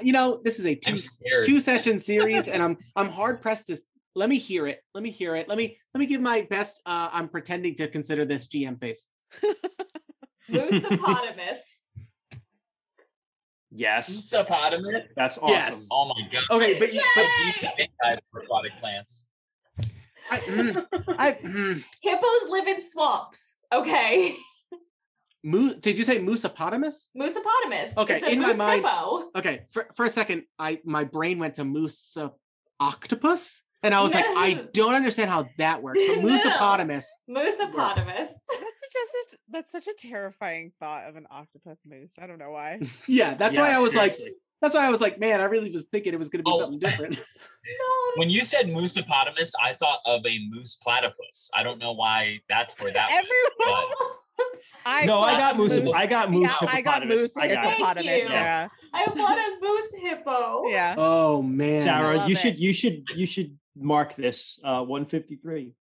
You know, this is a two two session [laughs] series and i'm i'm hard pressed to let me hear it let me hear it let me let me give my best uh i'm pretending to consider this gm face [laughs] Moosopotamus. Yes, Hippopotamus? that's awesome. Yes. Oh my god. okay but, you- but I do think I have aquatic plants. I, mm, [laughs] I mm, Hippos live in swamps. Okay. Mo- did you say moosopotamus Moosopotamus. Okay, It's a in my mind- hippo. okay for, for a second i my brain went to moose octopus and i was like i don't understand how that works but [laughs] No. moosopotamus Moosopotamus. That's just a, that's such a terrifying thought of an octopus moose. I don't know why. [laughs] yeah that's why i was like that's why i was like man i really was thinking it was going to be Oh. something different [laughs] When you said moosopotamus, I thought of a moose platypus. I don't know why that's where that went, Everyone, but [laughs] I no, I got moose. moose. I got Yeah, moose. I got hippopotamus. moose I got it. hippopotamus. Thank you. Yeah, I want a moose hippo. yeah. oh man Sarah, you it. should you should you should mark this uh 153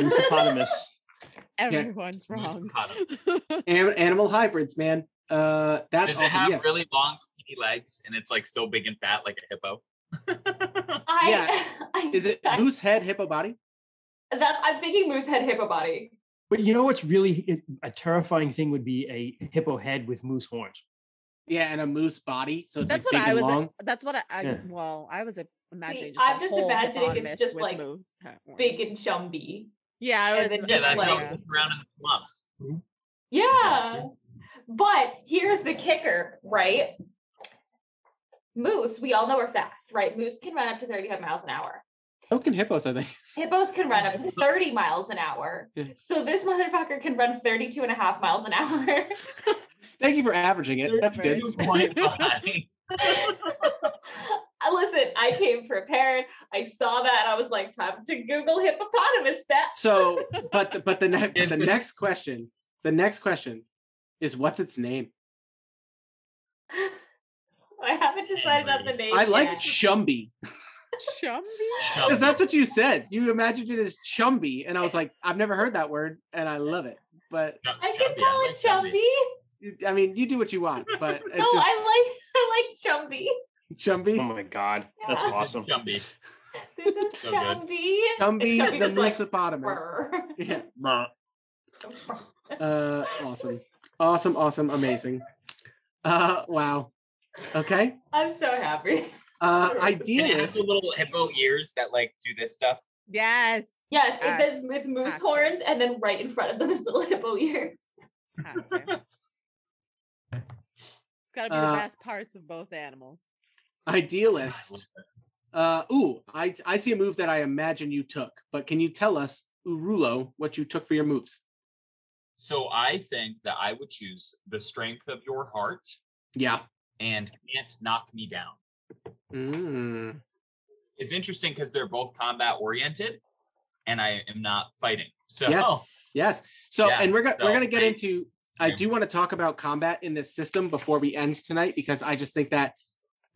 moosopotamus. Everyone's wrong. [laughs] An- animal hybrids man uh that's Does awesome. it have yes. really long, skinny legs and it's like still big and fat like a hippo? [laughs] I, Yeah. [laughs] I, Is it I- moose head hippo body? That I'm thinking moose head hippo body. But you know what's really a terrifying thing would be a hippo head with moose horns. Yeah, and a moose body, so it's That's like what big I was. long. That's what I. I Yeah. Well, I was imagining. I'm a just whole imagining it's just, like, moose ha- Big horns. and chumby. Yeah, I was. Yeah, just that's how like- it gets around in the slums. Mm-hmm. Yeah. But here's the kicker, right? Moose, we all know are fast, right? Moose can run up to 35 miles an hour. So can hippos, I think. [laughs] Hippos can run up to 30 miles an hour. Yeah. So this motherfucker can run 32 and a half miles an hour. [laughs] Thank you for averaging it. That's good. [laughs] 2.5. Listen, I came prepared. I saw that. I was like, time to Google hippopotamus stats. So, but the, but the [laughs] next the this- next question, the next question is what's its name? I haven't decided on the name. I like yet. Chumby Chumby. because that's what you said. You imagined it as Chumby, and I was like, I've never heard that word, and I love it. But I can Chubby, call like it Chumby. you- I mean, you do what you want, but [laughs] it No, just I like [laughs] I like Chumby. Chumby, Oh my god, that's Yeah. This awesome. Chumby. This is So good. Chumby. Chumby Chumby the just like, moosopotamus. "Brr." Yeah. [laughs] Uh, awesome, awesome, awesome, amazing. Uh, wow. Okay. I'm so happy. Uh, [laughs] Can it have idealist. the little hippo ears that like do this stuff? Yes. Yes, it Yes. says it's moose Has to. horns, and then right in front of them is little hippo ears. has. [laughs] It's got to be the Uh, best parts of both animals. Idealist. Uh, ooh, I I see a move that I imagine you took, but can you tell us, Urulo, what you took for your moves? So I think that I would choose the strength of your heart Yeah. and can't knock me down. Mm. It's interesting because they're both combat oriented, and I am not fighting. So Yes. [laughs] Yes. So, Yeah, and we're gonna we're gonna get into. I do want to talk about combat in this system before we end tonight because I just think that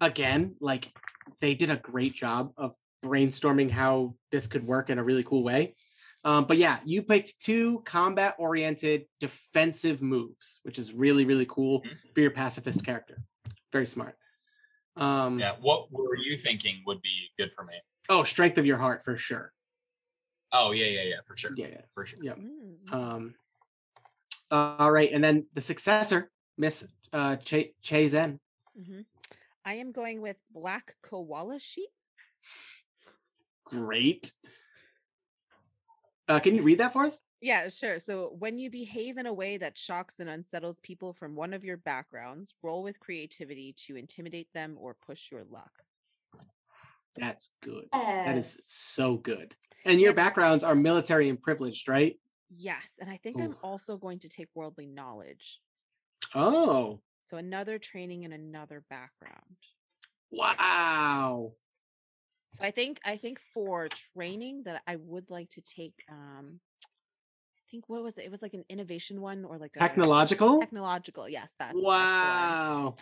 again, like they did a great job of brainstorming how this could work in a really cool way. Um, but yeah, you picked two combat oriented defensive moves, which is really, really cool Mhm. for your pacifist character. Very smart. Um, yeah, what were you thinking would be good for me? Oh, strength of your heart for sure. Oh yeah, yeah, yeah, for sure, Yeah, yeah. for sure. yeah. Mm. Um, all right, and then the successor, Miss uh, Chae Chae Zen. Mhm. I am going with black koala sheep. Great. Uh, can you read that for us? Yeah, sure. So when you behave in a way that shocks and unsettles people from one of your backgrounds, roll with creativity to intimidate them or push your luck. That's good. That is so good. And your Yeah. backgrounds are military and privileged, right? Yes, and I think I'm also going to take worldly knowledge. Oh, So another training and another background. wow. So I think I think for training that I would like to take um I think what was it? It was like an innovation one or like a Technological? technological. Yes, that's that's. Wow.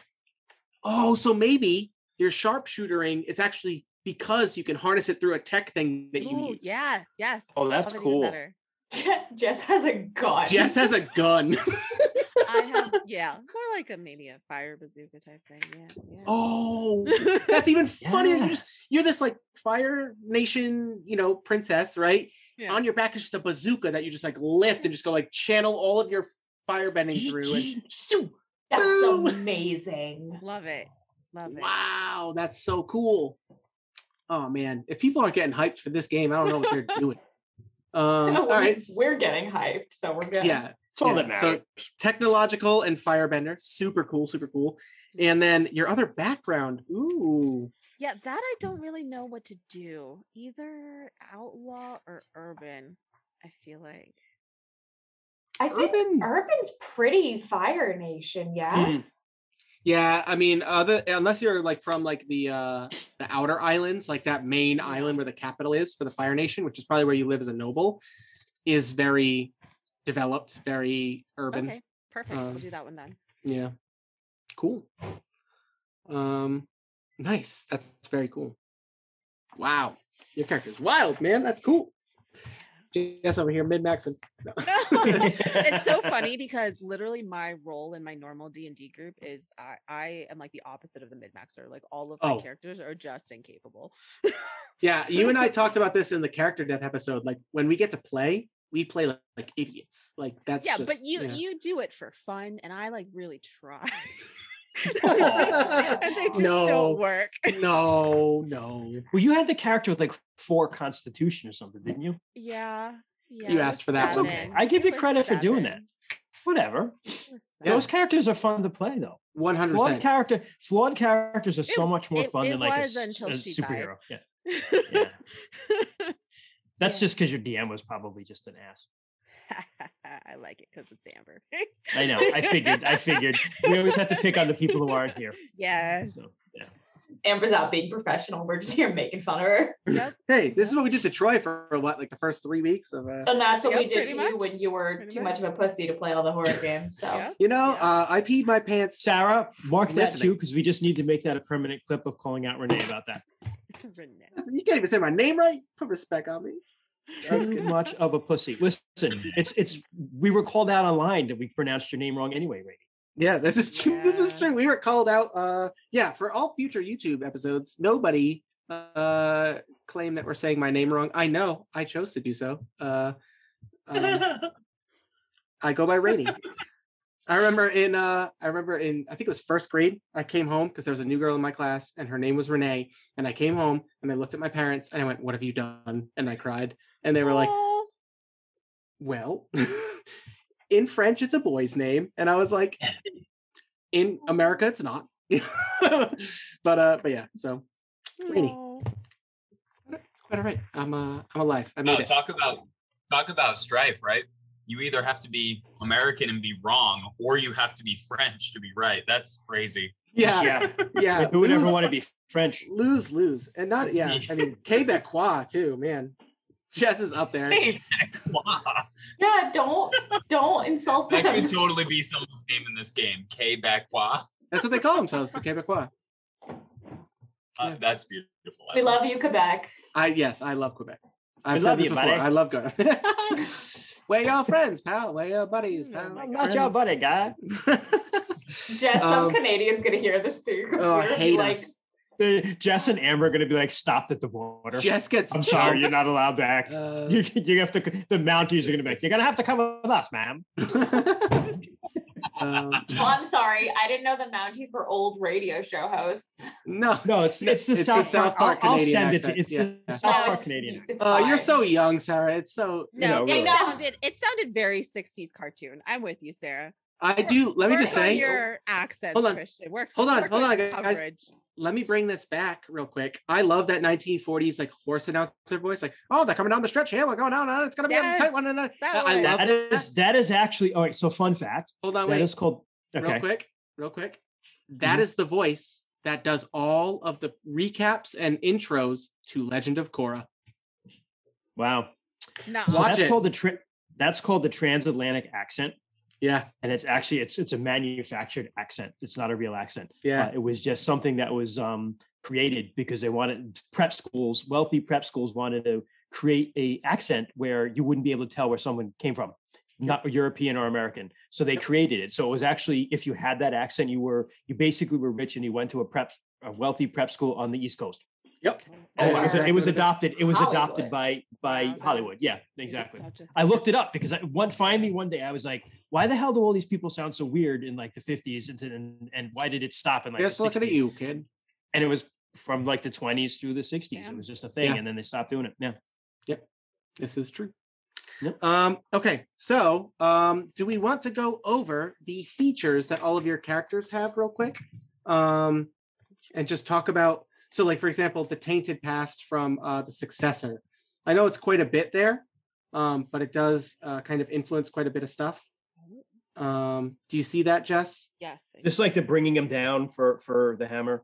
Oh, so maybe your sharpshootering is actually because you can harness it through a tech thing that you use. yeah, yes. Oh, that's love it even cool. Jess has a gun. Jess has a gun. [laughs] [laughs] I have yeah, more like a maybe a fire bazooka type thing. Yeah. yeah. oh, that's even [laughs] funnier. You just you're this like Fire Nation, you know, princess, right? Yeah. On your back is just a bazooka that you just like lift and just go like channel all of your fire bending through. And shoo. That's Boom. amazing. Love it. Love it. wow, that's so cool. Oh man, if people aren't getting hyped for this game, I don't know what they're doing. [laughs] Um, all right, We're getting hyped, so we're good. yeah, It's all Yeah, that matters. so- technological and firebender, super cool, super cool. And then your other background, ooh, Yeah, that I don't really know what to do. Either outlaw or urban. I feel like. I think urban. Urban's pretty Fire Nation, yeah. Mm, Yeah, I mean, other unless you're like from like the uh the outer islands, like that main island where the capital is for the Fire Nation, which is probably where you live as a noble, is very developed, very urban. Okay, perfect. we'll um, do that one then. Yeah. Cool. Um nice. That's very cool. Wow. Your character's wild, man. That's cool. Yes, over here, min max and [laughs] no. [laughs] it's so funny because literally my role in my normal D and D group is I, I am like the opposite of the min maxer. Like all of my Oh. characters are just incapable. Yeah, you and I [laughs] talked about this in the character death episode. Like when we get to play, we play like, like idiots. Like that's yeah, just, but you yeah. you do it for fun, and I like really try. [laughs] [laughs] And they just No. don't work. no, no. Well, you had the character with like four constitution or something, didn't you? Yeah. Yeah. You asked for that That's okay. I give It you was credit for doing that. Whatever. Yeah. Those characters are fun to play, though. One hundred Flawed character, flawed characters are so It- much more it- fun it than like a, until a she died. superhero. Yeah, [laughs] Yeah. That's Yeah. just because your DM was probably just an ass. [laughs] I like it because it's Amber. I know. I figured. I figured. We always have to pick on the people who aren't here. [laughs] Yes. So, yeah. Amber's out being professional. We're just here making fun of her. Yep. [laughs] Hey, this is what we did to Troy for what, like the first three weeks of uh And that's what we did pretty to you when you were Pretty too much of a pussy to play all the horror [coughs] games. So Yep. you know, Yeah. uh I peed my pants. Sarah, mark that Listening. too, because we just need to make that a permanent clip of calling out Renee about that. [laughs] Renee. Listen, You can't even say my name right. Put respect on me. Too much of a pussy. Listen, it's it's we were called out online that we pronounced your name wrong anyway, Rady. Yeah, this is true. This is true. We were called out. Uh, yeah, for all future YouTube episodes, nobody uh claim that we're saying my name wrong. I know. I chose to do so. Uh, um, [laughs] I go by Rainy. I remember in uh I remember in I think it was first grade, I came home because there was a new girl in my class and her name was Renee. And I came home and I looked at my parents and I went, What have you done? And I cried. And they were like, Well, [laughs] in French, it's a boy's name. And I was like, in America, it's not. [laughs] but uh, but yeah, so Rainy. It's quite all right. I'm uh I'm alive. I No, made it. talk about talk about strife, right? You either have to be American and be wrong, or you have to be French to be right. That's crazy. Yeah, Yeah. [laughs] yeah. Like, who would ever want to be French? lose, lose. And not yeah, I mean Quebecois too, man. Jess is up there. Yeah, don't don't insult that them. could totally be someone's name in this game. K Bakwa. That's what they call themselves, the Quebecois. Uh, Yeah. That's beautiful. I We love you, Quebec. I yes, I love Quebec. I've We said love this you, before. buddy. I love going. [laughs] [laughs] Where y'all friends, pal? Where your buddies, Mm, pal? oh my I'm not your buddy, guy. [laughs] Jess, some Um, Canadians gonna hear this through your oh, computer. and hate like, us. Uh, Jess and Amber are going to be like stopped at the border. Jess gets. I'm sorry, you're not allowed back. Uh, You, you have to. The Mounties are going to be like, you're going to have to come with us, ma'am. [laughs] um, [laughs] well, I'm sorry, I didn't know the Mounties were old radio show hosts. no. No, it's [laughs] it's the It's the South, South Park. Park I'll, I'll Canadian send it accent, to. It's yeah. the South No, Park it's- Canadian. it's Oh, you're so young, Sarah. It's so. You No, know, it really. sounded it sounded very 60s cartoon. I'm with you, Sarah. I do. Let me just say. your accent, Hold on. Christian. Works. Hold on, work hold on, guys. coverage. Let me bring this back real quick. I love that 1940s like horse announcer voice, like, oh, they're coming down the stretch here. We're going down. uh, It's gonna be Yes, a tight one. And that I love That that. is that is actually. All right. So fun fact. Hold on, That wait, is called. okay. real quick, real quick. That is Mhm. the voice that does all of the recaps and intros to Legend of Korra. Wow. No, So Watch that's it. called the tra- that's called the transatlantic accent, Yeah, and it's actually it's it's a manufactured accent. It's not a real accent. yeah. Uh, it was just something that was um, created because they wanted prep schools, wealthy prep schools wanted to create a accent where you wouldn't be able to tell where someone came from, not European or American. So they created it. So it was actually if you had that accent, you were you basically were rich and you went to a prep a wealthy prep school on the East Coast. Yep. And That's it was, exactly it was what it is. adopted. It was adopted by by Wow, that- Hollywood. Yeah, exactly. I looked it up because I, one finally one day I was like, why the hell do all these people sound so weird in like the 50s and, and, and why did it stop in like Just the 60s? looking at you, kid. And it was from like the 20s through the 60s. It was just a thing Yeah. and then they stopped doing it. Yeah. Yep. This is true. Yep. Um, okay, so um, do we want to go over the features that all of your characters have real quick? Um, and just talk about so like for example, the tainted past from uh the successor. I know it's quite a bit there, um, but it does uh, kind of influence quite a bit of stuff. Um, do you see that, Jess? Yes. Just like the bringing him down for for the hammer.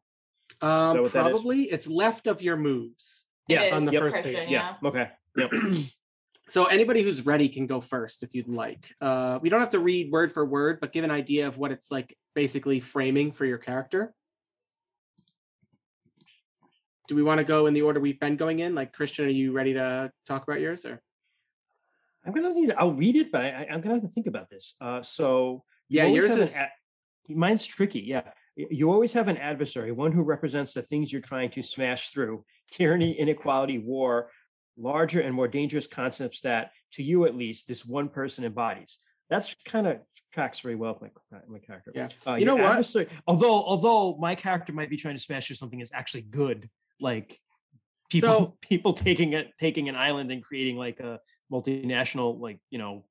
Um, what that is? probably it's left of your moves. Yeah, on the Yep. first Christian, page, yeah. Okay. Yep. [clears throat] So anybody who's ready can go first if you'd like. Uh, we don't have to read word for word, but give an idea of what it's like basically framing for your character. Do we want to go in the order we've been going in? Like Christian, are you ready to talk about yours or? I'm gonna need. I'll read it, but I, I'm gonna have to think about this. Uh, so you Yeah, yours is- ad- mine's tricky. Yeah, you always have an adversary, one who represents the things you're trying to smash through: tyranny, inequality, war, larger and more dangerous concepts that, to you at least, this one person embodies. That's kind of tracks very well with my, my character. Yeah. Uh, You know what? although although my character might be trying to smash through something that's actually good, like people So- [laughs] people taking it taking an island and creating like a multinational like you know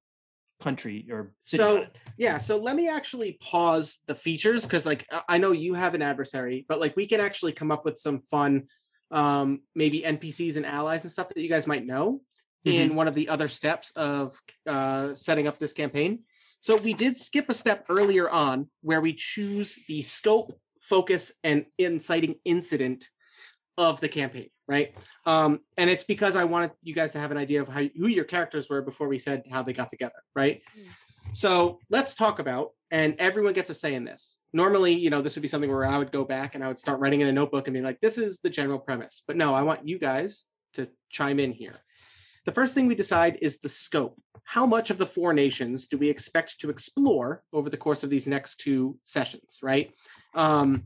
country or city So yeah, so let me actually pause the features because like I- I know you have an adversary, but like we can actually come up with some fun, um, maybe NPCs and allies and stuff that you guys might know in one of the other steps of uh, setting up this campaign. So we did skip a step earlier on where we choose the scope, focus, and inciting incident of the campaign, right? Um, and it's because I wanted you guys to have an idea of how who your characters were before we said how they got together, right? So let's talk about, and everyone gets a say in this. Normally, you know, this would be something where I would go back and I would start writing in a notebook and be like, this is the general premise. But no, I want you guys to chime in here. The first thing we decide is the scope. How much of the four nations do we expect to explore over the course of these next two sessions, right? Um,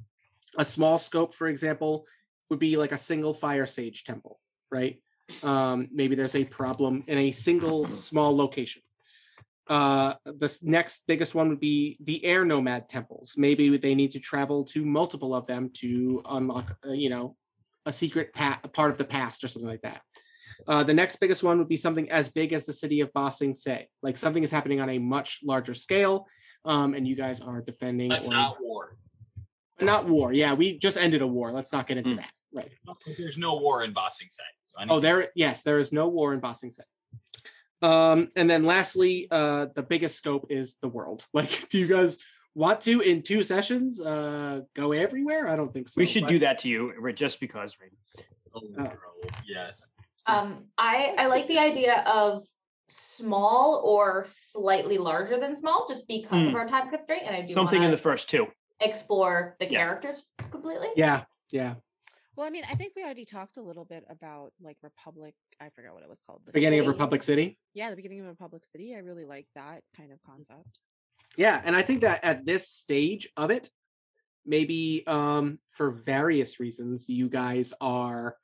a small scope, for example, would be like a single fire sage temple, right? Um, maybe there's a problem in a single small location. uh, the next biggest one would be the air nomad temples. Maybe they need to travel to multiple of them to unlock, uh, you know, a secret pa- part of the past or something like that. Uh, the next biggest one would be something as big as the city of Ba Sing Se. Like something is happening on a much larger scale, um, and you guys are defending But or not war. not war. Yeah, we just ended a war. Let's not get into Hmm. that. Right. There's no war in Ba Sing Se. So I Oh, there. Yes, there is no war in Bossing Sing Se. Um, and then lastly, uh, the biggest scope is the world. [laughs] Like, do you guys want to in two sessions uh go everywhere? I don't think so. we should but- do that to you just because, Rain. Oh, uh, yes. Um, I I like the idea of small or slightly larger than small, just because of Hmm. our time constraint, and I do Something in the first two. explore the Yeah. characters completely. Yeah, yeah. Well, I mean, I think we already talked a little bit about like Republic. I forgot what it was called. the Beginning of. Republic City. Yeah, the beginning of Republic City. I really like that kind of concept. Yeah, and I think that at this stage of it, maybe um for various reasons, you guys are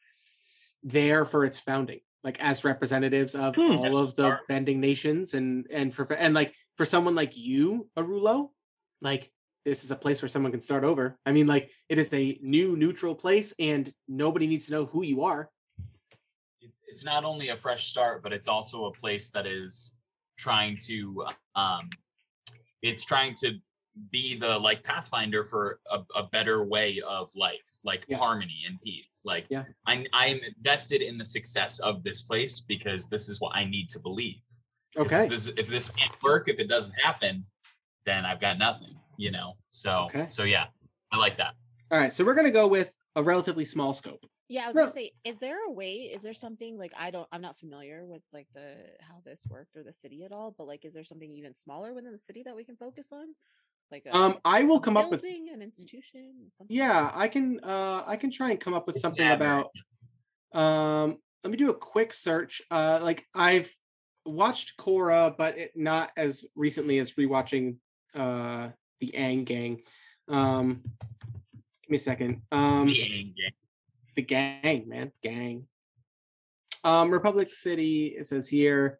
there for its founding, like as representatives of Hmm. all of the are. bending nations, and and for and like for someone like you, Arulo, like this is a place where someone can start over. I mean, like it is a new neutral place, and nobody needs to know who you are. It's, it's not only a fresh start, but it's also a place that is trying to um it's trying to be the like pathfinder for a, a better way of life like Yeah. harmony and peace like Yeah. i'm i'm invested in the success of this place because this is what i need to believe. Okay. if this if this can't work if it doesn't happen then i've got nothing you know so Okay. so yeah i like that All right, so we're gonna go with a relatively small scope. Yeah, I was Real- gonna say, is there a way? Is there something like I don't? I'm not familiar with like the how this worked or the city at all. But like, is there something even smaller within the city that we can focus on? Like, a, Um, I will a come up with an institution. Something? yeah i can uh i can try and come up with something Yeah, about um let me do a quick search uh like i've watched Korra, but it, not as recently as rewatching uh the Aang gang. Um give me a second. Um The Aang gang. the gang man. Gang. Um republic city it says here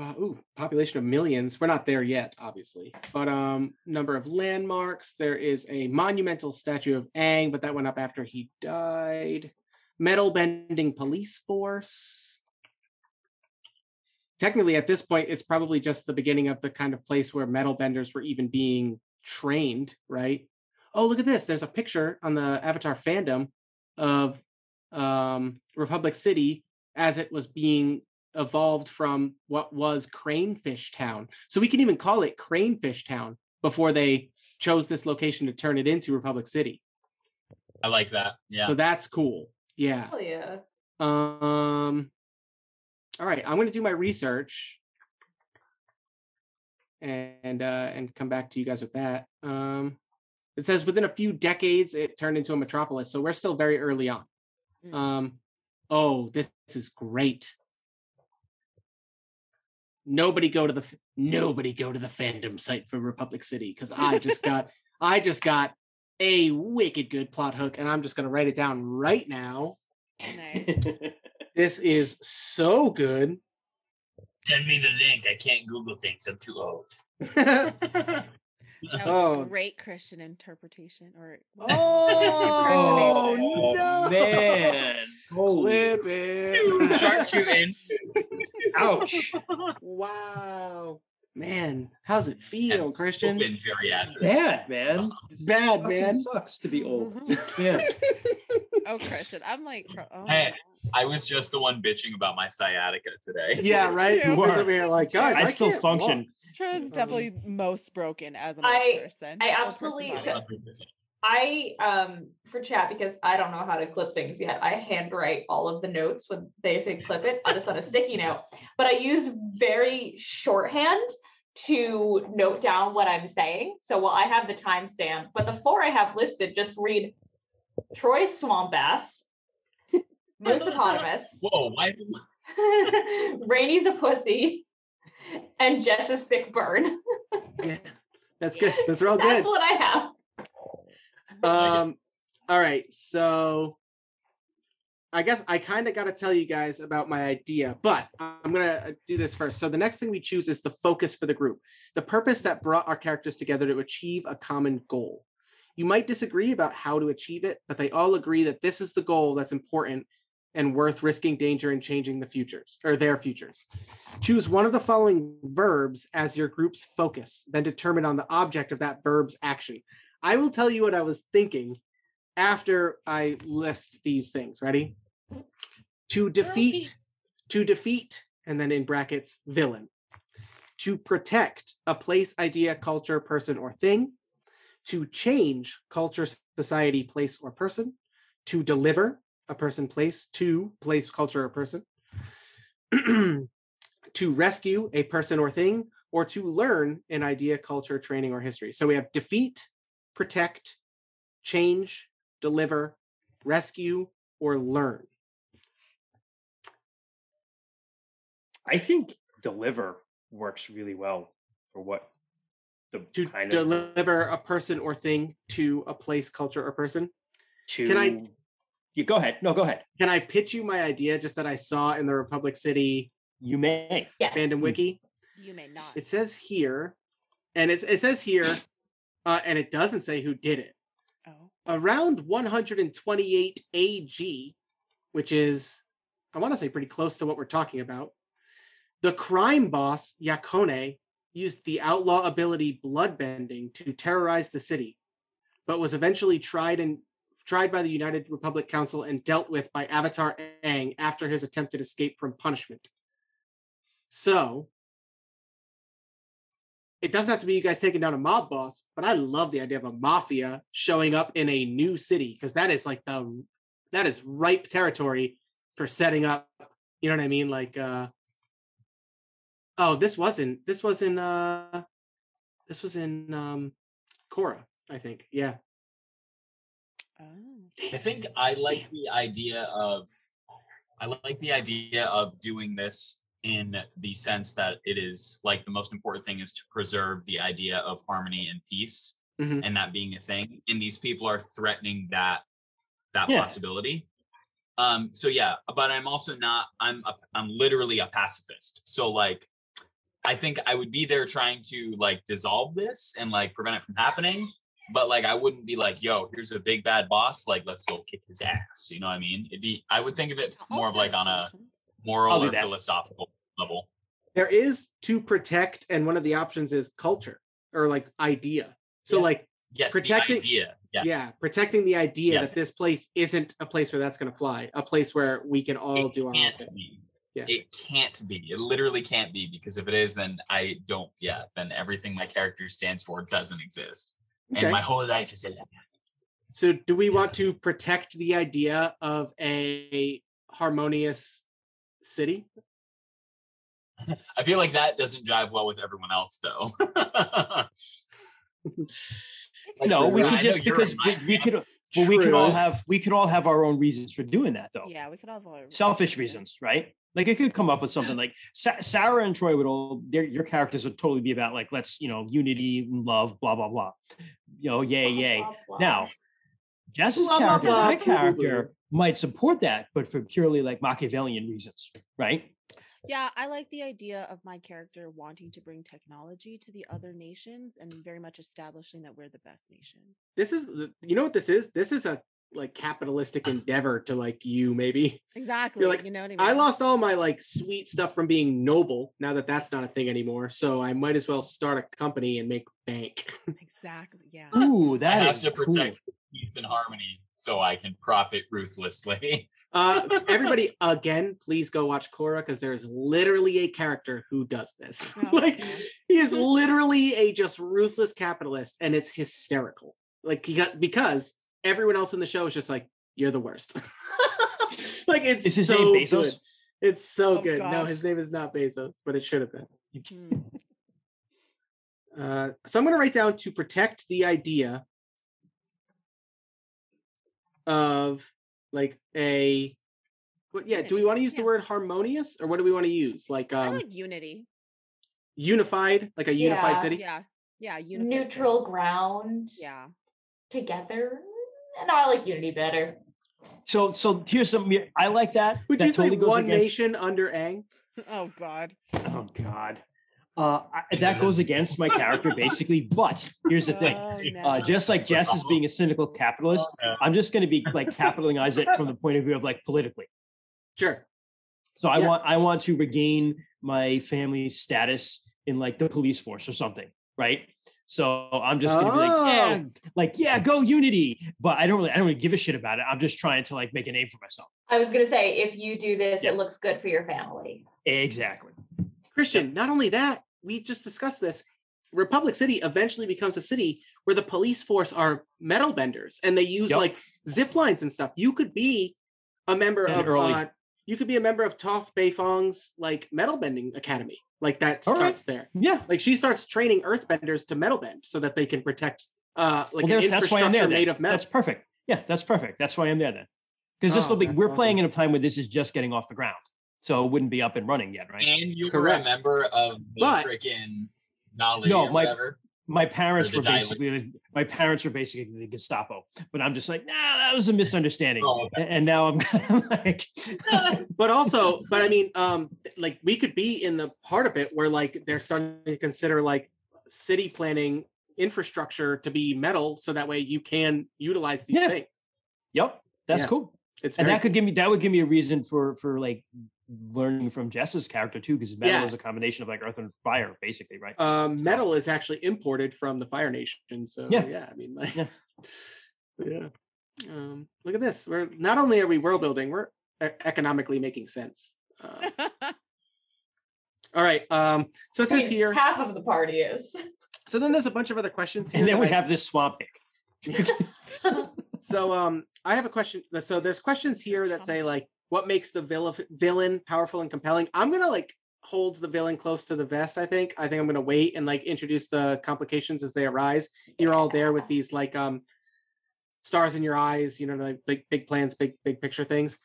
ooh, population of millions. We're not there yet obviously. But um number of landmarks there is a monumental statue of Aang, but that went up after he died. Metal bending police force technically at this point it's probably just the beginning of the kind of place where metal benders were even being trained right oh look at this there's a picture on the avatar fandom of um, Republic City as it was being evolved from what was Cranefish Town. So we can even call it Cranefish Town before they chose this location to turn it into Republic City. i like that yeah So that's cool. Yeah. Oh yeah. Um all right, I'm going to do my research and uh and come back to you guys with that. Um it says within a few decades it turned into a metropolis, so we're still very early on. Mm. Um oh, this, this is great. Nobody go to the nobody go to the fandom site for Republic City cuz I just got [laughs] I just got a wicked good plot hook and I'm just going to write it down right now. Nice. [laughs] This is so good. send me the link i can't google things i'm too old [laughs] [laughs] That was Oh. a great Christian interpretation. Or [laughs] oh no, oh, man. Clip it. Sharpshooting. Ouch. Wow, man, how's it feel, That's Christian? open geriatrics. Bad, man. Bad, man. sucks to be old. [laughs] Mhm. Yeah. oh, Christian, I'm like, oh, Hey. I was just the one bitching about my sciatica today. [laughs] Yeah, right. You You guys were. like, guys, I, I, still function. walk." Troy's definitely most broken as an I- old person. I absolutely- so- I um for chat because I don't know how to clip things yet. I handwrite all of the notes when they say clip it. I just on a sticky note, but I use very shorthand to note down what I'm saying. So while I have the timestamp, but the four I have listed just read Troy Swamp Ass, [laughs] Moosepotamus, Whoa, why? [laughs] Rainy's a pussy, and Jess is sick burn. Yeah, [laughs] that's good. Those are all good. That's what I have. Um, all right, so I guess I kind of got to tell you guys about my idea, but I'm going to do this first. So, the next thing we choose is the focus for the group, the purpose that brought our characters together to achieve a common goal. You might disagree about how to achieve it, but they all agree that this is the goal that's important and worth risking danger and changing the futures or their futures. Choose one of the following verbs as your group's focus, then determine on the object of that verb's action. I will tell you what I was thinking after I list these things. Ready? To defeat, to defeat, and then in brackets, villain. To protect a place, idea, culture, person, or thing. To change culture, society, place, or person. To deliver a person, place, to place, culture, or person. [clears throat] to rescue a person or thing, or to learn an idea, culture, training, or history. So we have defeat, protect, change, deliver, rescue, or learn. I think deliver works really well for what the To kind of deliver a person or thing to a place, culture, or person. to. can I- You go ahead. No, go ahead. Can I pitch you my idea just that I saw in the Republic City You may. Yes. fandom hmm. wiki? You may not. It says here, and it's, it says here, uh, and it doesn't say who did it. oh. around 128 AG, which is, I want to say, pretty close to what we're talking about, the crime boss, Yakone, used the outlaw ability Bloodbending to terrorize the city, but was eventually tried and tried by the United Republic Council and dealt with by Avatar Aang after his attempted escape from punishment. So, it doesn't have to be you guys taking down a mob boss, but I love the idea of a mafia showing up in a new city because that is like the that is ripe territory for setting up. You know what I mean? Like, uh oh, this wasn't this was in uh this was in um Korra, I think. Yeah. Oh. I think I like the idea of I like the idea of doing this in the sense that it is like the most important thing is to preserve the idea of harmony and peace Mhm. and that being a thing. And these people are threatening that that Yeah. possibility. Um, so yeah, but I'm also not, I'm a, I'm literally a pacifist. So like I think I would be there trying to like dissolve this and like prevent it from happening. But like I wouldn't be like, yo, here's a big bad boss, like let's go kick his ass. You know what I mean? It'd be I would think of it more of like on a Alternate moral or that. philosophical level. There is to protect, and one of the options is culture or like idea. So Yeah. like Yes, Protecting- the idea. Yeah. yeah, protecting the idea Yes. that this place isn't a place where that's gonna fly, a place where we can all it do our can't thing. be. Yeah. It can't be. It literally can't be because if it is, then I don't. Yeah, then everything my character stands for doesn't exist, Okay. and my whole life is a lie. So, do we want to protect the idea of a harmonious city? [laughs] I feel like that doesn't jive well with everyone else, though. [laughs] It No, we could just because we, we could well, we could all have we could all have our own reasons for doing that though. Yeah, we could all vote. Selfish reasons, right? Like it could come up with something like Sa- Sarah and Troy would all their your characters would totally be about like let's you know unity and love blah blah blah, you know yay Blah, yay. blah, blah. Now, Jess's Blah, blah, character, blah, my character might support that, but for purely like Machiavellian reasons, right? Yeah, I like the idea of my character wanting to bring technology to the other nations and very much establishing that we're the best nation. This is, you know what this is? This is a like capitalistic endeavor to like you, maybe. [laughs] Exactly. You're like, you know what I mean? I lost all my like sweet stuff from being noble now that that's not a thing anymore. So, I might as well start a company and make bank. [laughs] Exactly. Yeah. Ooh, I that have is to cool. protect peace and harmony so I can profit ruthlessly. [laughs] Uh, everybody, again, please go watch Korra because there is literally a character who does this. Oh, like, yeah. he is literally a just ruthless capitalist, and it's hysterical. Like, he got, because everyone else in the show is just like, "You're the worst." [laughs] like, it's Is his so name Bezos? good. It's so Oh, good. No, his name is not Bezos, but it should have been. Hmm. [laughs] Uh, so I'm going to write down to protect the idea of like a. What, yeah, do we want to use the word harmonious or what do we want to use? Like I um like unity. unified, like a unified Yeah. city? Yeah. Yeah. unified city. Neutral ground Yeah. together. And I like Unity better. So so here's some. I like that. Would That you say totally goes one against- nation under Aang? [laughs] oh God. Oh God. Uh, I, that goes against my character basically. But here's the thing. [laughs] Oh, Uh, just like Jess is being a cynical capitalist, Yeah. I'm just going to be like capitalize it from the point of view of like politically. Sure. So I Yeah. want I want to regain my family status in like the police force or something, right? So I'm just gonna be like, yeah, Oh. like yeah, go Unity. But I don't really I don't really give a shit about it. I'm just trying to like make a name for myself. I was gonna say, if you do this, Yeah. it looks good for your family. Exactly. Christian, not only that, we just discussed this. Republic City eventually becomes a city where the police force are metal benders and they use Yep. like zip lines and stuff. You could be a member And of early. uh, you could be a member of Toph Beifong's like metal bending academy. Like that All right. starts there. Yeah. Like she starts training earthbenders to metal bend so that they can protect uh like well, an there- that's why I'm there. infrastructure then. made of metal. That's perfect. Yeah, that's perfect. That's why I'm there then. Because this Oh, will be we're awesome. playing in a time where this is just getting off the ground. So it wouldn't be up and running yet, right? And you were Correct. a member of the But- freaking Dai Li No, or my- whatever. My parents were basically my parents were basically the Gestapo, but I'm just like, nah, that was a misunderstanding. Oh, okay. And now I'm [laughs] like, [laughs] but also but i mean um like we could be in the part of it where like they're starting to consider like city planning infrastructure to be metal so that way you can utilize these Yeah. things yep, that's Yeah. cool. it's And that could give me that would give me a reason for for like learning from Jess's character too, because metal Yeah. is a combination of like earth and fire, basically, right? um So- metal is actually imported from the fire nation so yeah, Yeah. i mean like Yeah. [laughs] so yeah um look at this we're not only are we world building we're e- economically making sense uh, [laughs] all right um so it I says here half of the party is. [laughs] so then there's a bunch of other questions here and then we I- have this swamp pick. So um I have a question. So there's questions here that say like what makes the villain villain powerful and compelling. I'm gonna like hold the villain close to the vest, I think. I think I'm gonna wait and like introduce the complications as they arise. You're all there with these like um stars in your eyes, you know, like big big plans, big big picture things.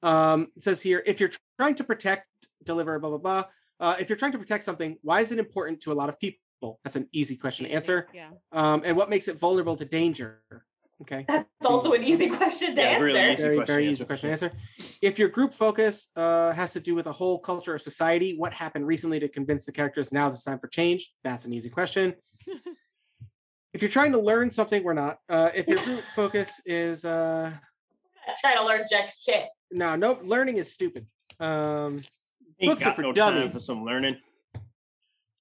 Um it says here if you're trying to protect, deliver, blah blah blah. Uh, if you're trying to protect something, why is it important to a lot of people? That's an easy question to answer. Yeah. Um, and what makes it vulnerable to danger? Okay. That's also an easy question to Yeah, answer. really easy. very question very to easy question to answer if your group focus uh, has to do with a whole culture or society what happened recently to convince the characters now it's time for change that's an easy question [laughs] if you're trying to learn something we're not uh, if your group focus is uh, Trying to learn jack shit. no no learning is stupid um, Ain't Books are for no time dummies. for some learning.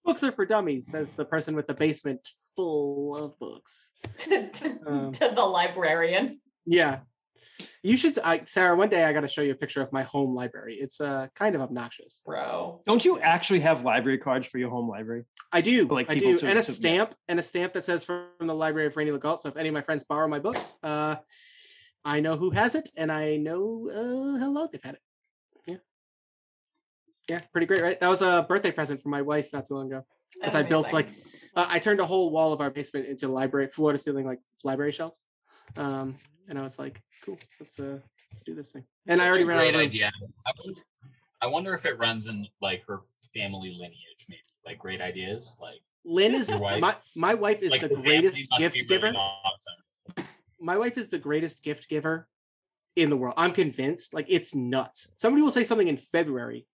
books are for dummies says the person with the basement full of books to, [laughs] to- Um, to the librarian. yeah you should I, sarah one day i got to show you a picture of my home library it's uh, kind of obnoxious Bro. Don't you actually have library cards for your home library? I do. like I people do. to- and a to- yeah. stamp and a stamp that says from the library of Rainy Legault. So if any of my friends borrow my books, uh, I know who has it and I know uh, how long they've had it. Yeah. Yeah, pretty great, right? That was a birthday present from my wife not too long ago. As That's I built like amazing. Uh, I turned a whole wall of our basement into library, floor to ceiling like library shelves. Um, and I was like, cool, let's uh let's do this thing. And I already a ran out of idea. I wonder, if it runs in like her family lineage, maybe like great ideas, like Lynn is wife? my my wife is like the greatest gift be giver. awesome. my wife is the greatest gift giver in the world. I'm convinced. Like it's nuts. Somebody will say something in February.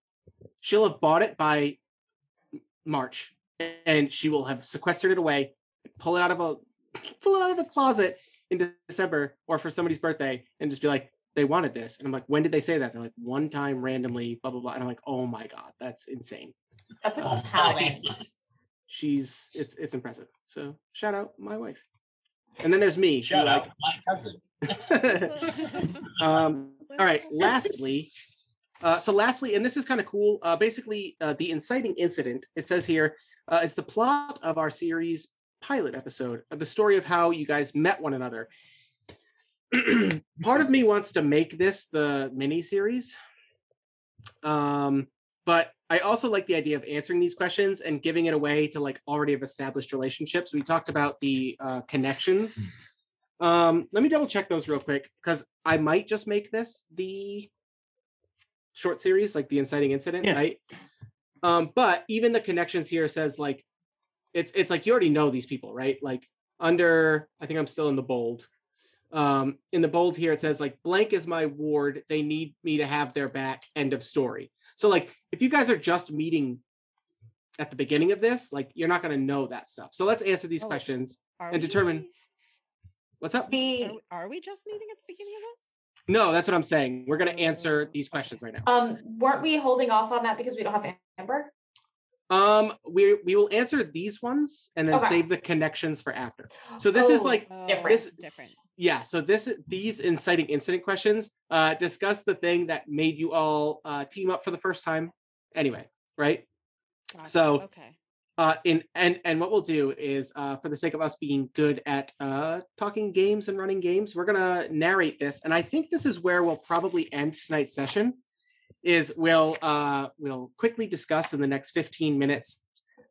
She'll have bought it by March and she will have sequestered it away, pull it out of a pull it out of a closet in December or for somebody's birthday and just be like, they wanted this. And I'm like, when did they say that? They're like, one time randomly, blah, blah, blah. And I'm like, oh my God, that's insane. That's a Oh, talent. She's it's it's impressive. So shout out my wife. And then there's me. who, Shout like, out my cousin. [laughs] um, all right. Lastly, uh, so lastly, and this is kind of cool. Uh, basically, uh, the inciting incident. It says here uh, is the plot of our series pilot episode, uh, the story of how you guys met one another. [clears throat] Part of me wants to make this the mini series, um, but I also like the idea of answering these questions and giving it away to like already have established relationships. We talked about the uh, connections. Um, let me double check those real quick because I might just make this the short series, like the inciting incident, Yeah. right? Um, but even the connections here says like it's it's like you already know these people, right? Like under I think I'm still in the bold. um, in the bold here, it says like blank is my ward. They need me to have their back. End of story. So like if you guys are just meeting at the beginning of this, like you're not going to know that stuff. So let's answer these Oh, questions. And we? determine- What's up? We- are we just meeting at the beginning of this? No, that's what I'm saying. We're going to answer these questions right now. um weren't we holding off on that because we don't have Amber? Um, we we will answer these ones and then Okay. save the connections for after. So this is Oh, like different. This- it's different. yeah so this these inciting incident questions uh discuss the thing that made you all uh team up for the first time anyway right Gotcha. So- okay. Uh in and and what we'll do is uh for the sake of us being good at uh talking games and running games we're gonna narrate this and i think this is where we'll probably end tonight's session is we'll uh we'll quickly discuss in the next 15 minutes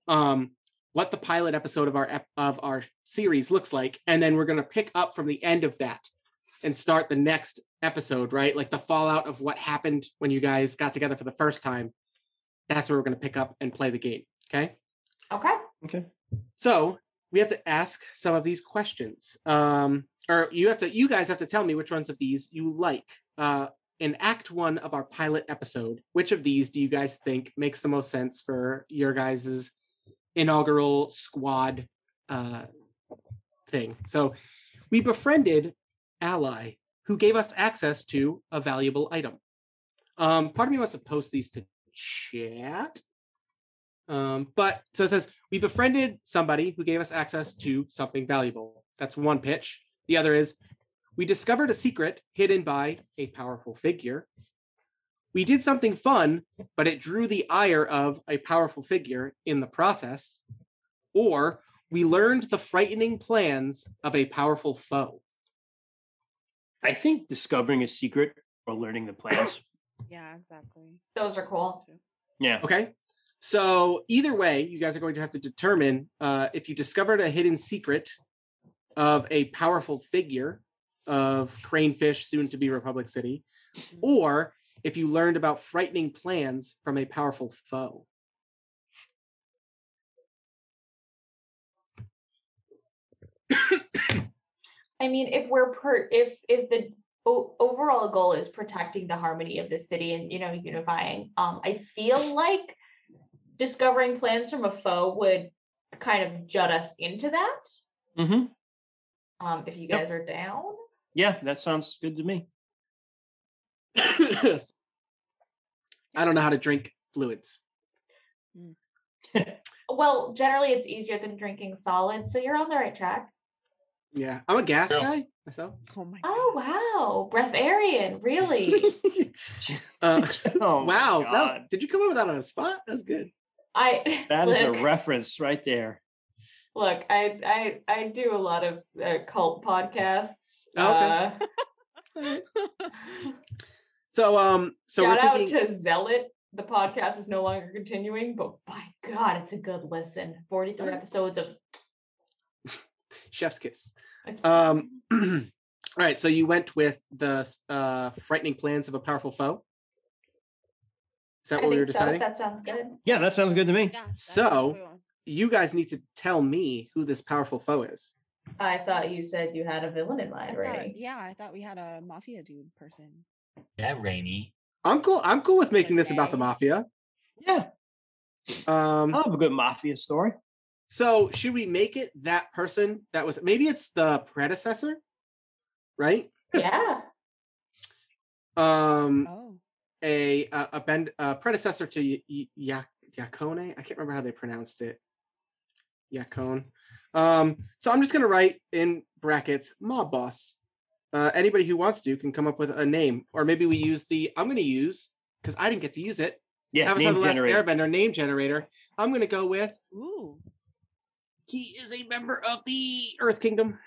um what the pilot episode of our of our series looks like and then we're going to pick up from the end of that and start the next episode right? Like the fallout of what happened when you guys got together for the first time that's where we're going to pick up and play the game okay Okay. Okay. so we have to ask some of these questions. Um, or you have to, you guys have to tell me which ones of these you like. Uh, in Act One of our pilot episode, which of these do you guys think makes the most sense for your guys's inaugural squad uh, thing? So we befriended Ally, who gave us access to a valuable item. Um, part of me wants to post these to chat. Um, but so it says we befriended somebody who gave us access to something valuable. That's one pitch. The other is we discovered a secret hidden by a powerful figure. We did something fun, but it drew the ire of a powerful figure in the process. Or we learned the frightening plans of a powerful foe. I think discovering a secret or learning the plans. [coughs] Yeah, exactly. Those are cool. Too. Yeah. Okay. So either way, you guys are going to have to determine uh, if you discovered a hidden secret of a powerful figure of Cranefish, soon to be Republic City, or if you learned about frightening plans from a powerful foe. I mean, if we're per if if the o- overall goal is protecting the harmony of the city and you know unifying, um, I feel like discovering plans from a foe would kind of jut us into that. Mm-hmm. Um, if you Yep. guys are down. Yeah, that sounds good to me. [coughs] I don't know how to drink fluids. [laughs] Well, generally it's easier than drinking solids, so you're on the right track. Yeah, I'm a gas True. guy myself. Oh my Oh wow, breatharian, really? [laughs] uh, [laughs] Oh, my wow, that was, did you come up with that on a spot? That's good. I [laughs] that is a reference right there. look, I I I do a lot of uh, cult podcasts. Okay. Uh, [laughs] So um, so shout we're out to Zealot. The podcast is no longer continuing, but by God, it's a good listen. Forty-three episodes of. [laughs] Chef's kiss. Um, [clears throat] all right. So you went with the uh, frightening plans of a powerful foe. Is that I what we were think so. deciding? That sounds good. Yeah, that sounds good to me. Yeah, So- cool. You guys need to tell me who this powerful foe is. I thought you said you had a villain in mind, thought- right? yeah, I thought we had a mafia dude person. Yeah, Rainy. I'm cool. I'm cool with making this about the mafia. Yeah, Um, I love a good mafia story. so should we make it that person that was maybe it's the predecessor, right? Yeah. Um, Oh, a a, a, bend, a predecessor to y- y- Ya- Yakone. I can't remember how they pronounced it. Yakone. Um, so I'm just gonna write in brackets mob boss. Uh, anybody who wants to can come up with a name, or maybe we use the. I'm gonna use because I didn't get to use it. Yeah, Avatar: name The Last generator. Airbender name generator. I'm gonna go with ooh, he is a member of the Earth Kingdom.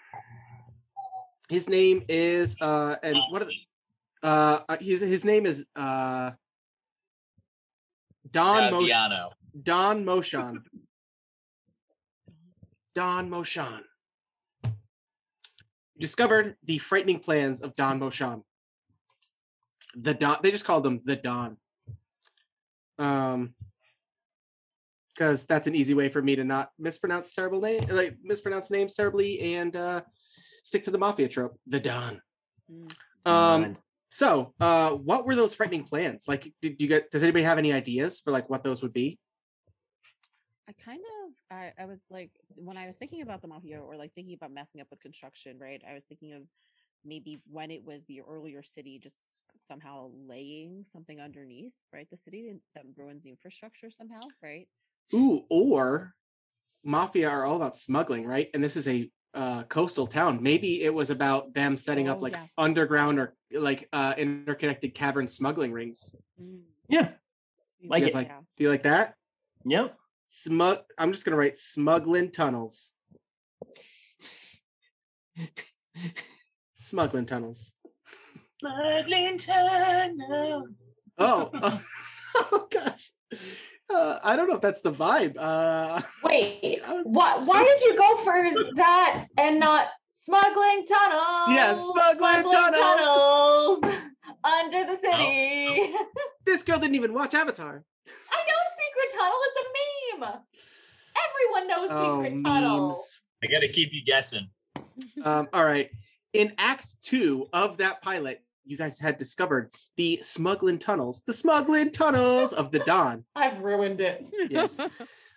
His name is uh and what are the uh uh, his his name is uh Don Moshan. Don Moshan. [laughs] Don Moshan. Discovered the frightening plans of Don Moshan. The Don they just called him the Don. Um because that's an easy way for me to not mispronounce terrible name like mispronounce names terribly and uh stick to the mafia trope, the Don. Mm. Um, Fine. So uh, what were those frightening plans? Like, did you get? Does anybody have any ideas for like what those would be? I kind of I, I was like when I was thinking about the mafia or like thinking about messing up with construction, right? I was thinking of maybe when it was the earlier city just somehow laying something underneath, right? The city that- that ruins the infrastructure somehow, right? Ooh, or mafia are all about smuggling, right? And this is a uh, coastal town. Maybe it was about them setting up Oh, like yeah. underground or like uh, interconnected cavern smuggling rings. Mm, Yeah. Like know, it. Like- yeah. Do you like that? Yep. Smug. I'm just gonna write smuggling tunnels. Smuggling tunnels. Smuggling tunnels. Oh, [laughs] [laughs] oh, gosh. Uh, I don't know if that's the vibe. Uh, [laughs] Wait, was- why why did you go for that and not smuggling tunnels? Yeah, smuggling tunnels. tunnels [laughs] under the city. this girl didn't even watch Avatar. I know secret tunnel. It's a meme. Everyone knows Oh, secret tunnel. memes. I gotta keep you guessing. Um, all right. In Act Two of that pilot, you guys had discovered the smuggling tunnels, the smuggling tunnels of the Don. [laughs] I've ruined it. Yes. [laughs]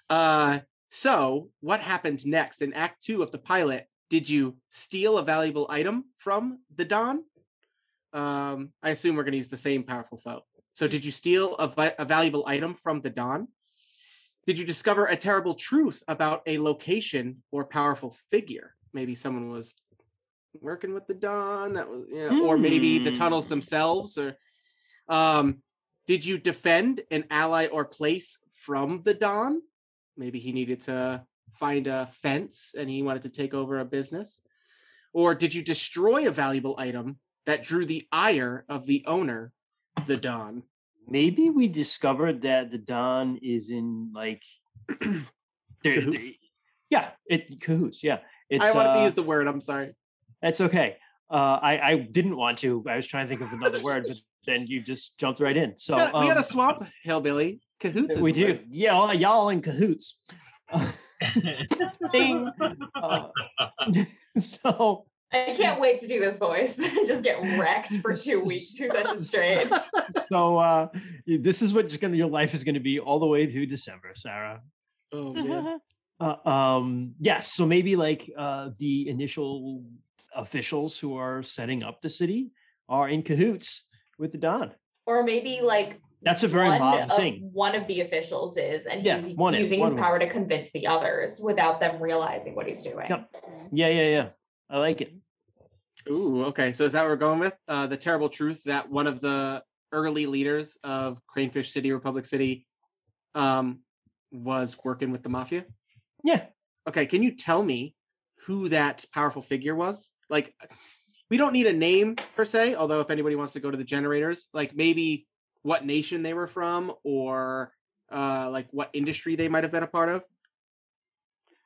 Uh, so what happened next in Act Two of the pilot? Did you steal a valuable item from the Don? Um, I assume we're going to use the same powerful foe. So, did you steal a, vi- a valuable item from the Don? Did you discover a terrible truth about a location or powerful figure? Maybe someone was working with the Don. That was, know, or maybe the tunnels Hmm. themselves. Or, um, did you defend an ally or place from the Don? Maybe he needed to find a fence and he wanted to take over a business. Or did you destroy a valuable item that drew the ire of the owner, the Don? Maybe we discovered that the Don is in like [clears throat] they're- they- yeah, it cahoots. Yeah, it's. I wanted uh, to use the word. I'm sorry. That's okay. Uh, I I didn't want to. I was trying to think of another word, but [laughs] then you just jumped right in. So we, got, we got um, a swamp hillbilly. Cahoots. we do. word. Yeah, all- y'all in cahoots. [laughs] Ding. Uh, [laughs] so I can't wait to do this voice. Just get wrecked for two weeks, two sessions straight. so uh, this is what gonna your life is going to be all the way through December, Sarah. Oh man. Uh, um, yes, so maybe like uh, the initial officials who are setting up the city are in cahoots with the Don. Or maybe like That's a very one mob thing. one of the officials is, and Yeah, he's one is, using one his of 'em. power to convince the others without them realizing what he's doing. Yep. Yeah, yeah, yeah. I like it. Ooh, okay. So is that what we're going with? Uh, the terrible truth that one of the early leaders of Cranefish City, Republic City, um, was working with the mafia. Yeah. Okay, can you tell me who that powerful figure was? Like, we don't need a name per se, although if anybody wants to go to the generators, like maybe what nation they were from or uh like what industry they might have been a part of.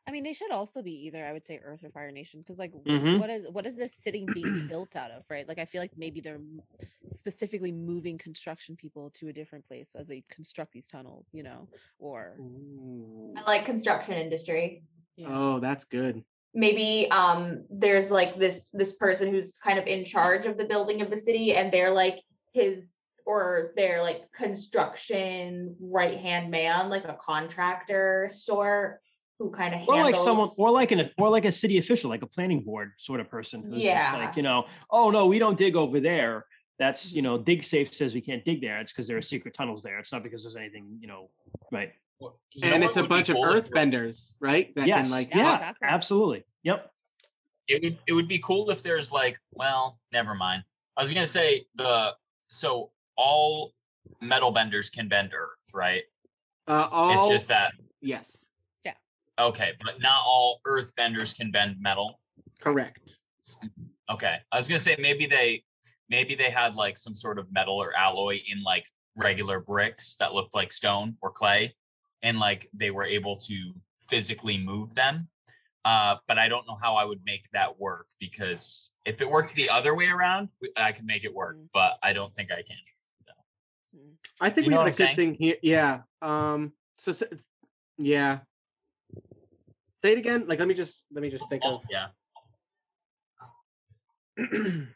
I mean, they should also be either I would say Earth or Fire Nation because like wh- Mhm. what is what is this sitting being [clears throat] built out of, right? Like I feel like maybe they're specifically moving construction people to a different place as they construct these tunnels, you know, or Ooh. I like construction industry. yeah. Oh, that's good. Maybe um there's like this this person who's kind of in charge of the building of the city and they're like his or they're like construction right hand man like a contractor sort who kind of Or like someone, or like an, or like a city official, like a planning board sort of person who's just like, you know, oh no, we don't dig over there. That's you know, dig safe says we can't dig there. It's because there are secret tunnels there. It's not because there's anything, you know, right? Well, you know and it's a bunch of cool if- earthbenders, right? That yes, can like Yeah, yeah, absolutely. Yep. It would it would be cool if there's like, well, never mind. I was gonna say the so all metal benders can bend earth, right? uh all It's just that yes, Yeah. okay, but not all earth benders can bend metal. correct. Okay. I was gonna say maybe they maybe they had like some sort of metal or alloy in like regular bricks that looked like stone or clay, and like they were able to physically move them. Uh, but I don't know how I would make that work because if it worked the other way around, I could make it work, Mm. but I don't think I can. Mm. I think You we have a good I'm thing here. Yeah. Um. So, s- yeah. Say it again. Like, let me just let me just think Oh, of. yeah. [clears throat]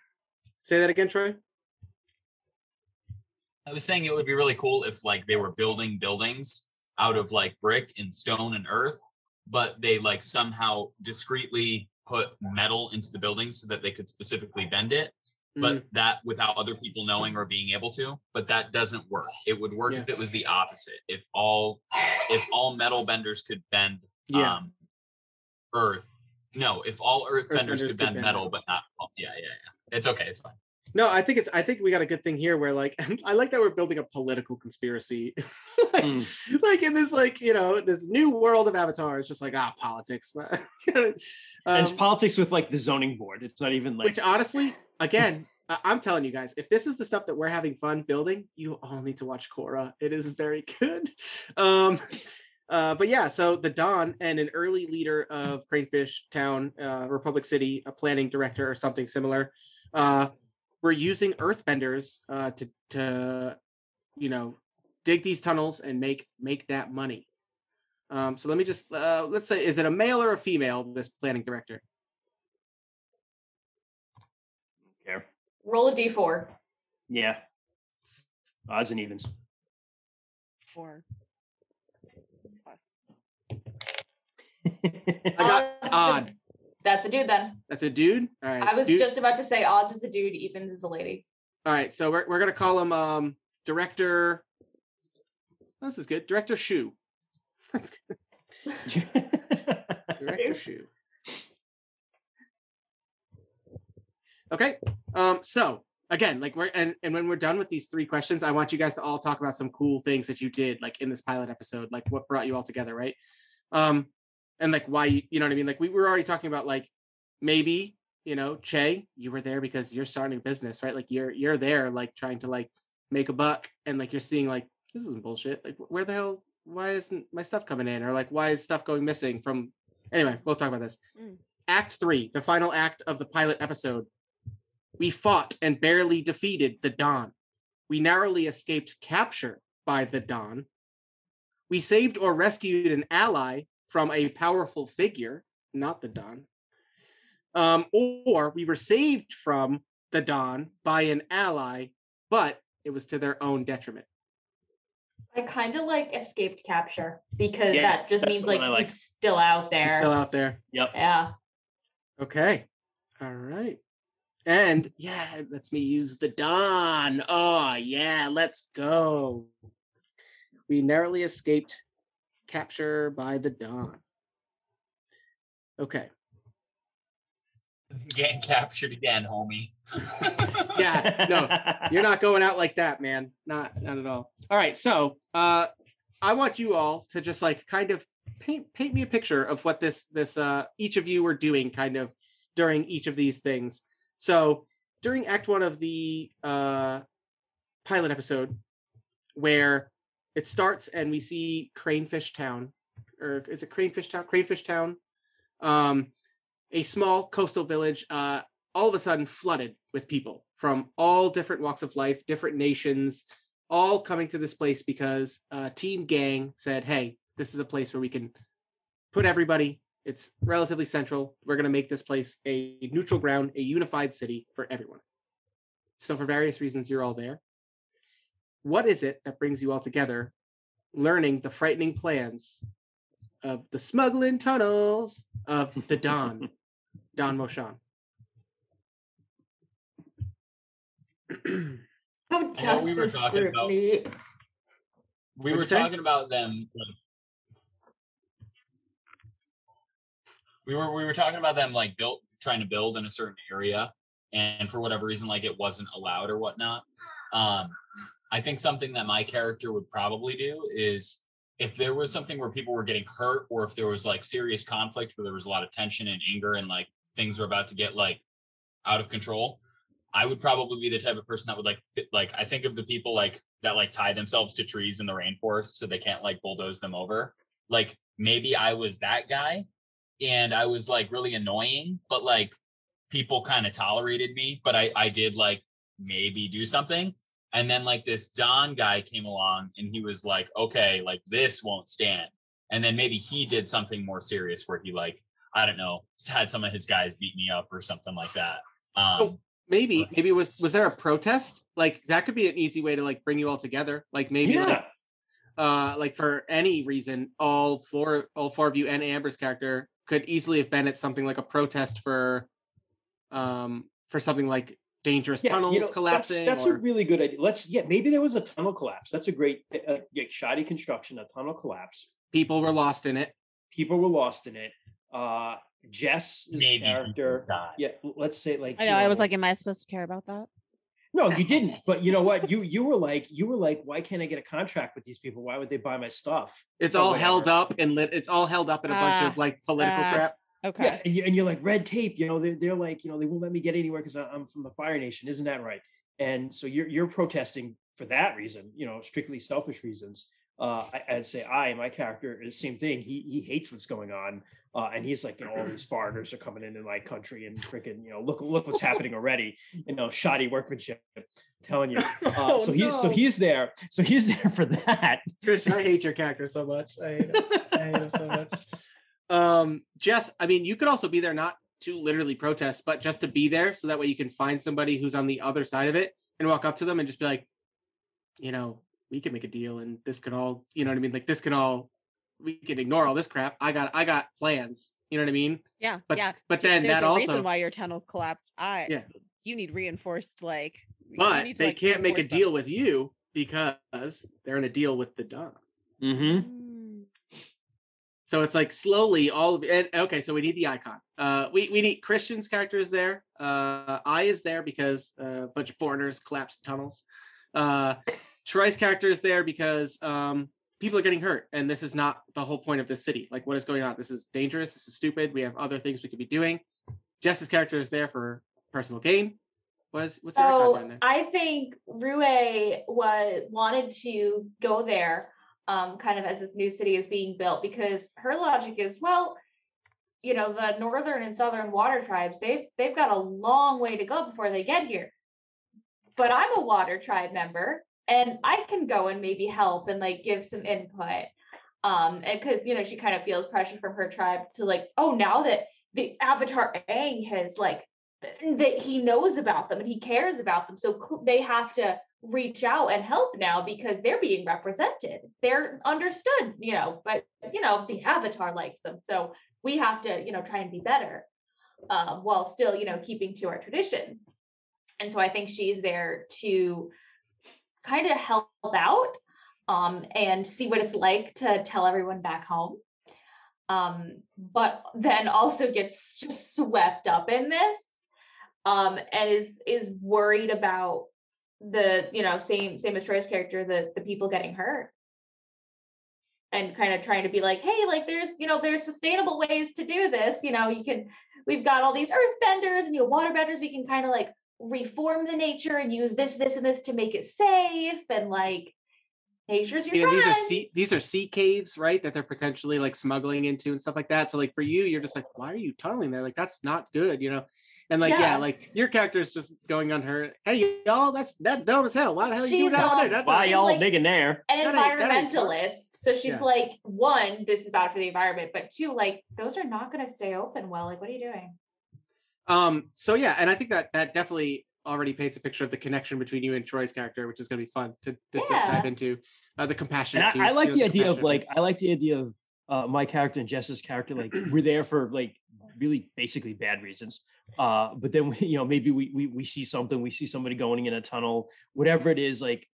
Say that again, Troy. I was saying it would be really cool if like they were building buildings out of like brick and stone and earth, but they like somehow discreetly put metal into the buildings so that they could specifically bend it, but Mm, that without other people knowing or being able to. But that doesn't work. It would work Yeah. if it was the opposite. If all if all metal benders could bend yeah. um earth. No, if all earth, benders, benders could could bend bend metal, metal. but not yeah, yeah, yeah. It's okay, it's fine. No, I think it's. I think we got a good thing here, where like [laughs] I like that we're building a political conspiracy, [laughs] like, Mm. like in this like you know this new world of Avatar. It's just like ah politics, [laughs] and it's um, politics with like the zoning board. It's not even like which honestly, again, I'm telling you guys, if this is the stuff that we're having fun building, you all need to watch Korra. It is very good. Um, uh, but yeah, so the Don and an early leader of Cranefish Town, uh, Republic City, a planning director or something similar, uh, were using earthbenders uh, to to you know dig these tunnels and make make that money. Um, so let me just uh, let's say, is it a male or a female? This planning director. care. Roll a d4. Yeah. Odds and evens. Four. Plus. I got Odds odd. That's a dude then. That's a dude. All right. I was dude- just about to say odds is a dude, evens is a lady. All right, so we're we're gonna call him um director. This is good. Director Shu. [laughs] That's good. [laughs] Director Shu. Okay. Um, so again, like we're and, and when we're done with these three questions, I want you guys to all talk about some cool things that you did like in this pilot episode, like what brought you all together, right? Um, and like why you, you know what I mean? Like we were already talking about like maybe you know Chae you were there because you're starting a business right like you're you're there like trying to like make a buck and like you're seeing like this isn't bullshit like where the hell why isn't my stuff coming in or like why is stuff going missing from anyway we'll talk about this Mm. act three the final act of the pilot episode we fought and barely defeated the Don. We narrowly escaped capture by the Don. We saved or rescued an ally from a powerful figure, not the Don. Um, or we were saved from the Don by an ally, but it was to their own detriment. I kind of like escaped capture because Yeah, that just means like, like. he's still out He's there. Still out there. Yep. yeah. Okay. All right. And yeah, it lets me use the Don. Oh, yeah, let's go. We narrowly escaped capture by the Don. Okay. Getting captured again, homie. [laughs] Yeah, no, You're not going out like that, man. Not not at all. All right, so uh I want you all to just like kind of paint paint me a picture of what this this uh each of you were doing kind of during each of these things. So during act 1 of the uh pilot episode where it starts and we see Cranefish Town or is it Cranefish Town? Cranefish Town. Um a small coastal village uh all of a sudden flooded with people from all different walks of life, different nations, all coming to this place because Team Aang said, "Hey, this is a place where we can put everybody. It's relatively central. We're going to make this place a neutral ground, a unified city for everyone." So, for various reasons, you're all there. What is it that brings you all together, learning the frightening plans of the smuggling tunnels of the Don, [laughs] Don Moshan? Oh, I just we were the talking about- scrutiny. we What'd were talking about them like, we were we were talking about them like built trying to build in a certain area and for whatever reason like it wasn't allowed or whatnot um i think something that my character would probably do is if there was something where people were getting hurt or if there was like serious conflict where there was a lot of tension and anger and like things were about to get like out of control i would probably be the type of person that would like fit like i think of the people like that like tie themselves to trees in the rainforest so they can't like bulldoze them over. Like maybe i was that guy and i was like really annoying but like people kind of tolerated me but i i did like maybe do something and then like this don guy came along and he was like okay like this won't stand and then maybe he did something more serious where he like i don't know had some of his guys beat me up or something like that Um, maybe maybe was was there a protest? Like that could be an easy way to like bring you all together. Like maybe yeah. like uh like for any reason, all four all four of you and Amber's character could easily have been at something like a protest for um for something like dangerous Yeah, tunnels you know, that's, collapsing. that's or, a really good idea. Let's yeah, maybe there was a tunnel collapse. That's a great uh, like shoddy construction, a tunnel collapse. people were lost in it. People were lost in it. Uh Jess's maybe character. die. Yeah, let's say like I you know. I was like, am I supposed to care about that? No, you [laughs] didn't. But you know what? You you were like you were like, why can't I get a contract with these people? Why would they buy my stuff? It's or all held up and lit. It's all held up in a bunch Ah, of like political ah. crap. Okay. Yeah, and, you, and you're like red tape. You know, they're, they're like, you know, they won't let me get anywhere because I'm from the Fire Nation. Isn't that right? And so you're you're protesting for that reason. You know, strictly selfish reasons. Uh, I, I'd say I, my character, is the same thing. He he hates what's going on, uh, and he's like, you know, all these foreigners are coming into my country and freaking, you know, look look what's happening already. You know, shoddy workmanship. telling you. [laughs] Uh, Oh, so he's so he's there. So he's [laughs] there for that. Christian, I hate your character so much. I hate him. I hate him so much. Um, Jess, I mean, you could also be there not to literally protest, but just to be there so that way you can find somebody who's on the other side of it and walk up to them and just be like, you know, we can make a deal and this can all, you know what I mean? Like this can all we can ignore all this crap. I got I got plans. You know what I mean? Yeah. But yeah. but then There's that a also reason why your tunnels collapsed. I Yeah. You need reinforced like. but to, they like, can't make a reinforce them. deal with you because they're in a deal with the Don. Mm-hmm. So it's like slowly all of and okay, so we need the icon. Uh we, we need Christian's character is there. Uh I is there because uh, a bunch of foreigners collapsed tunnels. Uh Troy's character is there because um people are getting hurt and this is not the whole point of this city. Like what is going on? This is dangerous, this is stupid. We have other things we could be doing. Jess's character is there for personal gain. What is what's your icon there? I think Rue was wanted to go there, um, kind of as this new city is being built, because her logic is, well, you know, the northern and southern water tribes, they've they've got a long way to go before they get here. But I'm a water tribe member, and I can go and maybe help and like give some input. Um, and because you know, she kind of feels pressure from her tribe to like, oh, now that the Avatar Aang has like that he knows about them and he cares about them. So cl- they have to reach out and help now because they're being represented. They're understood, you know, but you know, the avatar likes them. So we have to, you know, try and be better um, while still, you know, keeping to our traditions. And so I think she's there to kind of help out um, and see what it's like to tell everyone back home. Um, but then also gets just swept up in this um, and is is worried about the you know same same as Troy's character the the people getting hurt and kind of trying to be like hey like there's you know there's sustainable ways to do this you know you can we've got all these earth benders and you know water benders we can kind of like reform the nature and use this this and this to make it safe and like nature's your you know, these are sea these are sea caves, right? That they're potentially like smuggling into and stuff like that. So like for you, you're just like, why are you tunneling there? Like that's not good, you know. And like yeah, Yeah. like your character is just going on her. Hey y'all, that's that dumb as hell. Why the hell are you She's, doing that over there? um, That- Why y'all like- digging there? an That ain't- ain't environmentalist. So she's Yeah. like, one, this is bad for the environment, but two, like those are not going to stay open well. Like, what are you doing? Um. So yeah, and I think that that definitely already paints a picture of the connection between you and Troy's character, which is going to be fun to, to, to Yeah. dive into. Uh, the compassion. And I, I like the idea of like I like the idea of uh, my character and Jess's character. Like we're there for like really basically bad reasons. Uh, but then we, [laughs] you know maybe we, we we see something. We see somebody going in a tunnel, whatever it is. Like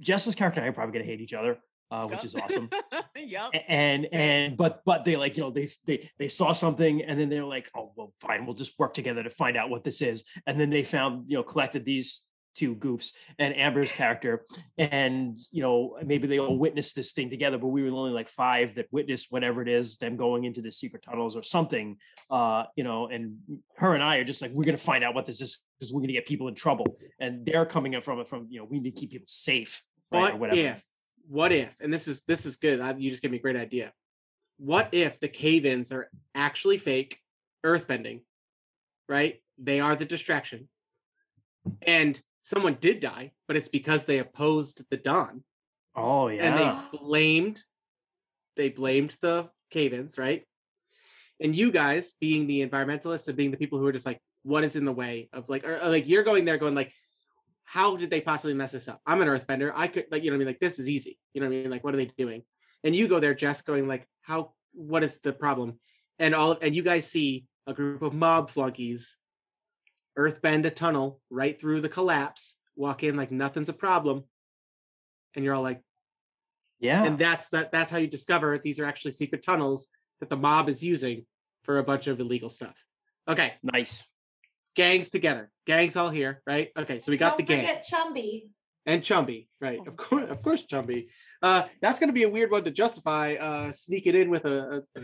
Jess's character and I are probably gonna hate each other, uh, which is awesome. [laughs] yep. And and but but they like you know they they they saw something and then they're like oh well fine we'll just work together to find out what this is and then they found you know collected these two goofs and amber's character and you know maybe they all witnessed this thing together but we were only like five that witnessed whatever it is them going into the secret tunnels or something uh you know and her and i are just like we're gonna find out what this is because we're gonna get people in trouble and they're coming in from it from you know we need to keep people safe right, or What whatever if? What if? And this is this is good. I, you just gave me a great idea. What if the cave-ins are actually fake, earthbending, right? They are the distraction, and someone did die, but it's because they opposed the Don. oh yeah and they blamed, they blamed the cave-ins, right? And you guys, being the environmentalists and being the people who are just like, what is in the way of like or, or, like you're going there going like how did they possibly mess this up? I'm an earthbender. I could like you know what i mean? Like this is easy. You know what i mean? Like what are they doing? And you go there jess going like how what is the problem? And all and you guys see a group of mob flunkies earthbend a tunnel right through the collapse walk in like nothing's a problem and you're all like Yeah. and that's that that's how you discover these are actually secret tunnels that the mob is using for a bunch of illegal stuff. Okay. Nice. gangs together. Gangs all here right? Okay so we got Don't the gang. forget Chumby. and chumby right. Of course of course chumby. Uh that's gonna be a weird one to justify uh sneaking in with a, a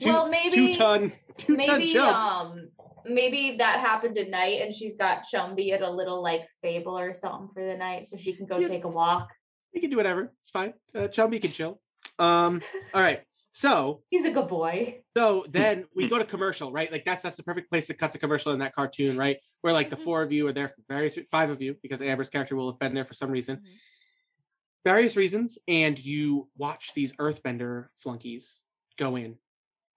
two, well, maybe two ton two ton maybe jump. um maybe that happened at night and she's got Chumby at a little like stable or something for the night so she can go Yeah. take a walk. you can do whatever it's fine uh, chumby can chill um all right so He's a good boy. So then we go to commercial, right? Like that's that's the perfect place to cut to commercial in that cartoon, right? Where like the four of you are there for various five of you because Amber's character will have been there for some reason, Mhm. various reasons, and you watch these Earthbender flunkies go in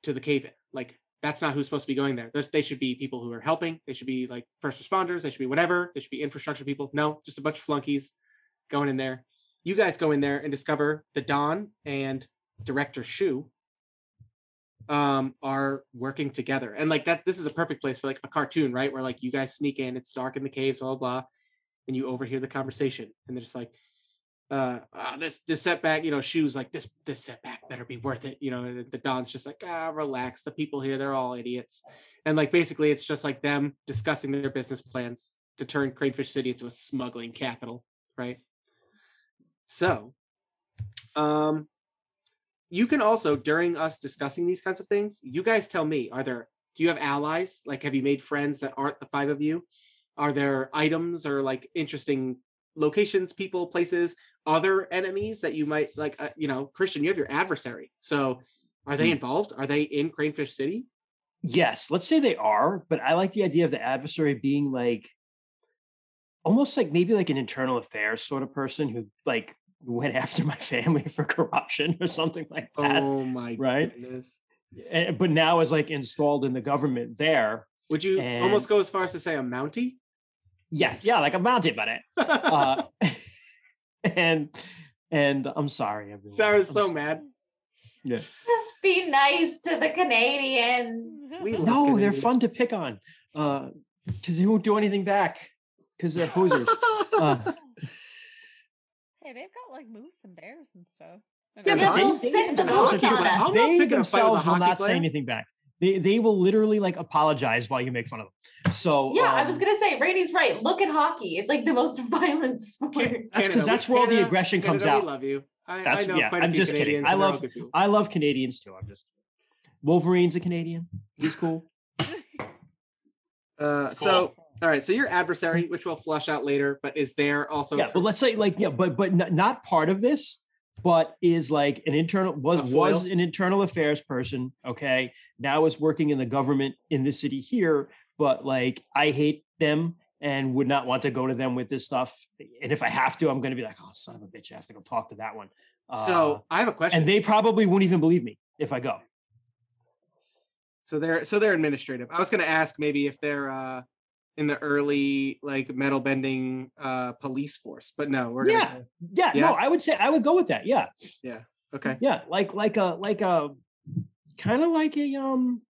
to the cave in. Like that's not who's supposed to be going there. They should be people who are helping. They should be like first responders. They should be whatever. They should be infrastructure people. No, just a bunch of flunkies going in there. You guys go in there and discover the Don and director Shu um are working together and like that this is a perfect place for like a cartoon right where like you guys sneak in it's dark in the caves blah blah blah and you overhear the conversation and they're just like uh ah, this this setback you know Shu's like this this setback better be worth it you know the don's just like ah relax the people here they're all idiots and like basically it's just like them discussing their business plans to turn cranefish city into a smuggling capital right? So um you can also during us discussing these kinds of things you guys tell me are there do you have allies? Like have you made friends that aren't the five of you? Are there items or like interesting locations people places other enemies that you might like uh, you know christian you have your adversary so are they Hmm. involved are they in cranefish city Yes, let's say they are, but I like the idea of the adversary being like almost like maybe like an internal affairs sort of person who like went [laughs] after my family for corruption or something like that. oh my right? goodness And, but now is like installed in the government there. would you And- almost go as far as to say a mountie Yeah, yeah, like a mounted by it. [laughs] Uh, [laughs] [laughs] and and I'm sorry, everyone. sarah's I'm so s- mad Yeah. Just be nice to the Canadians. we [laughs] love No, they're fun to pick on. Uh because they won't do anything back because they're posers. Uh, [laughs] Hey, they've got like moose and bears and stuff. I Yeah, know Yeah, but they- they'll they- sit they- they- boat they- on they- us. I'm not they picking a fight with a themselves will not player. say anything back. They they will literally like apologize while you make fun of them. So Yeah, I was um, gonna say Rainey's right. Look at hockey. It's like the most [laughs] violent sport. That's because that's we- where all the Canada- aggression comes Canada, out. We love you. I, That's- I know yeah, quite a I'm few just kidding. I and they're all love- good. I love Canadians too. I'm just Wolverine's a Canadian. He's cool. Uh, It's so, all right. So your adversary, which we'll flush out later, but is there also? yeah, but let's say like yeah, but but not part of this, but is like an internal was was an internal affairs person. Okay, now is working in the government in the city here, but like I hate them and would not want to go to them with this stuff. And if I have to, I'm going to be like, oh son of a bitch, I have to go talk to that one. so Uh, I have a question. and they probably won't even believe me if I go. so they're so they're administrative. I was going to ask maybe if they're uh in the early like metal bending uh police force, but no, we're Yeah. gonna, Yeah, Yeah. no, I would say I would go with that. Yeah. Yeah okay. Yeah, like like a like a kind of like a um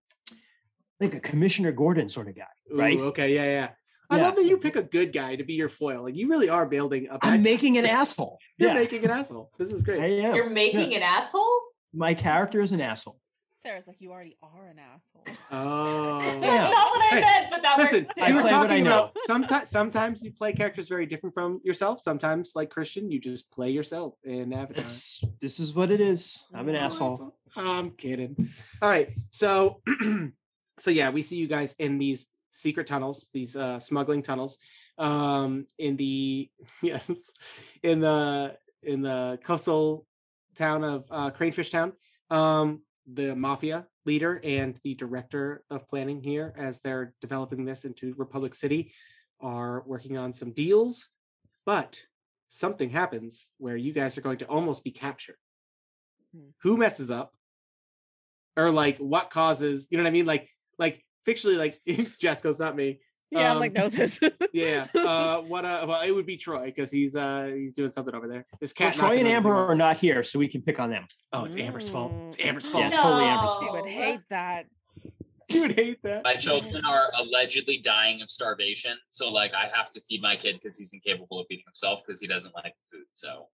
like a Commissioner Gordon sort of guy, right? Ooh, okay, yeah, yeah. I Yeah. love that you pick a good guy to be your foil. Like you really are building a bad. I'm making an [laughs] asshole. You're Yeah, making an asshole. This is I great. am. You're making an asshole? My character is an asshole. Sarah's like, you already are an asshole. Oh. [laughs] Yeah. That's not what I Hey, meant, but that Listen, works I you were play what I talking know. about sometimes sometimes you play characters very different from yourself. Sometimes, like Christian, you just play yourself in Avatar. It's this is what it is. I'm an Oh, asshole. I'm kidding. All right. So [clears throat] so yeah, we see you guys in these secret tunnels, these uh smuggling tunnels. Um in the [laughs] yes, in the in the coastal town of uh Cranefish Town. Um the mafia leader and the director of planning here as they're developing this into Republic City are working on some deals, but something happens where you guys are going to almost be captured. Hmm. Who messes up? Or like what causes, you know what I mean? Like like fictionally like [laughs] Jess goes, not me. Yeah, I'm like, Um, no, this. Yeah. [laughs] Uh, what? Uh, well, it would be Troy because he's uh he's doing something over there. This Well, cat. Troy and Amber are not here, so we can pick on them. Oh, it's Amber's fault. It's Amber's Mm. fault. Yeah, totally Amber's She fault. would hate that. [laughs] You would hate that. My children are allegedly dying of starvation, so like I have to feed my kid because he's incapable of feeding himself because he doesn't like the food. So,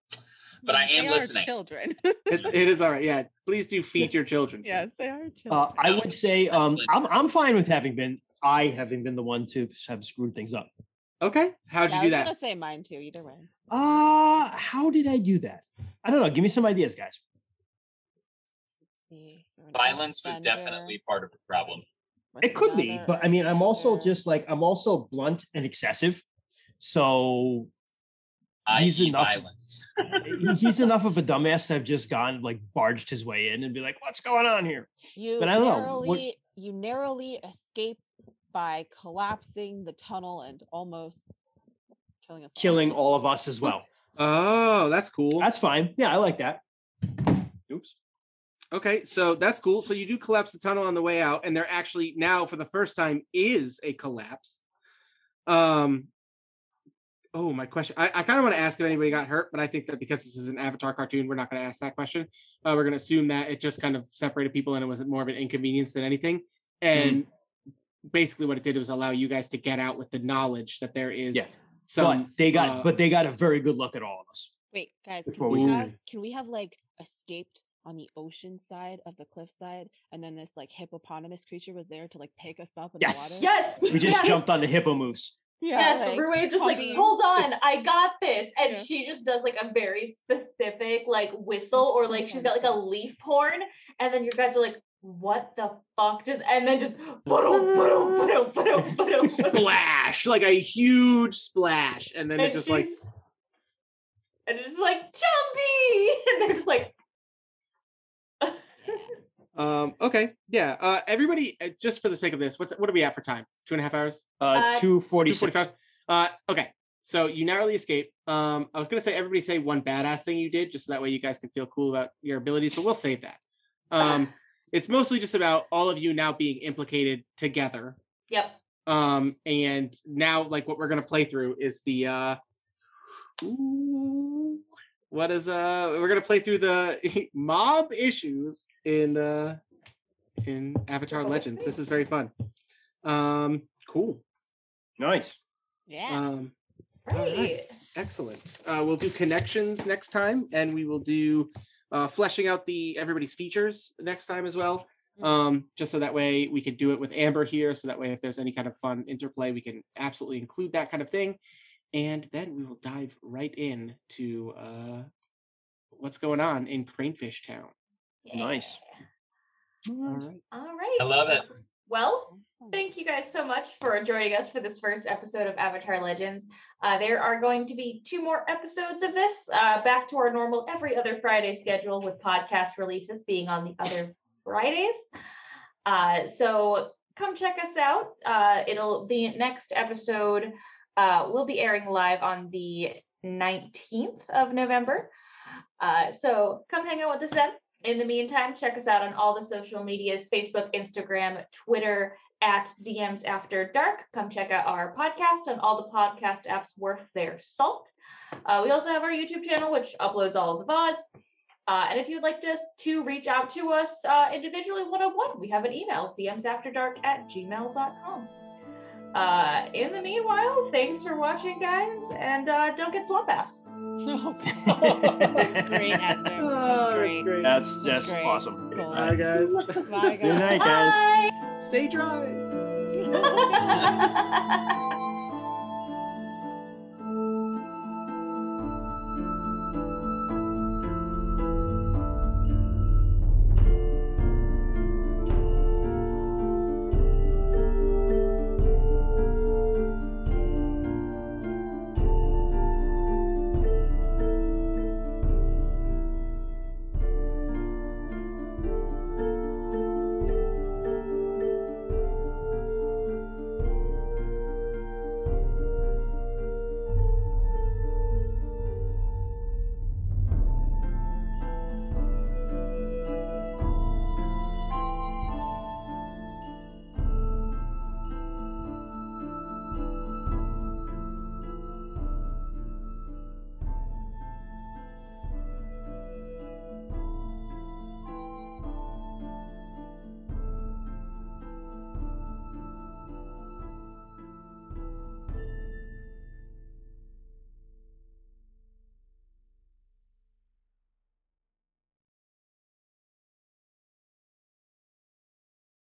but I am They are listening. children. It's it is all right. Yeah. Please do feed your children. yes, they are children. Uh, I would say um, I'm I'm fine with having been I having been the one to have screwed things up. Okay. How'd Yeah, you I do was that? gonna say mine too. Either way. Uh how did I do that? I don't know. Give me some ideas, guys. See, you're an Violence was offender definitely part of the problem. with It could be, but I mean, I'm also offender. just like I'm also blunt and excessive. So He's enough- violence. [laughs] he- he's enough of a dumbass to have just gone like barged his way in and be like, "What's going on here?" You but I don't know, narrowly, what- you narrowly escape by collapsing the tunnel and almost killing us. all. Killing all of us as [laughs] well. Oh, that's cool. That's fine. Yeah, I like that. Oops. Okay, so that's cool. So you do collapse the tunnel on the way out, and there actually now, for the first time, is a collapse. Um. Oh, my question. I, I kind of want to ask if anybody got hurt, but I think that because this is an Avatar cartoon, we're not going to ask that question. Uh, we're going to assume that it just kind of separated people and it wasn't more of an inconvenience than anything. And basically, what it did was allow you guys to get out with the knowledge that there is Yeah, some. but they got uh, but they got a very good look at all of us. Wait, guys, Before can we, we- have can we have like escaped on the ocean side of the cliff side, and then this like hippopotamus creature was there to like pick us up in Yes. the water? Yes. We just yes. jumped on the hippo moose. Yeah, Yes, like, Rue just like, puppy. hold on, I got this. And Yeah. she just does like a very specific like whistle or like she's got like a leaf horn. And then your guys are like, what the fuck just and then just boom, boom, boom, boom, boom. splash, like a huge splash, and then it just like and it's just like jumpy. [laughs] And they're just like [laughs] Um, okay, yeah. Uh, everybody, uh, just for the sake of this, what's what are we at for time? Two and a half hours. Uh, Uh, two forty Two six. forty-five. Uh, okay. So you narrowly escape. Um, I was gonna say everybody say one badass thing you did, just so that way you guys can feel cool about your abilities, but we'll save that. Um, it's mostly just about all of you now being implicated together. Yep. Um, and now like what we're gonna play through is the uh ooh, what is uh we're gonna play through the [laughs] mob issues in uh in Avatar Legends. This is very fun. Um cool. Nice. Yeah. Um all right. Great. excellent. Uh we'll do connections next time and we will do uh fleshing out the everybody's features next time as well. Mhm. Um just so that way we could do it with Amber here so that way if there's any kind of fun interplay we can absolutely include that kind of thing. And then we will dive right in to uh what's going on in Cranefish Town. Nice. All right. All right. I love it. Well. Thank you guys so much for joining us for this first episode of Avatar Legends. Uh, there are going to be two more episodes of this, uh, back to our normal every other Friday schedule with podcast releases being on the other Fridays. Uh, so come check us out. Uh, it'll the next episode uh, will be airing live on the 19th of November. Uh, so come hang out with us then. In the meantime, check us out on all the social medias Facebook, Instagram, Twitter, at DMs After Dark. Come check out our podcast on all the podcast apps worth their salt. Uh, we also have our YouTube channel, which uploads all of the VODs. Uh, and if you'd like us to reach out to us uh, individually one on one, we have an email, dmsafterdark at gmail.com. Uh, in the meanwhile, thanks for watching, guys, and uh, don't get swamp ass. Oh, [laughs] great ending. Oh, That's that's great. great. That's just great. awesome. Cool. Bye guys. Bye, [laughs] Good night, guys. Stay dry. Bye. [laughs]